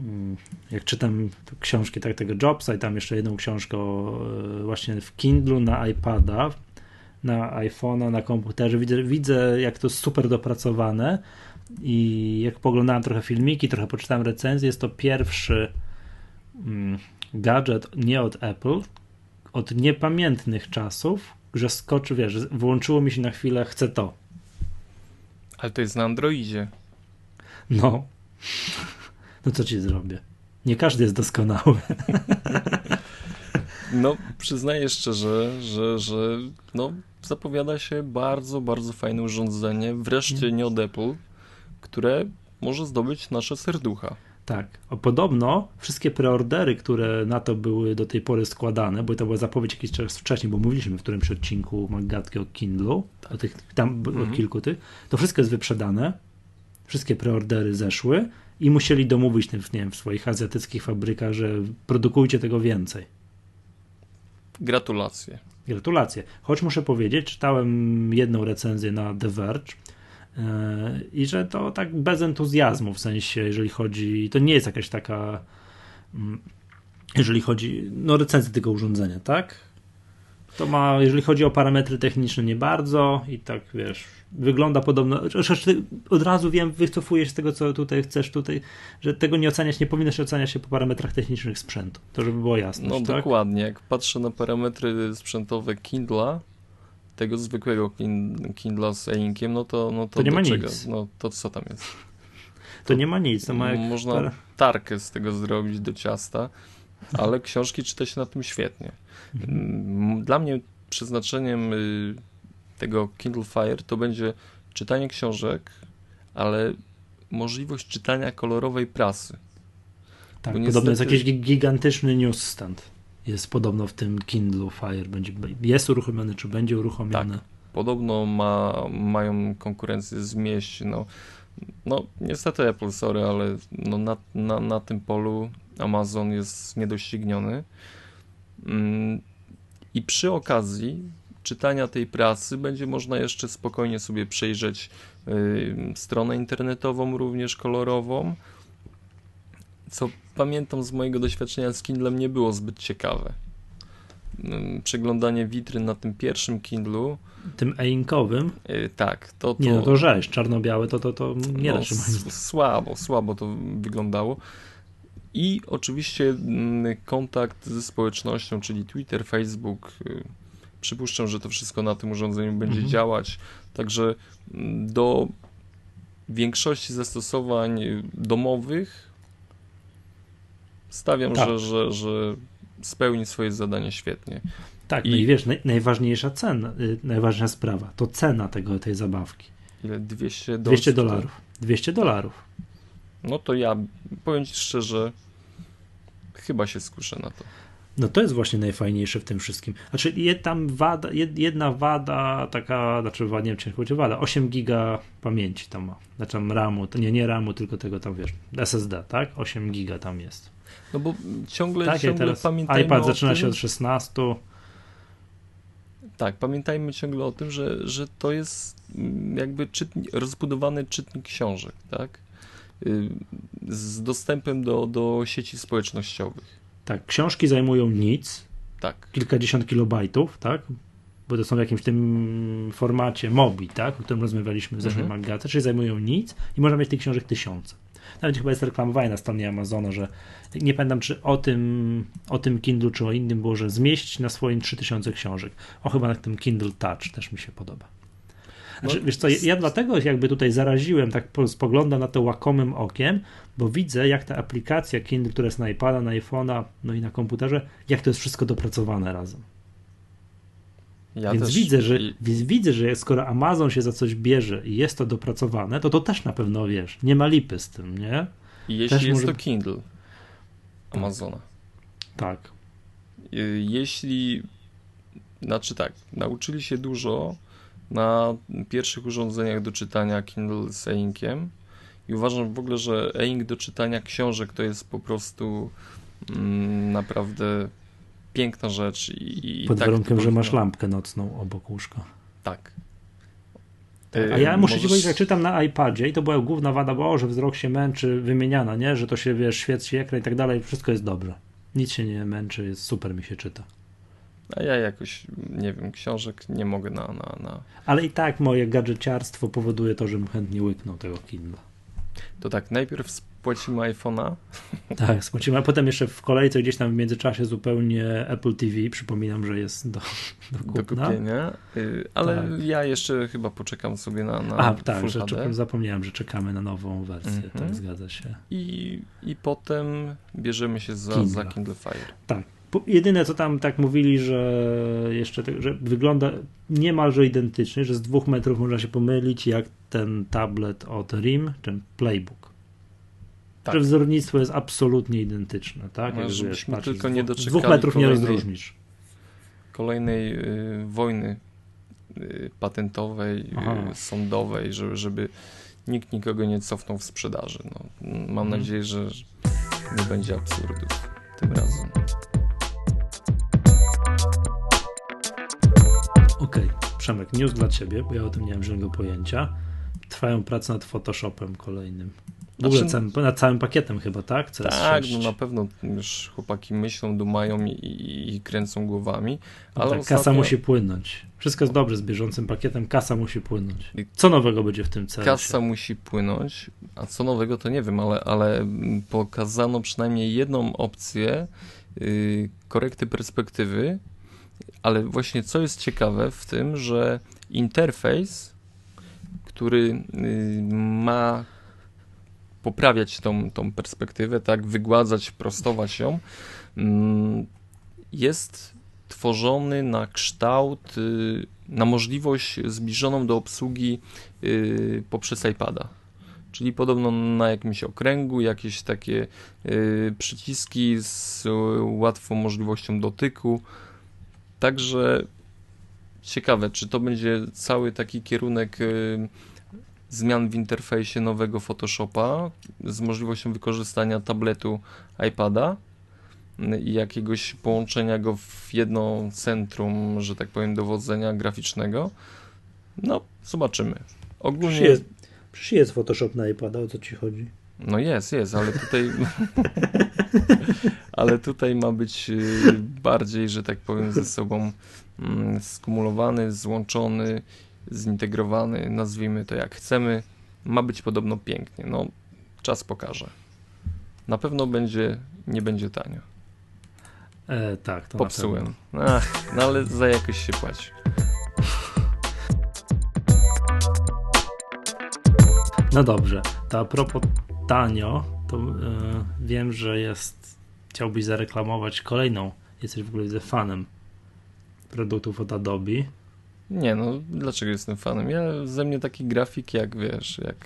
[SPEAKER 1] mm, Jak czytam książki tak, tego Jobsa i tam jeszcze jedną książkę e, właśnie w Kindlu na iPada, na iPhone'a, na komputerze. Widzę, widzę, jak to jest super dopracowane i jak poglądałem trochę filmiki, trochę poczytałem recenzję, jest to pierwszy mm, gadżet nie od Apple, od niepamiętnych czasów, że skoczy, wiesz, włączyło mi się na chwilę, chcę to.
[SPEAKER 2] Ale to jest na Androidzie.
[SPEAKER 1] No. No co ci zrobię? Nie każdy jest doskonały.
[SPEAKER 2] No, przyznaję szczerze, że, że no, zapowiada się bardzo, bardzo fajne urządzenie, wreszcie nie od Apple, które może zdobyć nasze serducha.
[SPEAKER 1] Tak. O, podobno wszystkie preordery, które na to były do tej pory składane, bo to była zapowiedź jakiś czas wcześniej, bo mówiliśmy w którymś odcinku Maggatki o Kindlu, o tych, tam o
[SPEAKER 2] Mhm.
[SPEAKER 1] kilku tych, to wszystko jest wyprzedane. Wszystkie preordery zeszły i musieli domówić nie wiem, w swoich azjatyckich fabrykach, że produkujcie tego więcej.
[SPEAKER 2] Gratulacje.
[SPEAKER 1] Gratulacje. Choć muszę powiedzieć, czytałem jedną recenzję na The Verge i że to tak bez entuzjazmu, w sensie, jeżeli chodzi, to nie jest jakaś taka, mm, jeżeli chodzi, no recenzja tego urządzenia, tak? To ma, jeżeli chodzi o parametry techniczne, nie bardzo i tak wiesz, wygląda podobno. Od razu wiem, wycofuję się z tego, co tutaj chcesz, tutaj, że tego nie oceniać, nie powinno się oceniać się po parametrach technicznych sprzętu. To żeby było jasne.
[SPEAKER 2] No
[SPEAKER 1] tak?
[SPEAKER 2] dokładnie. Jak patrzę na parametry sprzętowe Kindla, tego zwykłego Kindla z e-inkiem, no to, no to,
[SPEAKER 1] to nie ma
[SPEAKER 2] czego?
[SPEAKER 1] nic.
[SPEAKER 2] No to co tam jest?
[SPEAKER 1] To, to nie ma nic. To ma jak...
[SPEAKER 2] Można tarkę z tego zrobić do ciasta, ale książki czyta się na tym świetnie. Mhm. Dla mnie przeznaczeniem y, tego Kindle Fire to będzie czytanie książek, ale możliwość czytania kolorowej prasy.
[SPEAKER 1] Tak, podobno niestety... jest jakiś gigantyczny newsstand. Jest podobno w tym Kindle Fire. Będzie, jest uruchomiony, czy będzie uruchomiony?
[SPEAKER 2] Tak, podobno ma, mają konkurencję zmieść. No, no niestety Apple, sorry, ale no, na, na, na tym polu Amazon jest niedościgniony. Mm, I przy okazji czytania tej prasy będzie można jeszcze spokojnie sobie przejrzeć y, stronę internetową, również kolorową. Co pamiętam z mojego doświadczenia z Kindlem nie było zbyt ciekawe. Y, przeglądanie witryn na tym pierwszym Kindlu.
[SPEAKER 1] Tym e-inkowym?
[SPEAKER 2] Y, tak. To, to,
[SPEAKER 1] nie, no to rzeź, czarno-białe to, to, to nie
[SPEAKER 2] no,
[SPEAKER 1] da się
[SPEAKER 2] Słabo, słabo to wyglądało. I oczywiście mm, kontakt ze społecznością, czyli Twitter, Facebook, y, Przypuszczam, że to wszystko na tym urządzeniu będzie mhm. działać. Także mm, do większości zastosowań domowych stawiam, tak. że, że, że spełni swoje zadanie świetnie.
[SPEAKER 1] Tak, I, no i wiesz, naj, najważniejsza cena, y, najważniejsza sprawa to cena tego, tej zabawki.
[SPEAKER 2] Ile? 200 dolarów?
[SPEAKER 1] 200 dolarów. 200 dolarów.
[SPEAKER 2] No to ja powiem Ci szczerze, chyba się skuszę na to.
[SPEAKER 1] No to jest właśnie najfajniejsze w tym wszystkim. Znaczy, tam wada, jed, jedna wada, taka, znaczy, nie wiem, czy chodzi wada, 8 giga pamięci tam ma. Znaczy tam RAMu, nie, nie RAMu, tylko tego tam, wiesz, SSD, tak? 8 giga tam jest.
[SPEAKER 2] No bo ciągle, tak, ciągle teraz pamiętajmy
[SPEAKER 1] iPad zaczyna tym, się od 16.
[SPEAKER 2] Tak, pamiętajmy ciągle o tym, że, że to jest mm, jakby czytnik, rozbudowany czytnik książek, tak? Y, z dostępem do, do sieci społecznościowych.
[SPEAKER 1] Tak, książki zajmują nic.
[SPEAKER 2] Tak.
[SPEAKER 1] Kilkadziesiąt kilobajtów, tak? Bo to są w jakimś tym formacie MOBI, tak? O którym rozmawialiśmy w zeszłej mhm. Magace, czyli zajmują nic i można mieć tych książek tysiące. Nawet chyba jest reklamowane na stronie Amazona, że nie pamiętam, czy o tym, o tym Kindle, czy o innym było, że zmieścić na swoim 3000 książek. O, chyba na tym Kindle Touch też mi się podoba. Znaczy, no, wiesz co, ja dlatego jakby tutaj zaraziłem, tak spoglądam na to łakomym okiem, bo widzę, jak ta aplikacja Kindle, która jest na iPada, na iPhone'a, no i na komputerze, jak to jest wszystko dopracowane razem. Ja więc też... widzę, że, więc widzę, że skoro Amazon się za coś bierze i jest to dopracowane, to to też na pewno wiesz, nie ma lipy z tym, nie?
[SPEAKER 2] Jeśli też jest może... to Kindle Amazona.
[SPEAKER 1] Tak.
[SPEAKER 2] Jeśli, znaczy tak, nauczyli się dużo na pierwszych urządzeniach do czytania Kindle z e-inkiem i uważam w ogóle, że e-ink do czytania książek to jest po prostu mm, naprawdę piękna rzecz. I,
[SPEAKER 1] Pod tak warunkiem, że masz lampkę nocną obok łóżka.
[SPEAKER 2] Tak.
[SPEAKER 1] A ja muszę Możesz... ci powiedzieć, jak czytam na iPadzie i to była główna wada, bo o, że wzrok się męczy, wymieniana, nie? Że to się, wiesz, świeci ekran i tak dalej, wszystko jest dobrze. Nic się nie męczy, jest super mi się czyta.
[SPEAKER 2] A ja jakoś, nie wiem, książek nie mogę na... na, na...
[SPEAKER 1] Ale i tak moje gadżeciarstwo powoduje to, żebym chętnie łyknął tego Kindle.
[SPEAKER 2] To tak, najpierw spłacimy iPhone'a.
[SPEAKER 1] Tak, spłacimy, a potem jeszcze w kolejce gdzieś tam w międzyczasie zupełnie Apple TV, przypominam, że jest do, do,
[SPEAKER 2] do kupienia. Y, ale tak. ja jeszcze chyba poczekam sobie na, na
[SPEAKER 1] A, tak, że zapomniałem, że czekamy na nową wersję, mm -hmm. tak, zgadza się.
[SPEAKER 2] I, I potem bierzemy się za, za Kindle Fire.
[SPEAKER 1] Tak, Jedyne co tam tak mówili, że jeszcze że wygląda niemalże identycznie, że z dwóch metrów można się pomylić, jak ten tablet od RIM, ten Playbook. Tak. Że wzornictwo jest absolutnie identyczne, tak?
[SPEAKER 2] No, żebyśmy wiesz, tylko nie doczekali
[SPEAKER 1] dwóch metrów kolejnej, nie rozróżnisz.
[SPEAKER 2] Kolejnej y, wojny y, patentowej, y, sądowej, żeby, żeby nikt nikogo nie cofnął w sprzedaży. No, mam hmm. nadzieję, że nie będzie absurdów tym razem.
[SPEAKER 1] Okej, okay. Przemek, news dla ciebie, bo ja o tym nie mam żadnego pojęcia. Trwają prace nad Photoshopem kolejnym. W ogóle
[SPEAKER 2] Znaczy-
[SPEAKER 1] całym, nad całym pakietem chyba, tak? CS6.
[SPEAKER 2] Tak, no na pewno już chłopaki myślą, dumają i, i, kręcą głowami,
[SPEAKER 1] No
[SPEAKER 2] ale
[SPEAKER 1] tak,
[SPEAKER 2] ostatnio,
[SPEAKER 1] Kasa musi płynąć. Wszystko jest dobrze z bieżącym pakietem, kasa musi płynąć. Co nowego będzie w tym celu?
[SPEAKER 2] kasa musi płynąć, a co nowego to nie wiem, ale, ale pokazano przynajmniej jedną opcję yy, korekty perspektywy, ale właśnie co jest ciekawe w tym, że interfejs, który yy, ma poprawiać tą, tą perspektywę, tak, wygładzać, prostować ją, mm, jest tworzony na kształt, y, na możliwość zbliżoną do obsługi y, poprzez iPada. Czyli podobno na jakimś okręgu, jakieś takie y, przyciski z łatwą możliwością dotyku. Także ciekawe, czy to będzie cały taki kierunek zmian w interfejsie nowego Photoshopa z możliwością wykorzystania tabletu iPada i jakiegoś połączenia go w jedno centrum, że tak powiem, dowodzenia graficznego. No, zobaczymy. Ogólnie.
[SPEAKER 1] Przecież jest, przecież jest Photoshop na iPada, o co ci chodzi?
[SPEAKER 2] No jest, jest, ale tutaj. ale tutaj ma być y, bardziej, że tak powiem, ze sobą mm, skumulowany, złączony, zintegrowany, nazwijmy to jak chcemy. Ma być podobno pięknie. No, czas pokaże. Na pewno będzie, nie będzie tanio.
[SPEAKER 1] E, tak, to
[SPEAKER 2] Popsułem. Ach, no ale za jakoś się płaci.
[SPEAKER 1] No dobrze, to a propos tanio, to e, wiem, że jest, chciałbyś zareklamować kolejną, jesteś w ogóle widzę fanem produktów od Adobe.
[SPEAKER 2] Nie no, dlaczego jestem fanem? Ja ze mnie taki grafik jak wiesz, jak.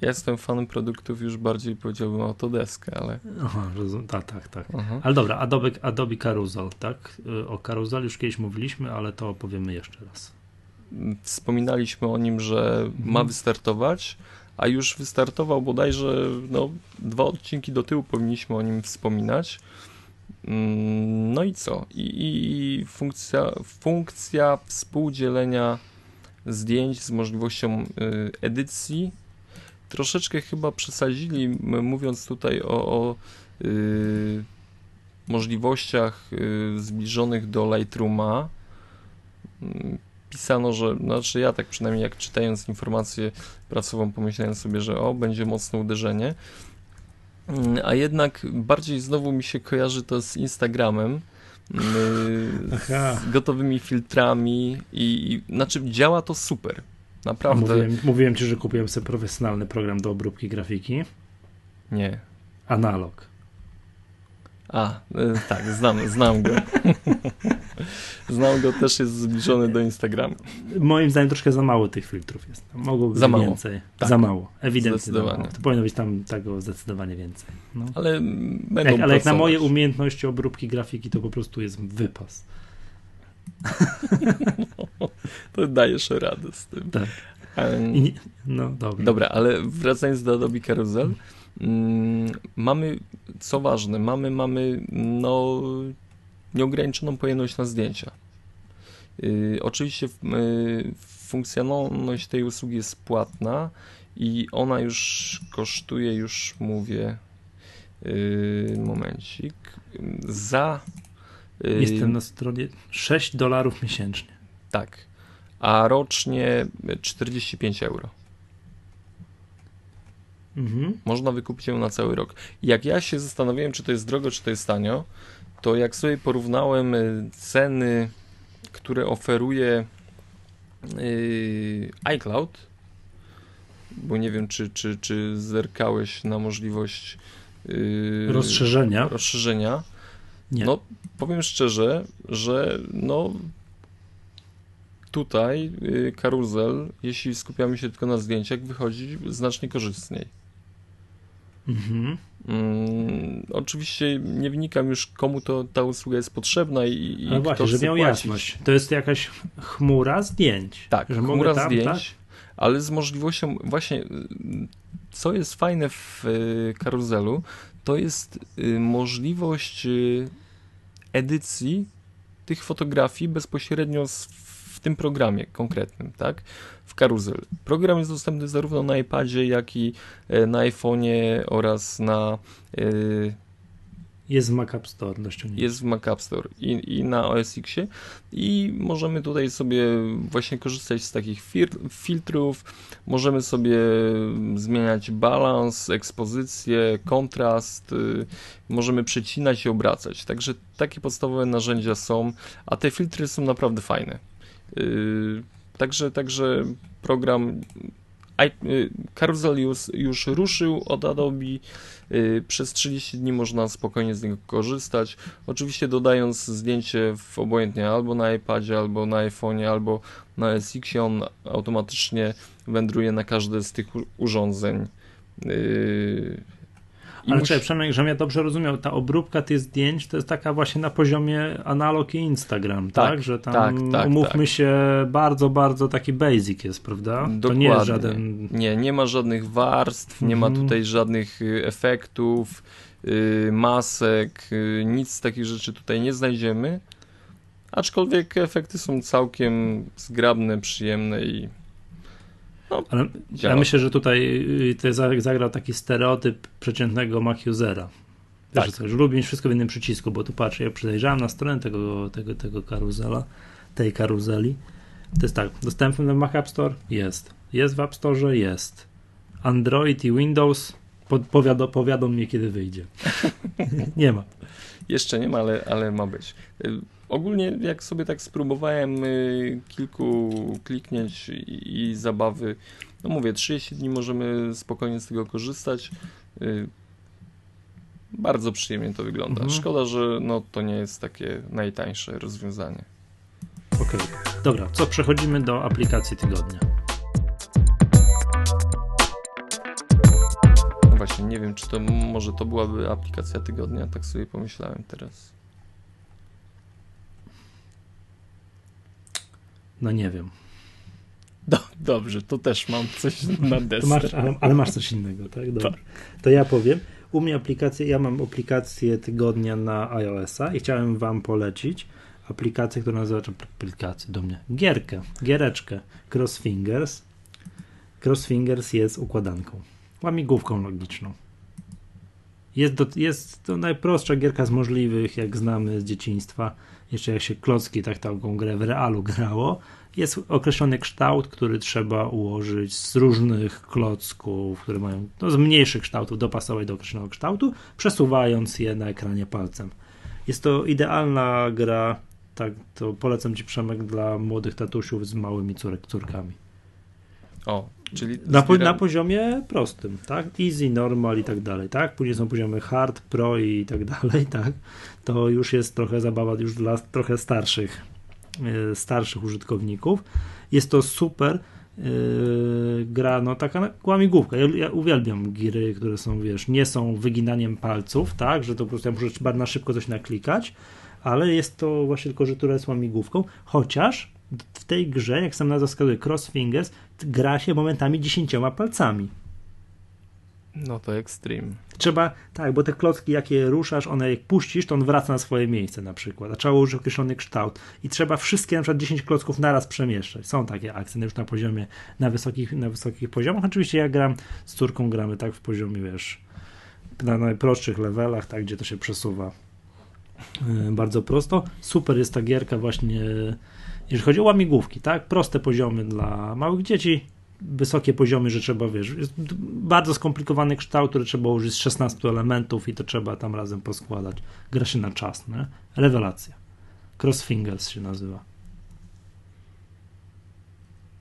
[SPEAKER 2] Ja jestem fanem produktów już bardziej powiedziałbym Autodeska, ale.
[SPEAKER 1] Aha, rozum, tak, tak, tak.
[SPEAKER 2] Aha.
[SPEAKER 1] Ale dobra, Adobe, Adobe Carousel, tak? Y, O Carousel już kiedyś mówiliśmy, ale to opowiemy jeszcze raz.
[SPEAKER 2] Wspominaliśmy o nim, że ma
[SPEAKER 1] Mhm.
[SPEAKER 2] wystartować, a już wystartował bodajże no, dwa odcinki do tyłu powinniśmy o nim wspominać. Mm, No i co? I, i funkcja, funkcja współdzielenia zdjęć z możliwością y, edycji. Troszeczkę chyba przesadzili, mówiąc tutaj o, o y, możliwościach y, zbliżonych do Lightrooma. Mm, Pisano, że, znaczy ja tak przynajmniej jak czytając informację prasową pomyślałem sobie, że o, będzie mocne uderzenie. Mm, A jednak bardziej znowu mi się kojarzy to z Instagramem, yy,
[SPEAKER 1] Aha.
[SPEAKER 2] z gotowymi filtrami i, i znaczy działa to super. Naprawdę.
[SPEAKER 1] mówiłem, mówiłem ci, że kupiłem sobie profesjonalny program do obróbki grafiki.
[SPEAKER 2] Nie.
[SPEAKER 1] Analog.
[SPEAKER 2] A, y, tak, znam, znam go. znam go, też jest zbliżony do Instagramu.
[SPEAKER 1] Moim zdaniem troszkę za mało tych filtrów jest. Mogło być
[SPEAKER 2] Za mało.
[SPEAKER 1] więcej.
[SPEAKER 2] Tak.
[SPEAKER 1] Za mało. Ewidentnie
[SPEAKER 2] Zdecydowanie.
[SPEAKER 1] mało. To powinno być tam tego zdecydowanie więcej. No.
[SPEAKER 2] Ale będą
[SPEAKER 1] Jak, ale jak na moje umiejętności obróbki grafiki, to po prostu jest wypas.
[SPEAKER 2] To dajesz radę z tym.
[SPEAKER 1] Tak. Nie- no dobra.
[SPEAKER 2] Dobra, ale wracając do Adobe Carousel, mamy, co ważne, mamy, mamy no, nieograniczoną pojemność na zdjęcia. Yy, oczywiście yy, funkcjonalność tej usługi jest płatna i ona już kosztuje, już mówię, yy, momencik, za...
[SPEAKER 1] Jestem na stronie 6 dolarów miesięcznie.
[SPEAKER 2] Tak, a rocznie 45 euro.
[SPEAKER 1] Mhm.
[SPEAKER 2] Można wykupić ją na cały rok. I Jak ja się zastanawiałem, czy to jest drogo, czy to jest tanio, to jak sobie porównałem y, ceny, które oferuje y, iCloud, bo nie wiem, czy, czy, czy zerkałeś na możliwość y,
[SPEAKER 1] Rozszerzenia.
[SPEAKER 2] rozszerzenia.
[SPEAKER 1] Nie.
[SPEAKER 2] No, powiem szczerze, że no tutaj y, karuzel, jeśli skupiamy się tylko na zdjęciach, wychodzi znacznie korzystniej.
[SPEAKER 1] Mhm.
[SPEAKER 2] Mm, oczywiście nie wnikam już, komu to ta usługa jest potrzebna i, i kto
[SPEAKER 1] właśnie, żeby miał
[SPEAKER 2] płacić.
[SPEAKER 1] jasność. To jest jakaś chmura zdjęć.
[SPEAKER 2] Tak,
[SPEAKER 1] że
[SPEAKER 2] chmura
[SPEAKER 1] tam,
[SPEAKER 2] zdjęć, ale z możliwością właśnie, co jest fajne w y, karuzelu, to jest y, możliwość y, edycji tych fotografii bezpośrednio z, tym programie konkretnym, tak? W karuzel. Program jest dostępny zarówno na iPadzie, jak i e, na iPhone'ie oraz na yy,
[SPEAKER 1] jest w Mac App Store do ściągnięcia.
[SPEAKER 2] Jest w Mac App Store i, i na OS Xie i możemy tutaj sobie właśnie korzystać z takich filtrów, możemy sobie zmieniać balans, ekspozycję, kontrast, y, możemy przecinać i obracać. Także takie podstawowe narzędzia są, a te filtry są naprawdę fajne. Y, także, także program Carousel już, już ruszył od Adobe. Y, przez 30 dni można spokojnie z niego korzystać. Oczywiście dodając zdjęcie w obojętnie albo na iPadzie, albo na iPhone'ie, albo na SX, on automatycznie wędruje na każde z tych urządzeń. Y,
[SPEAKER 1] Ale musi... czekaj, przynajmniej, żebym ja dobrze rozumiał, ta obróbka tych zdjęć to jest taka właśnie na poziomie analog i Instagram, tak? tak? Że tam tak, tak, umówmy tak. się, bardzo, bardzo taki basic jest, prawda?
[SPEAKER 2] Dokładnie. To nie jest żaden... Nie, nie ma żadnych warstw, nie ma mhm. tutaj żadnych y, efektów, yy, masek, yy, nic z takich rzeczy tutaj nie znajdziemy. Aczkolwiek efekty są całkiem zgrabne, przyjemne i
[SPEAKER 1] no, Ale ja myślę, że tutaj y, zagrał taki stereotyp przeciętnego Mac usera. Tak. Że coś, lubi mieć wszystko w jednym przycisku, bo tu patrzę, ja przejrzałem na stronę tego, tego, tego karuzela, tej karuzeli. To jest tak, dostępny w Mac App Store? Jest. Jest w App Store? Jest. Android i Windows powiado, powiadą mnie, kiedy wyjdzie. nie ma.
[SPEAKER 2] Jeszcze nie ma, ale, ale ma być. Ogólnie jak sobie tak spróbowałem y, kilku kliknięć i, i, zabawy, no mówię, 30 dni możemy spokojnie z tego korzystać. Y, bardzo przyjemnie to wygląda. Mhm. Szkoda, że no, to nie jest takie najtańsze rozwiązanie.
[SPEAKER 1] Okej, okay. dobra, co przechodzimy do aplikacji tygodnia.
[SPEAKER 2] No właśnie, nie wiem, czy to może to byłaby aplikacja tygodnia, tak sobie pomyślałem teraz.
[SPEAKER 1] No nie wiem.
[SPEAKER 2] Do, dobrze, to też mam coś na deser.
[SPEAKER 1] Masz, ale, ale, masz coś innego, tak? Dobrze. Tak. To ja powiem. U mnie aplikację, ja mam aplikację tygodnia na iOS-a i chciałem wam polecić aplikację, która nazywa, czy aplikację do mnie, gierkę, giereczkę Crossfingers. Crossfingers jest układanką, łamigłówką logiczną. Jest, do, jest to najprostsza gierka z możliwych, jak znamy z dzieciństwa jeszcze jak się klocki tak taką grę w realu grało, jest określony kształt, który trzeba ułożyć z różnych klocków, które mają no, z mniejszych kształtów dopasować do określonego kształtu, przesuwając je na ekranie palcem. Jest to idealna gra, tak to polecam Ci Przemek dla młodych tatusiów z małymi córek, córkami.
[SPEAKER 2] O, czyli
[SPEAKER 1] na, po, na, poziomie prostym, tak? Easy, normal i tak dalej, tak? Później są poziomy hard, pro i tak dalej, tak? To już jest trochę zabawa już dla trochę starszych yy, starszych użytkowników. Jest to super yy, gra, no taka łamigłówka. Ja, ja uwielbiam giry, które są, wiesz, nie są wyginaniem palców, tak? Że to po prostu ja muszę bardzo na szybko coś naklikać, ale jest to właśnie tylko, że która jest łamigłówką, chociaż w tej grze, jak sam nazwa wskazuje, Cross Fingers, gra się momentami dziesięcioma palcami.
[SPEAKER 2] No to extreme.
[SPEAKER 1] Trzeba, tak, bo te klocki, jakie ruszasz, one jak puścisz, to on wraca na swoje miejsce na przykład, a trzeba użyć określony kształt i trzeba wszystkie na przykład 10 klocków naraz przemieszczać. Są takie akcje już na poziomie, na wysokich, na wysokich poziomach. Oczywiście ja gram z córką, gramy tak w poziomie, wiesz, na najprostszych levelach, tak, gdzie to się przesuwa yy, bardzo prosto. Super jest ta gierka właśnie jeżeli chodzi o łamigłówki, tak? Proste poziomy dla małych dzieci, wysokie poziomy, że trzeba, wiesz, jest bardzo skomplikowany kształt, który trzeba użyć z 16 elementów i to trzeba tam razem poskładać. Gra się na czas, nie? Rewelacja. Crossfingers się nazywa.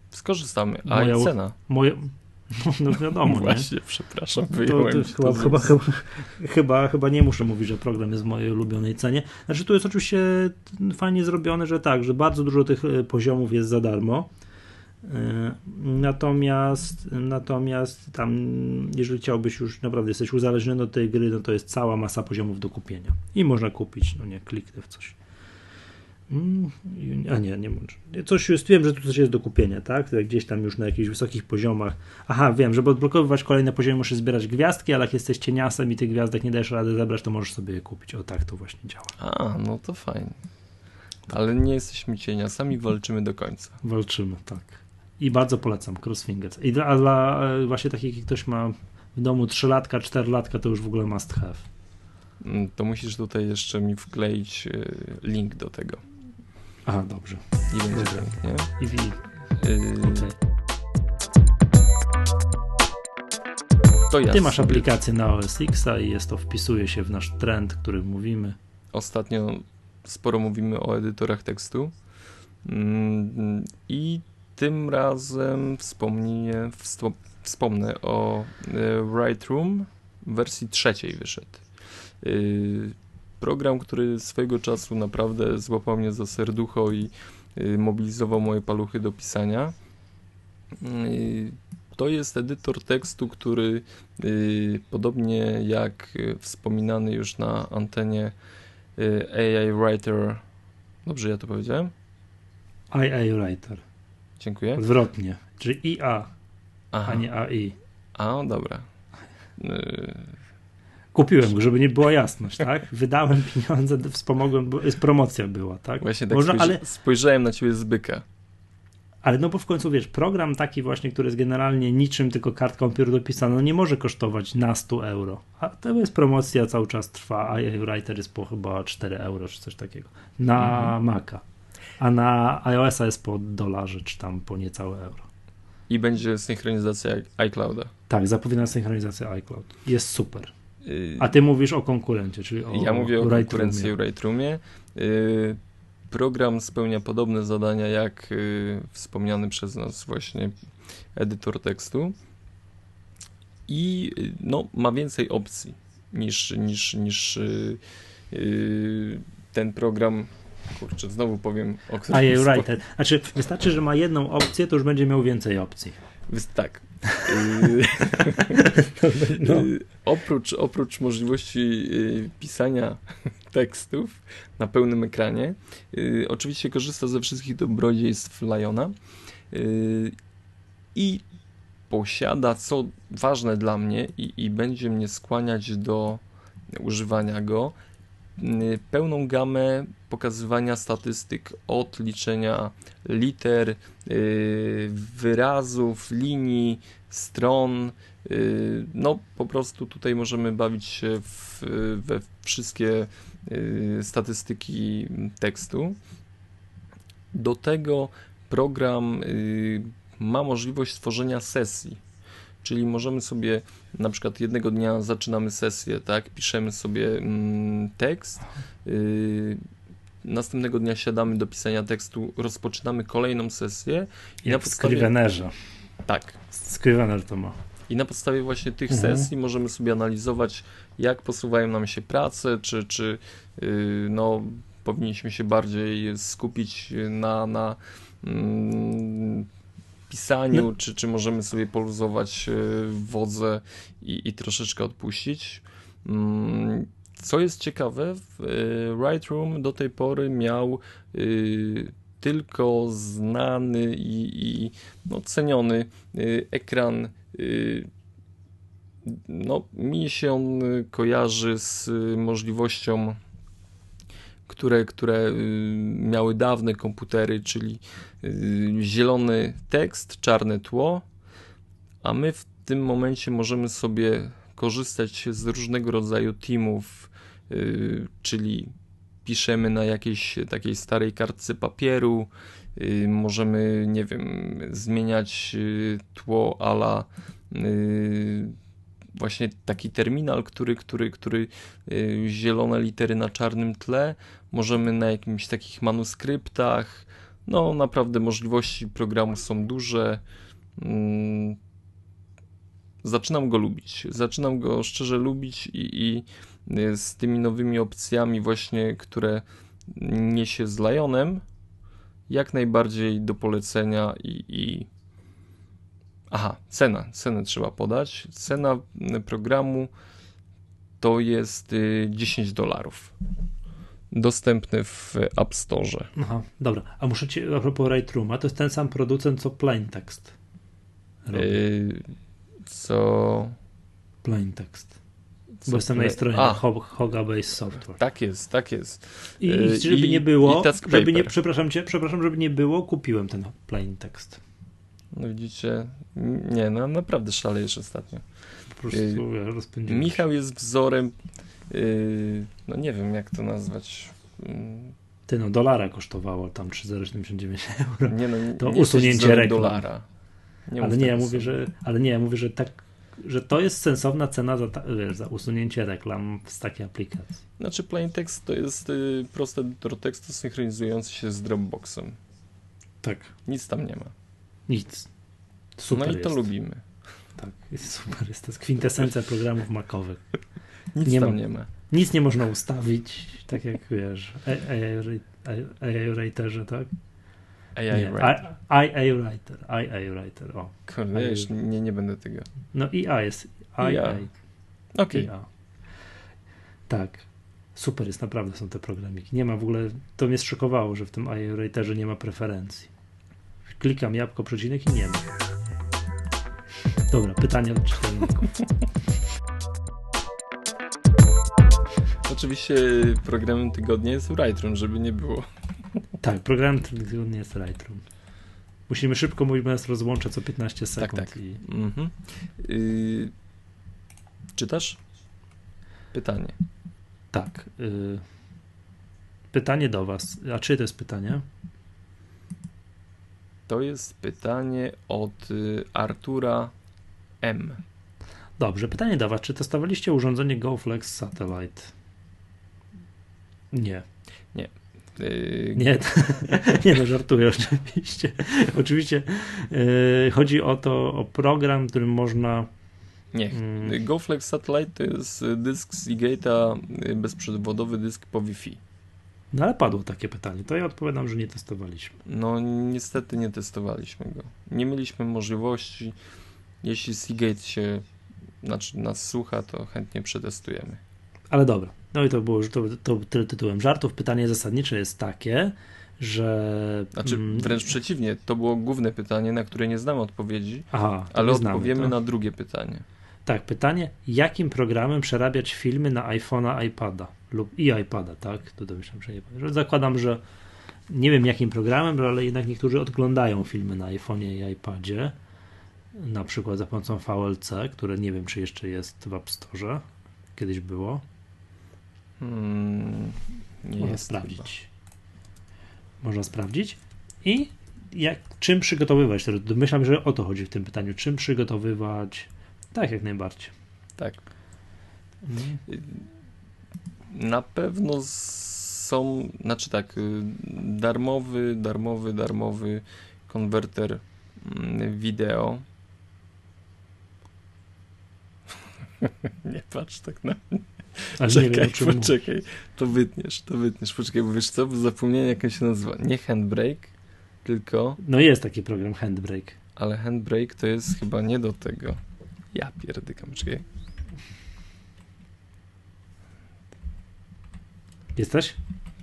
[SPEAKER 2] Skorzystamy. A moja, cena?
[SPEAKER 1] Moje, no wiadomo,
[SPEAKER 2] Właśnie,
[SPEAKER 1] nie?
[SPEAKER 2] przepraszam, wyjąłem
[SPEAKER 1] to, to chyba, chyba, chyba, chyba, nie muszę mówić, że program jest w mojej ulubionej cenie. Znaczy tu jest oczywiście fajnie zrobione, że tak, że bardzo dużo tych e, poziomów jest za darmo. E, natomiast, natomiast tam, jeżeli chciałbyś już naprawdę jesteś uzależniony od tej gry, no to jest cała masa poziomów do kupienia. I można kupić, no nie, kliknę w coś. Mm, a nie, nie może. Coś jest, wiem, że tu coś jest do kupienia, tak? Gdzieś tam już na jakichś wysokich poziomach. Aha, wiem, żeby odblokowywać kolejne poziomy, musisz zbierać gwiazdki, ale jak jesteś cieniasem i tych gwiazdek nie dajesz rady zebrać, to możesz sobie je kupić. O tak to właśnie działa.
[SPEAKER 2] A, no to fajnie. Ale nie jesteśmy cieniasami, walczymy do końca.
[SPEAKER 1] Walczymy, tak. I bardzo polecam Crossfingers. I dla, dla e, właśnie takich, jak ktoś ma w domu 3 latka, 4 latka, to już w ogóle must have.
[SPEAKER 2] Mm, to musisz tutaj jeszcze mi wkleić e, link do tego.
[SPEAKER 1] Aha, dobrze.
[SPEAKER 2] I będzie link, nie?
[SPEAKER 1] I, i
[SPEAKER 2] Yy,
[SPEAKER 1] okej.
[SPEAKER 2] To ja
[SPEAKER 1] Ty masz
[SPEAKER 2] sobie
[SPEAKER 1] aplikację na OS X i jest to, wpisuje się w nasz trend, który mówimy.
[SPEAKER 2] Ostatnio sporo mówimy o edytorach tekstu. Mm, I tym razem wspomnę, wspomnę o e, Lightroom w wersji trzeciej wyszedł. Program, który swojego czasu naprawdę złapał mnie za serducho i y, mobilizował moje paluchy do pisania. Y, To jest edytor tekstu, który y, podobnie jak wspominany już na antenie AI Writer. Dobrze ja to powiedziałem?
[SPEAKER 1] IA Writer.
[SPEAKER 2] Dziękuję.
[SPEAKER 1] Odwrotnie. Czyli IA,
[SPEAKER 2] Aha.
[SPEAKER 1] a nie AI.
[SPEAKER 2] A, dobra.
[SPEAKER 1] Kupiłem go, żeby nie była jasność, tak? Wydałem pieniądze, wspomogłem, bo jest promocja była, tak?
[SPEAKER 2] Właśnie tak
[SPEAKER 1] Można, ale,
[SPEAKER 2] spojrzałem na ciebie z byka.
[SPEAKER 1] ale no bo w końcu wiesz, program taki właśnie, który jest generalnie niczym, tylko kartką papieru dopisana, no nie może kosztować na 100 euro. A to jest promocja, cały czas trwa, a Writer jest po chyba 4 euro, czy coś takiego. Na
[SPEAKER 2] Mhm.
[SPEAKER 1] Maca. A na iOS-a jest po dolarze, czy tam po niecałe euro.
[SPEAKER 2] I będzie synchronizacja iClouda.
[SPEAKER 1] Tak, zapowiadana synchronizacja iCloud. Jest super.
[SPEAKER 2] Y,
[SPEAKER 1] A ty mówisz o konkurencie, czyli o
[SPEAKER 2] ja mówię o konkurencji w Lightroomie. Y, Program spełnia podobne zadania jak y, wspomniany przez nas właśnie edytor tekstu i no, ma więcej opcji niż, niż, niż ten program. Kurczę, znowu powiem o którym
[SPEAKER 1] A
[SPEAKER 2] spo-
[SPEAKER 1] writer. Znaczy, wystarczy, że ma jedną opcję, to już będzie miał więcej opcji.
[SPEAKER 2] Tak.
[SPEAKER 1] No.
[SPEAKER 2] y, oprócz, oprócz możliwości y, pisania tekstów na pełnym ekranie, y, oczywiście korzysta ze wszystkich dobrodziejstw Liona i posiada, co ważne dla mnie i, i będzie mnie skłaniać do używania go, pełną gamę pokazywania statystyk od liczenia liter, y, wyrazów, linii, stron. y, No, po prostu tutaj możemy bawić się w, we wszystkie y, statystyki tekstu. Do tego program y, ma możliwość tworzenia sesji. Czyli możemy sobie na przykład jednego dnia zaczynamy sesję, tak? Piszemy sobie mm, tekst. y, Następnego dnia siadamy do pisania tekstu, rozpoczynamy kolejną sesję i na
[SPEAKER 1] Jak w
[SPEAKER 2] podstawie
[SPEAKER 1] Scrivenerze.
[SPEAKER 2] tak.
[SPEAKER 1] Scrivener to ma.
[SPEAKER 2] I na podstawie właśnie tych
[SPEAKER 1] Mhm.
[SPEAKER 2] sesji możemy sobie analizować, jak posuwają nam się prace, czy, czy yy, no, powinniśmy się bardziej skupić na, na mm, pisaniu,
[SPEAKER 1] No.
[SPEAKER 2] czy, czy możemy sobie poluzować yy, wodze i, i troszeczkę odpuścić. Mm, Co jest ciekawe, w y, Lightroom do tej pory miał y, tylko znany i, i no, ceniony ekran. No, mi się on kojarzy z możliwością, które, które y, miały dawne komputery, czyli y, zielony tekst, czarne tło, a my w tym momencie możemy sobie korzystać z różnego rodzaju teamów, y, czyli piszemy na jakiejś takiej starej kartce papieru, możemy, nie wiem, zmieniać tło ala właśnie taki terminal, który, który, który y, zielone litery na czarnym tle, możemy na jakimś takich manuskryptach, no naprawdę możliwości programu są duże. Mm, Zaczynam go lubić. Zaczynam go szczerze lubić i, i y, z tymi nowymi opcjami właśnie, które niesie z Lionem, jak najbardziej do polecenia i, i... Aha, cena. Cenę trzeba podać. Cena y, programu to jest y, 10 dolarów. Dostępny w App Store.
[SPEAKER 1] Aha, dobra. A muszę ci, a propos Lightrooma, to jest ten sam producent, co Plain Text. robi.
[SPEAKER 2] Y, Co
[SPEAKER 1] Plain Text. Bo jestem na stronie Hoga Base Software.
[SPEAKER 2] Tak jest, tak jest.
[SPEAKER 1] I
[SPEAKER 2] Yy,
[SPEAKER 1] żeby
[SPEAKER 2] i-
[SPEAKER 1] nie było, żeby nie, przepraszam cię, przepraszam, żeby nie było, kupiłem ten plain text.
[SPEAKER 2] No widzicie, nie, no naprawdę szalejesz ostatnio.
[SPEAKER 1] Po prostu ja rozpędziłem. się.
[SPEAKER 2] Michał jest wzorem, yy, no nie wiem jak to nazwać. Yy,
[SPEAKER 1] Ty no, dolara kosztowało tam 3,79 euro.
[SPEAKER 2] Nie no,
[SPEAKER 1] To
[SPEAKER 2] nie
[SPEAKER 1] usunięcie
[SPEAKER 2] dolara. Nie
[SPEAKER 1] ale nie, ja mówię, że, ale nie, ja mówię, że tak, że to jest sensowna cena za, wiesz, za usunięcie reklam z takiej aplikacji.
[SPEAKER 2] Znaczy plain text to jest prosty edytor tekstu synchronizujący się z Dropboxem.
[SPEAKER 1] Tak.
[SPEAKER 2] Nic tam nie ma.
[SPEAKER 1] Nic. Super
[SPEAKER 2] no i to
[SPEAKER 1] jest.
[SPEAKER 2] lubimy.
[SPEAKER 1] Tak, jest super. Jest to jest kwintesencja programów macowych.
[SPEAKER 2] Nic
[SPEAKER 1] Nie
[SPEAKER 2] tam
[SPEAKER 1] ma-
[SPEAKER 2] nie ma.
[SPEAKER 1] Nic nie można ustawić, tak jak wiesz, AI Writerze, tak?
[SPEAKER 2] AI Writer.
[SPEAKER 1] IA Writer, IA Writer, o.
[SPEAKER 2] Kurde, ja już nie, nie będę tego.
[SPEAKER 1] No IA jest,
[SPEAKER 2] IA. Okej.
[SPEAKER 1] Tak. Super jest, naprawdę są te programiki. Nie ma w ogóle, to mnie zszokowało, że w tym IA Writerze nie ma preferencji. Klikam jabłko, przecinek i nie ma. Dobra, pytanie od czytelników.
[SPEAKER 2] Oczywiście programem tygodnia jest Lightroom, żeby nie było.
[SPEAKER 1] Tak, program tygodnia jest Lightroom. Musimy szybko mówić, bo nas rozłącza co 15 sekund.
[SPEAKER 2] tak.
[SPEAKER 1] I...
[SPEAKER 2] Mhm. Yy, czytasz? Pytanie.
[SPEAKER 1] Tak. Y... Pytanie do Was. A czy to jest pytanie?
[SPEAKER 2] To jest pytanie od y, Artura M.
[SPEAKER 1] Dobrze, pytanie do Was. Czy testowaliście urządzenie GoFlex Satellite? Nie.
[SPEAKER 2] Yy,
[SPEAKER 1] Nie, nie no, żartuję oczywiście. Oczywiście y, chodzi o to, o program, którym można
[SPEAKER 2] Nie.
[SPEAKER 1] Mm.
[SPEAKER 2] GoFlex Satellite to jest dysk Seagate'a, y, bezprzewodowy dysk po Wi-Fi.
[SPEAKER 1] No ale padło takie pytanie. To ja odpowiadam, że nie testowaliśmy.
[SPEAKER 2] No niestety nie testowaliśmy go. Nie mieliśmy możliwości. Jeśli Seagate się, znaczy nas słucha, to chętnie przetestujemy.
[SPEAKER 1] Ale dobra. No i to było to, to tyle tytułem żartów. Pytanie zasadnicze jest takie, że.
[SPEAKER 2] Znaczy
[SPEAKER 1] mm,
[SPEAKER 2] wręcz przeciwnie, to było główne pytanie, na które nie znamy odpowiedzi,
[SPEAKER 1] Aha,
[SPEAKER 2] ale
[SPEAKER 1] znamy,
[SPEAKER 2] odpowiemy
[SPEAKER 1] to?
[SPEAKER 2] na drugie pytanie.
[SPEAKER 1] Tak, pytanie, jakim programem przerabiać filmy na iPhone'a, iPada lub i iPada, tak? To domyślam, że, nie, że zakładam, że nie wiem jakim programem, ale jednak niektórzy odglądają filmy na iPhone'ie i iPadzie, na przykład za pomocą VLC, które nie wiem, czy jeszcze jest w App Store. Kiedyś było.
[SPEAKER 2] Hmm, nie
[SPEAKER 1] Można
[SPEAKER 2] jest
[SPEAKER 1] sprawdzić. Można sprawdzić. I jak, czym przygotowywać? Domyślam, że o to chodzi w tym pytaniu. Czym przygotowywać? Tak, jak najbardziej.
[SPEAKER 2] Tak.
[SPEAKER 1] Mhm.
[SPEAKER 2] Na pewno są, znaczy tak, y, darmowy, darmowy, darmowy konwerter mm, wideo. Nie patrz tak na mnie.
[SPEAKER 1] Ale nie wiem,
[SPEAKER 2] Czekaj,
[SPEAKER 1] mówisz.
[SPEAKER 2] poczekaj. To wytniesz, to wytniesz. Poczekaj, bo wiesz co, bo zapomniałem jak on się nazywa. Nie Handbrake, tylko,
[SPEAKER 1] No jest taki program Handbrake.
[SPEAKER 2] ale Handbrake to jest chyba nie do tego. Ja pierdykam, czekaj.
[SPEAKER 1] Jesteś?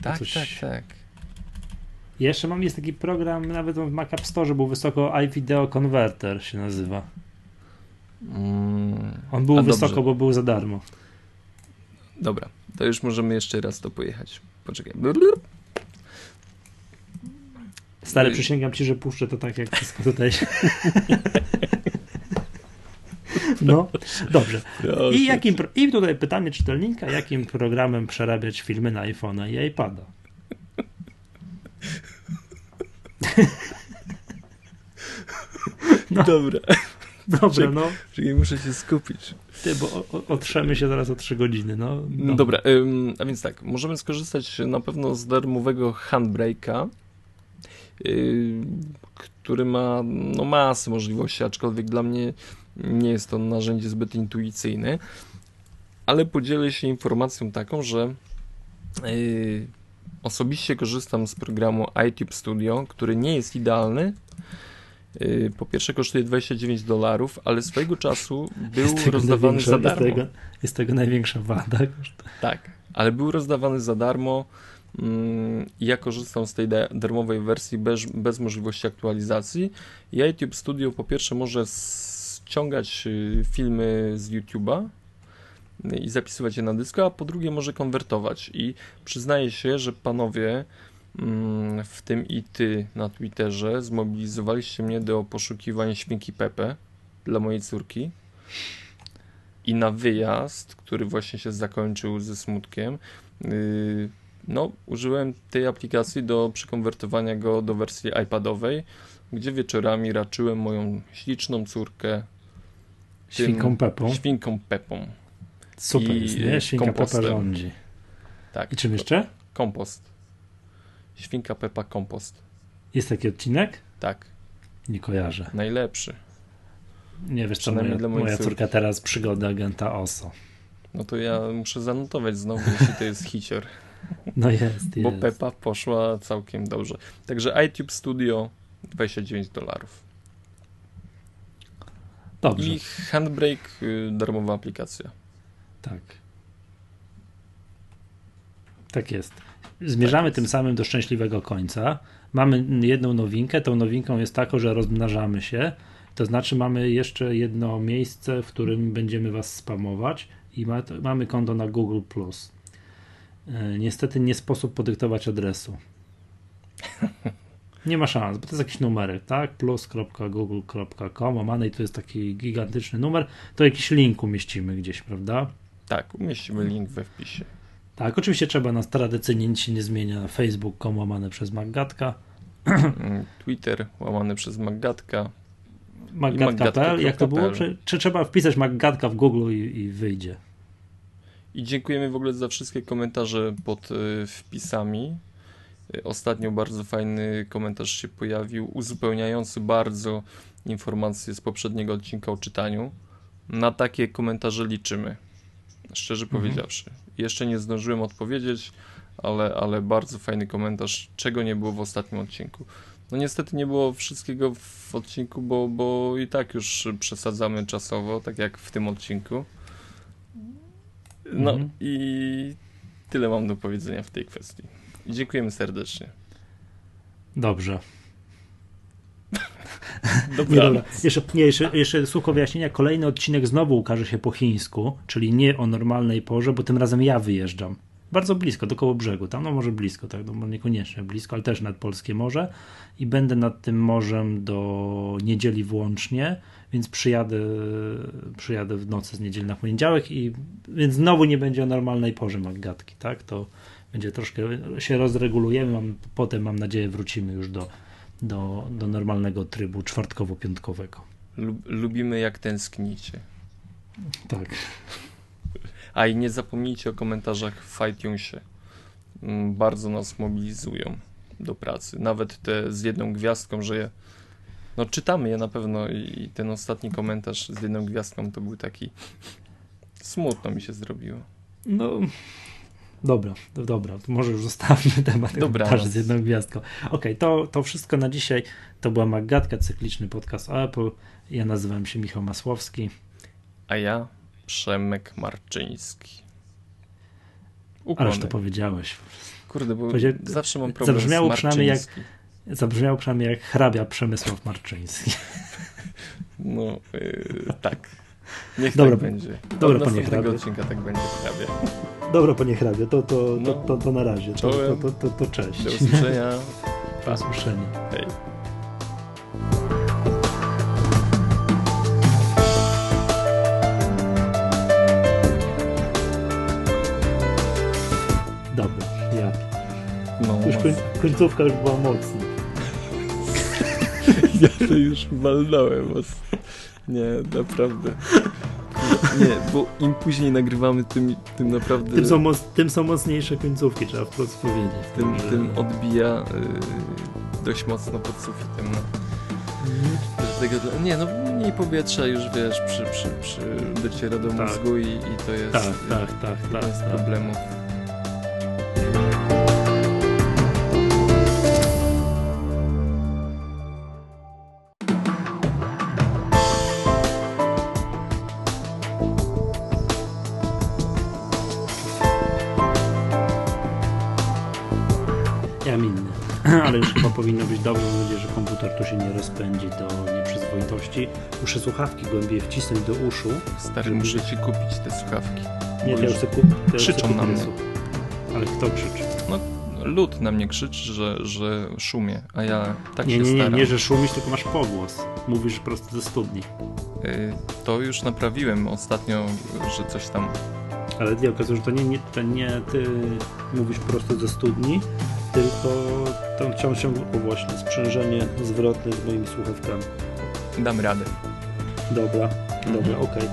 [SPEAKER 2] Tak,
[SPEAKER 1] coś-
[SPEAKER 2] tak, tak.
[SPEAKER 1] Jeszcze mam, jest taki program, nawet w Mac App Store był wysoko, iVideo Converter się nazywa.
[SPEAKER 2] Mm,
[SPEAKER 1] On był wysoko,
[SPEAKER 2] dobrze.
[SPEAKER 1] bo był za darmo.
[SPEAKER 2] Dobra, to już możemy jeszcze raz to pojechać. Poczekaj.
[SPEAKER 1] Stary, przysięgam ci, że puszczę to tak, jak wszystko tutaj. No, dobrze. I, jakim, I tutaj pytanie czytelnika, jakim programem przerabiać filmy na iPhone'a i iPada? No,
[SPEAKER 2] Dobra,
[SPEAKER 1] dobrze, no.
[SPEAKER 2] czekaj, muszę się skupić.
[SPEAKER 1] Ty, bo otrzemy się zaraz o 3 godziny, no.
[SPEAKER 2] No. Dobra, ym, a więc tak, możemy skorzystać na pewno z darmowego Handbrake'a, yy, który ma no, masę możliwości, aczkolwiek dla mnie nie jest to narzędzie zbyt intuicyjne, ale podzielę się informacją taką, że yy, osobiście korzystam z programu iTube Studio, który nie jest idealny. Yy, Po pierwsze kosztuje 29 dolarów, ale swojego czasu był rozdawany za darmo.
[SPEAKER 1] Jest tego, jest tego największa wada.
[SPEAKER 2] Tak, ale był rozdawany za darmo. mm, Ja korzystam z tej da- darmowej wersji bez, bez możliwości aktualizacji. I YouTube Studio po pierwsze może ściągać y, filmy z YouTube'a i zapisywać je na dysku, a po drugie może konwertować. I przyznaję się, że panowie, mm, w tym i ty na Twitterze, zmobilizowaliście mnie do poszukiwania świnki Pepe dla mojej córki. I na wyjazd, który właśnie się zakończył ze smutkiem, yy, no, użyłem tej aplikacji do przekonwertowania go do wersji iPadowej, gdzie wieczorami raczyłem moją śliczną córkę tym
[SPEAKER 1] Świnką Pepą.
[SPEAKER 2] Świnką Pepą.
[SPEAKER 1] Super
[SPEAKER 2] I
[SPEAKER 1] jest, nie? Świnka
[SPEAKER 2] kompostem.
[SPEAKER 1] Pepa rządzi.
[SPEAKER 2] Tak.
[SPEAKER 1] I czym jeszcze?
[SPEAKER 2] Kompost. Świnka Pepa kompost.
[SPEAKER 1] Jest taki odcinek?
[SPEAKER 2] Tak.
[SPEAKER 1] Nie kojarzę.
[SPEAKER 2] Najlepszy.
[SPEAKER 1] Nie wiesz co, moja, moja córka teraz przygody agenta OSO.
[SPEAKER 2] No to ja muszę zanotować znowu, jeśli to jest hicior.
[SPEAKER 1] No jest,
[SPEAKER 2] Bo
[SPEAKER 1] jest.
[SPEAKER 2] Pepa poszła całkiem dobrze. Także iTube Studio 29 dolarów.
[SPEAKER 1] Dobrze,
[SPEAKER 2] I Handbrake y, darmowa aplikacja.
[SPEAKER 1] tak. Tak jest. Zmierzamy tym samym do szczęśliwego końca. Mamy jedną nowinkę. Tą nowinką jest taką, że rozmnażamy się. To znaczy mamy jeszcze jedno miejsce, w którym będziemy was spamować i ma, mamy konto na Google+. E, Niestety nie sposób podyktować adresu. Nie ma szans, bo to jest jakiś numerek, tak? plus.google.com, łamane i to jest taki gigantyczny numer, to jakiś link umieścimy gdzieś, prawda?
[SPEAKER 2] Tak, umieścimy link we wpisie.
[SPEAKER 1] Tak, oczywiście trzeba nas tradycyjnie, nic się nie zmienia, facebook.com łamane przez Maggatka,
[SPEAKER 2] Mm, Twitter łamany przez Maggatka.
[SPEAKER 1] maggatka.pl, jak to było? Czy, czy trzeba wpisać Maggatka w Google i, i wyjdzie?
[SPEAKER 2] I dziękujemy w ogóle za wszystkie komentarze pod y, wpisami. Ostatnio bardzo fajny komentarz się pojawił, uzupełniający bardzo informacje z poprzedniego odcinka o czytaniu. Na takie komentarze liczymy. Szczerze
[SPEAKER 1] Mhm.
[SPEAKER 2] powiedziawszy. Jeszcze nie zdążyłem odpowiedzieć, ale, ale bardzo fajny komentarz, czego nie było w ostatnim odcinku. No niestety nie było wszystkiego w odcinku, bo, bo i tak już przesadzamy czasowo, tak jak w tym odcinku. No
[SPEAKER 1] Mhm.
[SPEAKER 2] i tyle mam do powiedzenia w tej kwestii. Dziękujemy serdecznie.
[SPEAKER 1] Dobrze. Nie,
[SPEAKER 2] Dobra.
[SPEAKER 1] dobra. Jeszcze, nie, jeszcze, jeszcze słówko wyjaśnienia. Kolejny odcinek znowu ukaże się po chińsku, czyli nie o normalnej porze, bo tym razem ja wyjeżdżam. Bardzo blisko, do koło brzegu. Tam no może blisko, tak, no, niekoniecznie blisko, ale też nad polskie morze. I będę nad tym morzem do niedzieli włącznie, więc przyjadę, przyjadę w nocy z niedzieli na poniedziałek i więc znowu nie będzie o normalnej porze Maggatki, tak? To będzie troszkę się rozregulujemy, mam, potem mam nadzieję wrócimy już do, do, do normalnego trybu czwartkowo-piątkowego.
[SPEAKER 2] Lub, lubimy jak tęsknicie.
[SPEAKER 1] Tak.
[SPEAKER 2] A i nie zapomnijcie o komentarzach w iTunesie. Mm, Bardzo nas mobilizują do pracy. Nawet te z jedną gwiazdką, że je. No czytamy je na pewno i ten ostatni komentarz z jedną gwiazdką to był taki. Smutno mi się zrobiło.
[SPEAKER 1] No, dobra, do- dobra, to może już zostawmy temat komentarzy z jedną gwiazdką. Okej, to, to wszystko na dzisiaj. To była Maggatka, cykliczny podcast o Apple. Ja nazywam się Michał Masłowski.
[SPEAKER 2] A ja Przemek Marczyński.
[SPEAKER 1] Ależ
[SPEAKER 2] Ukłony.
[SPEAKER 1] to powiedziałeś.
[SPEAKER 2] Kurde, bo
[SPEAKER 1] Powiedział-
[SPEAKER 2] zawsze mam problem
[SPEAKER 1] zabrzmiało
[SPEAKER 2] z
[SPEAKER 1] przynajmniej jak-. Zabrzmiało przynajmniej jak hrabia Przemysław Marczyński.
[SPEAKER 2] No, yy, tak. Niech
[SPEAKER 1] Dobra,
[SPEAKER 2] tak będzie.
[SPEAKER 1] dobra,
[SPEAKER 2] Od
[SPEAKER 1] panie hrabie.
[SPEAKER 2] odcinka tak będzie hrabia.
[SPEAKER 1] Dobra, panie hrabie, to, to,
[SPEAKER 2] No.
[SPEAKER 1] to, to, to na razie. To, to, to, to, to cześć.
[SPEAKER 2] Do usłyszenia.
[SPEAKER 1] Do usłyszenia.
[SPEAKER 2] Hej.
[SPEAKER 1] Dobra, ja.
[SPEAKER 2] No,
[SPEAKER 1] Już koń, końcówka już była mocna.
[SPEAKER 2] ja to już walnąłem was. Nie, naprawdę. Nie, bo im później nagrywamy, tym, tym naprawdę
[SPEAKER 1] Tym są, moc, tym są mocniejsze końcówki, trzeba wprost powiedzieć.
[SPEAKER 2] tym,
[SPEAKER 1] Także-
[SPEAKER 2] tym odbija y, dość mocno pod sufitem. No.
[SPEAKER 1] Mhm.
[SPEAKER 2] Nie, no mniej powietrza już wiesz, przy, przy, przy dociera do
[SPEAKER 1] Tak.
[SPEAKER 2] mózgu i, i to jest
[SPEAKER 1] Tak, tak, tak, tak. tak.
[SPEAKER 2] problemu.
[SPEAKER 1] Powinno być dobrze. Mam nadzieję, że komputer tu się nie rozpędzi do nieprzyzwoitości. Muszę słuchawki głębiej wcisnąć do uszu.
[SPEAKER 2] Stary, muszę ci kupić te słuchawki.
[SPEAKER 1] Nie, ja
[SPEAKER 2] już
[SPEAKER 1] sobie kup- ja
[SPEAKER 2] krzyczą na mnie.
[SPEAKER 1] słuch. Ale kto krzyczy?
[SPEAKER 2] Lud na mnie krzyczy, że, że szumie, a ja tak
[SPEAKER 1] Nie,
[SPEAKER 2] się
[SPEAKER 1] nie, nie,
[SPEAKER 2] staram.
[SPEAKER 1] nie, że szumisz, tylko masz pogłos. Mówisz prosto ze studni.
[SPEAKER 2] Y, To już naprawiłem ostatnio, że coś tam.
[SPEAKER 1] Ale nie, okazuje że to nie, nie, to nie ty mówisz prosto ze studni, tylko tam ciągle o właśnie, sprzężenie zwrotne z moimi słuchawkami.
[SPEAKER 2] Dam radę.
[SPEAKER 1] Dobra, dobra,
[SPEAKER 2] Mhm.
[SPEAKER 1] okej.